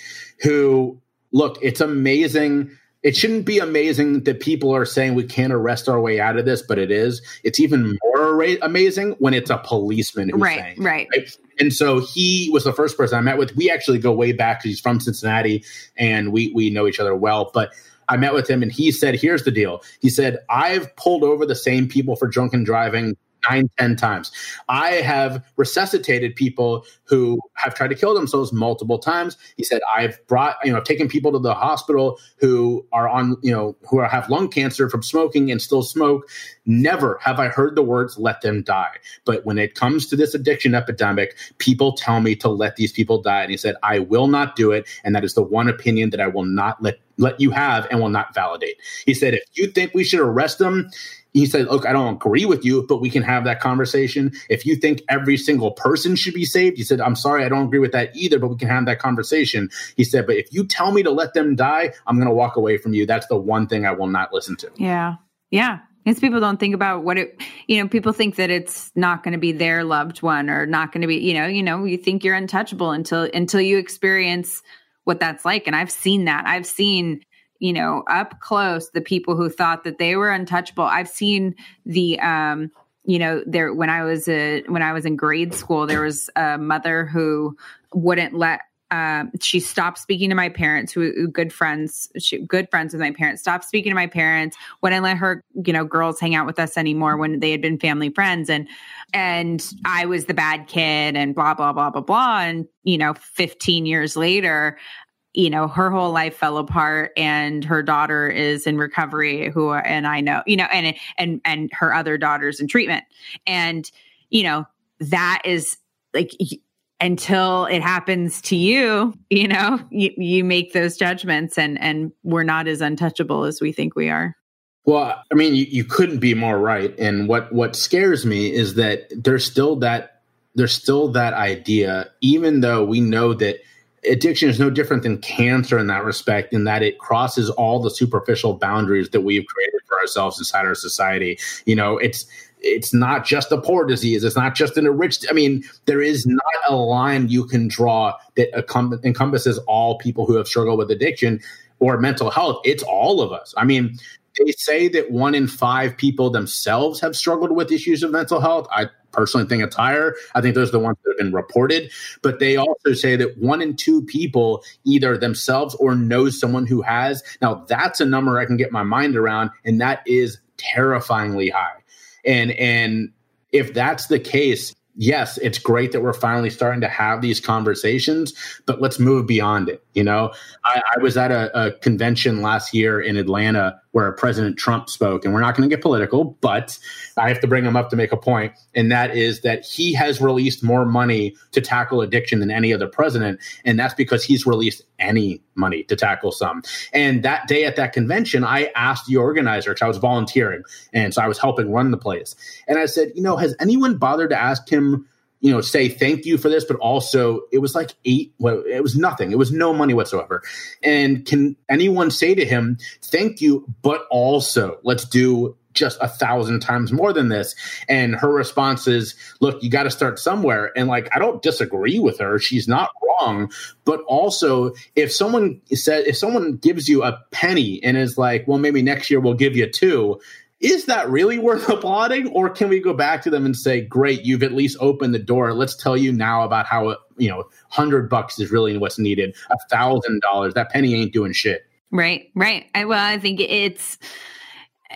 who, look, it's amazing it shouldn't be amazing that people are saying we can't arrest our way out of this, but it is. It's even more amazing when it's a policeman who's right, saying, right, right. And so he was the first person I met with. We actually go way back because he's from Cincinnati and we we know each other well. But I met with him and he said, "Here's the deal." He said, "I've pulled over the same people for drunken driving nine, ten times. I have resuscitated people who have tried to kill themselves multiple times. He said, I've brought, you know, I've taken people to the hospital who are on, you know, who are, have lung cancer from smoking and still smoke. Never have I heard the words, let them die. But when it comes to this addiction epidemic, people tell me to let these people die. And he said, I will not do it. And that is the one opinion that I will not let let you have and will not validate. He said, if you think we should arrest them, he said, Look, I don't agree with you, but we can have that conversation. If you think every single person should be saved, he said, I'm sorry, I don't agree with that either, but we can have that conversation. He said, But if you tell me to let them die, I'm going to walk away from you. That's the one thing I will not listen to. Yeah. Yeah. Because people don't think about what it, you know, people think that it's not going to be their loved one or not going to be, you know, you know, you think you're untouchable until until you experience what that's like. And I've seen that. I've seen you know, up close the people who thought that they were untouchable. I've seen the um you know there when i was a when i was in grade school there was a mother who wouldn't let um, she stopped speaking to my parents who, who good friends she, good friends with my parents stopped speaking to my parents wouldn't let her you know girls hang out with us anymore when they had been family friends and and i was the bad kid and blah blah blah blah blah and you know 15 years later you know her whole life fell apart and her daughter is in recovery who and i know you know and and and her other daughter's in treatment. And you know that is like until it happens to you you know you, you make those judgments and and we're not as untouchable as we think we are. Well i mean you, you couldn't be more right. And what what scares me is that there's still that there's still that idea even though we know that addiction is no different than cancer in that respect, in that it crosses all the superficial boundaries that we've created for ourselves inside our society. You know, it's it's not just a poor disease. It's not just an enriched. I mean, there is not a line you can draw that encompasses all people who have struggled with addiction or mental health. It's all of us. I mean, they say that one in five people themselves have struggled with issues of mental health. I personally think it's higher. I think those are the ones that have been reported. But they also say that one in two people either themselves or knows someone who has. Now, that's a number I can get my mind around, and that is terrifyingly high. And and if that's the case, yes, it's great that we're finally starting to have these conversations, but let's move beyond it. You know, I, I was at a, a, convention last year in Atlanta where President Trump spoke, and we're not going to get political, but I have to bring him up to make a point, and that is that he has released more money to tackle addiction than any other president, and that's because he's released any money to tackle some. And that day at that convention, I asked the organizer because I was volunteering, and so I was helping run the place, and I said, you know, has anyone bothered to ask him? You know, say thank you for this, but also it was like eight, well, it was nothing. It was no money whatsoever. And can anyone say to him, thank you, but also let's do just a thousand times more than this. And her response is, look, you got to start somewhere. And like, I don't disagree with her. She's not wrong. But also, if someone said, if someone gives you a penny and is like, well, maybe next year we'll give you two, is that really worth applauding? Or can we go back to them and say great you've at least opened the door. Let's tell you now about how uh, you know 100 bucks is really what's needed. A thousand dollars that penny ain't doing shit. Right right. I, well i think it's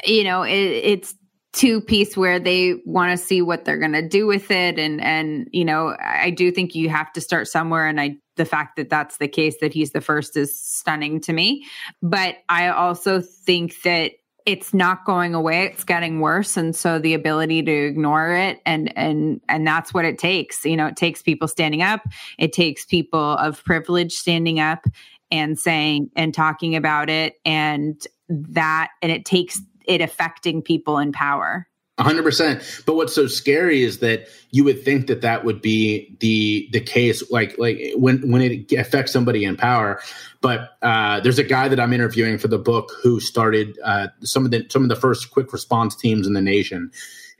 you know it, it's two piece where they want to see what they're going to do with it. And and you know i do think you have to start somewhere. And i the fact that that's the case that he's the first is stunning to me. But i also think that it's not going away it's getting worse and so the ability to ignore it and and and that's what it takes. You know it takes people standing up it takes people of privilege standing up and saying and talking about it and that and it takes it affecting people in power 100% but what's so scary is that you would think that that would be the the case like like when when it affects somebody in power. But uh, there's a guy that i'm interviewing for the book who started uh, some of the some of the first quick response teams in the nation.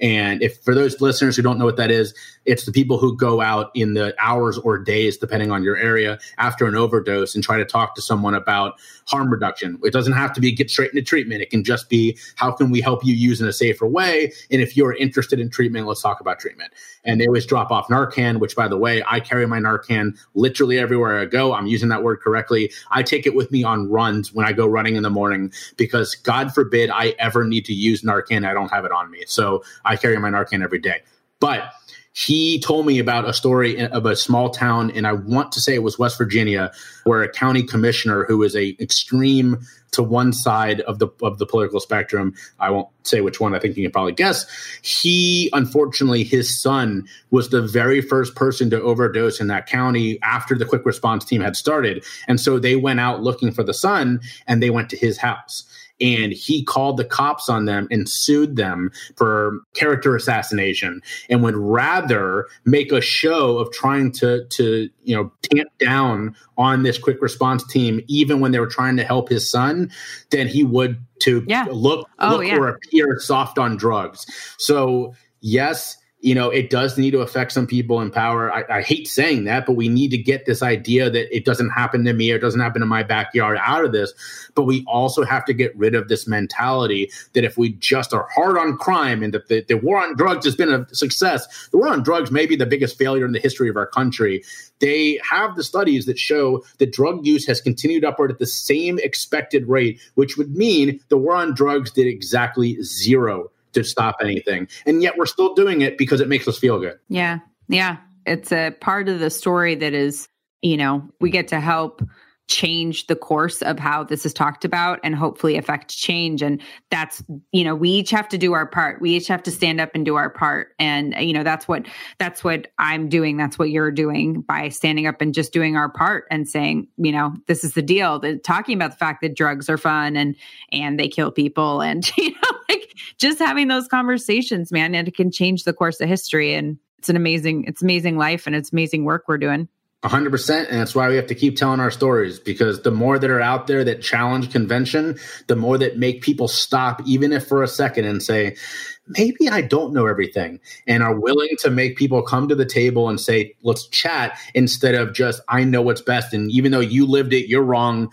And if for those listeners who don't know what that is, it's the people who go out in the hours or days, depending on your area, after an overdose and try to talk to someone about harm reduction. It doesn't have to be get straight into treatment. It can just be how can we help you use in a safer way? And if you're interested in treatment, let's talk about treatment. And they always drop off Narcan, which by the way, I carry my Narcan literally everywhere I go. I'm using that word correctly. I take it with me on runs when I go running in the morning because God forbid I ever need to use Narcan. I don't have it on me. So I carry my Narcan every day. But he told me about a story of a small town, and I want to say it was West Virginia, where a county commissioner who is a extreme to one side of the of the political spectrum. I won't say which one. I think you can probably guess. He, unfortunately, his son was the very first person to overdose in that county after the quick response team had started, and so they went out looking for the son, and they went to his house and he called the cops on them and sued them for character assassination and would rather make a show of trying to to you know tamp down on this quick response team even when they were trying to help his son than he would to yeah. look oh, look yeah. or appear soft on drugs so yes you know, it does need to affect some people in power. I, I, hate saying that, but we need to get this idea that it doesn't happen to me or it doesn't happen in my backyard out of this. But we also have to get rid of this mentality that if we just are hard on crime and that the, the war on drugs has been a success, the war on drugs may be the biggest failure in the history of our country. They have the studies that show that drug use has continued upward at the same expected rate, which would mean the war on drugs did exactly zero to stop anything. And yet we're still doing it because it makes us feel good. Yeah. Yeah. It's a part of the story that is, you know, we get to help change the course of how this is talked about and hopefully affect change. And that's you know we each have to do our part. We each have to stand up and do our part. And you know that's what that's what i'm doing. That's what you're doing by standing up and just doing our part and saying you know this is the deal. That talking about the fact that drugs are fun and and they kill people and you know like just having those conversations man and it can change the course of history. And it's an amazing it's amazing life and it's amazing work we're doing 100% and that's why we have to keep telling our stories because the more that are out there that challenge convention the more that make people stop even if for a second and say maybe i don't know everything and are willing to make people come to the table and say let's chat instead of just i know what's best. And even though you lived it you're wrong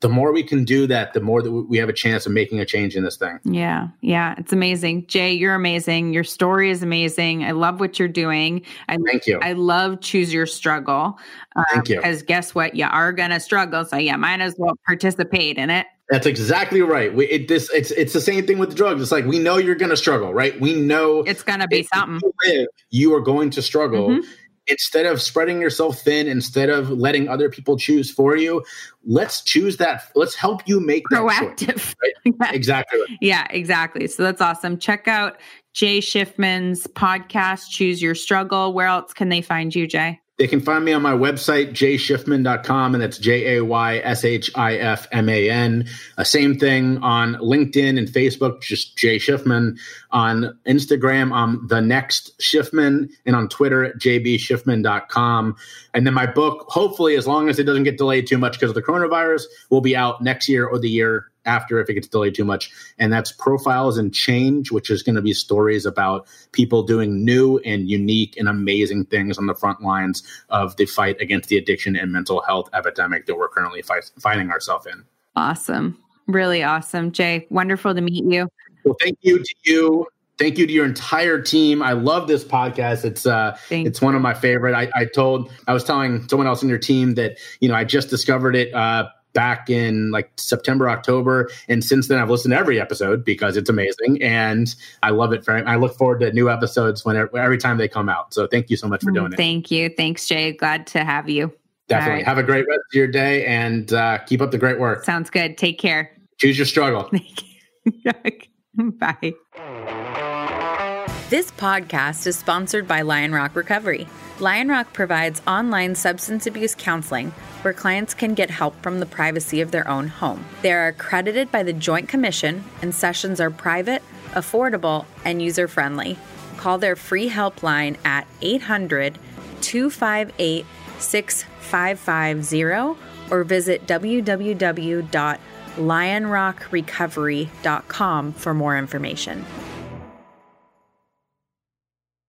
the more we can do that, the more that we have a chance of making a change in this thing. Yeah. Yeah. It's amazing. Jay, you're amazing. Your story is amazing. I love what you're doing. I, Thank you. I love Choose Your Struggle. Um, Thank you. Because guess what? You are going to struggle. So, yeah, might as well participate in it. That's exactly right. We, it, this it's it's the same thing with the drugs. It's like we know you're going to struggle, right? We know it's going to be something. You, live, you, are going to struggle, mm-hmm instead of spreading yourself thin, instead of letting other people choose for you, let's choose that. Let's help you make proactive. Choice, right? exactly. Right. Yeah, exactly. So that's awesome. Check out Jay Shifman's podcast, Choose Your Struggle. Where else can they find you, Jay? They can find me on my website, jayshifman.com, and that's J A Y S H I F M A N. Uh, same thing on LinkedIn and Facebook, just Jay Shifman. On Instagram, I'm the next Shifman, and on Twitter at jbshifman.com. And then my book, hopefully, as long as it doesn't get delayed too much because of the coronavirus, will be out next year or the year after if it gets delayed too much. And that's Profiles in Change, which is going to be stories about people doing new and unique and amazing things on the front lines of the fight against the addiction and mental health epidemic that we're currently fight, finding ourselves in. Awesome. Really awesome. Jay, wonderful to meet you. Well, thank you to you. Thank you to your entire team. I love this podcast. It's uh it's one of my favorite. I, I told I was telling someone else in your team that, you know, I just discovered it uh back in like September, October. And since then, I've listened to every episode because it's amazing. And I love it very I look forward to new episodes whenever, every time they come out. So thank you so much for doing it. Thank you. Thanks, Jay. Glad to have you. Definitely. Right. Have a great rest of your day and uh, keep up the great work. Sounds good. Take care. Choose your struggle. Thank you. Bye. This podcast is sponsored by Lionrock Recovery. Lion Rock provides online substance abuse counseling where clients can get help from the privacy of their own home. They are accredited by the Joint Commission, and sessions are private, affordable, and user friendly. Call their free helpline at 800 258 6550 or visit www.lionrockrecovery.com for more information.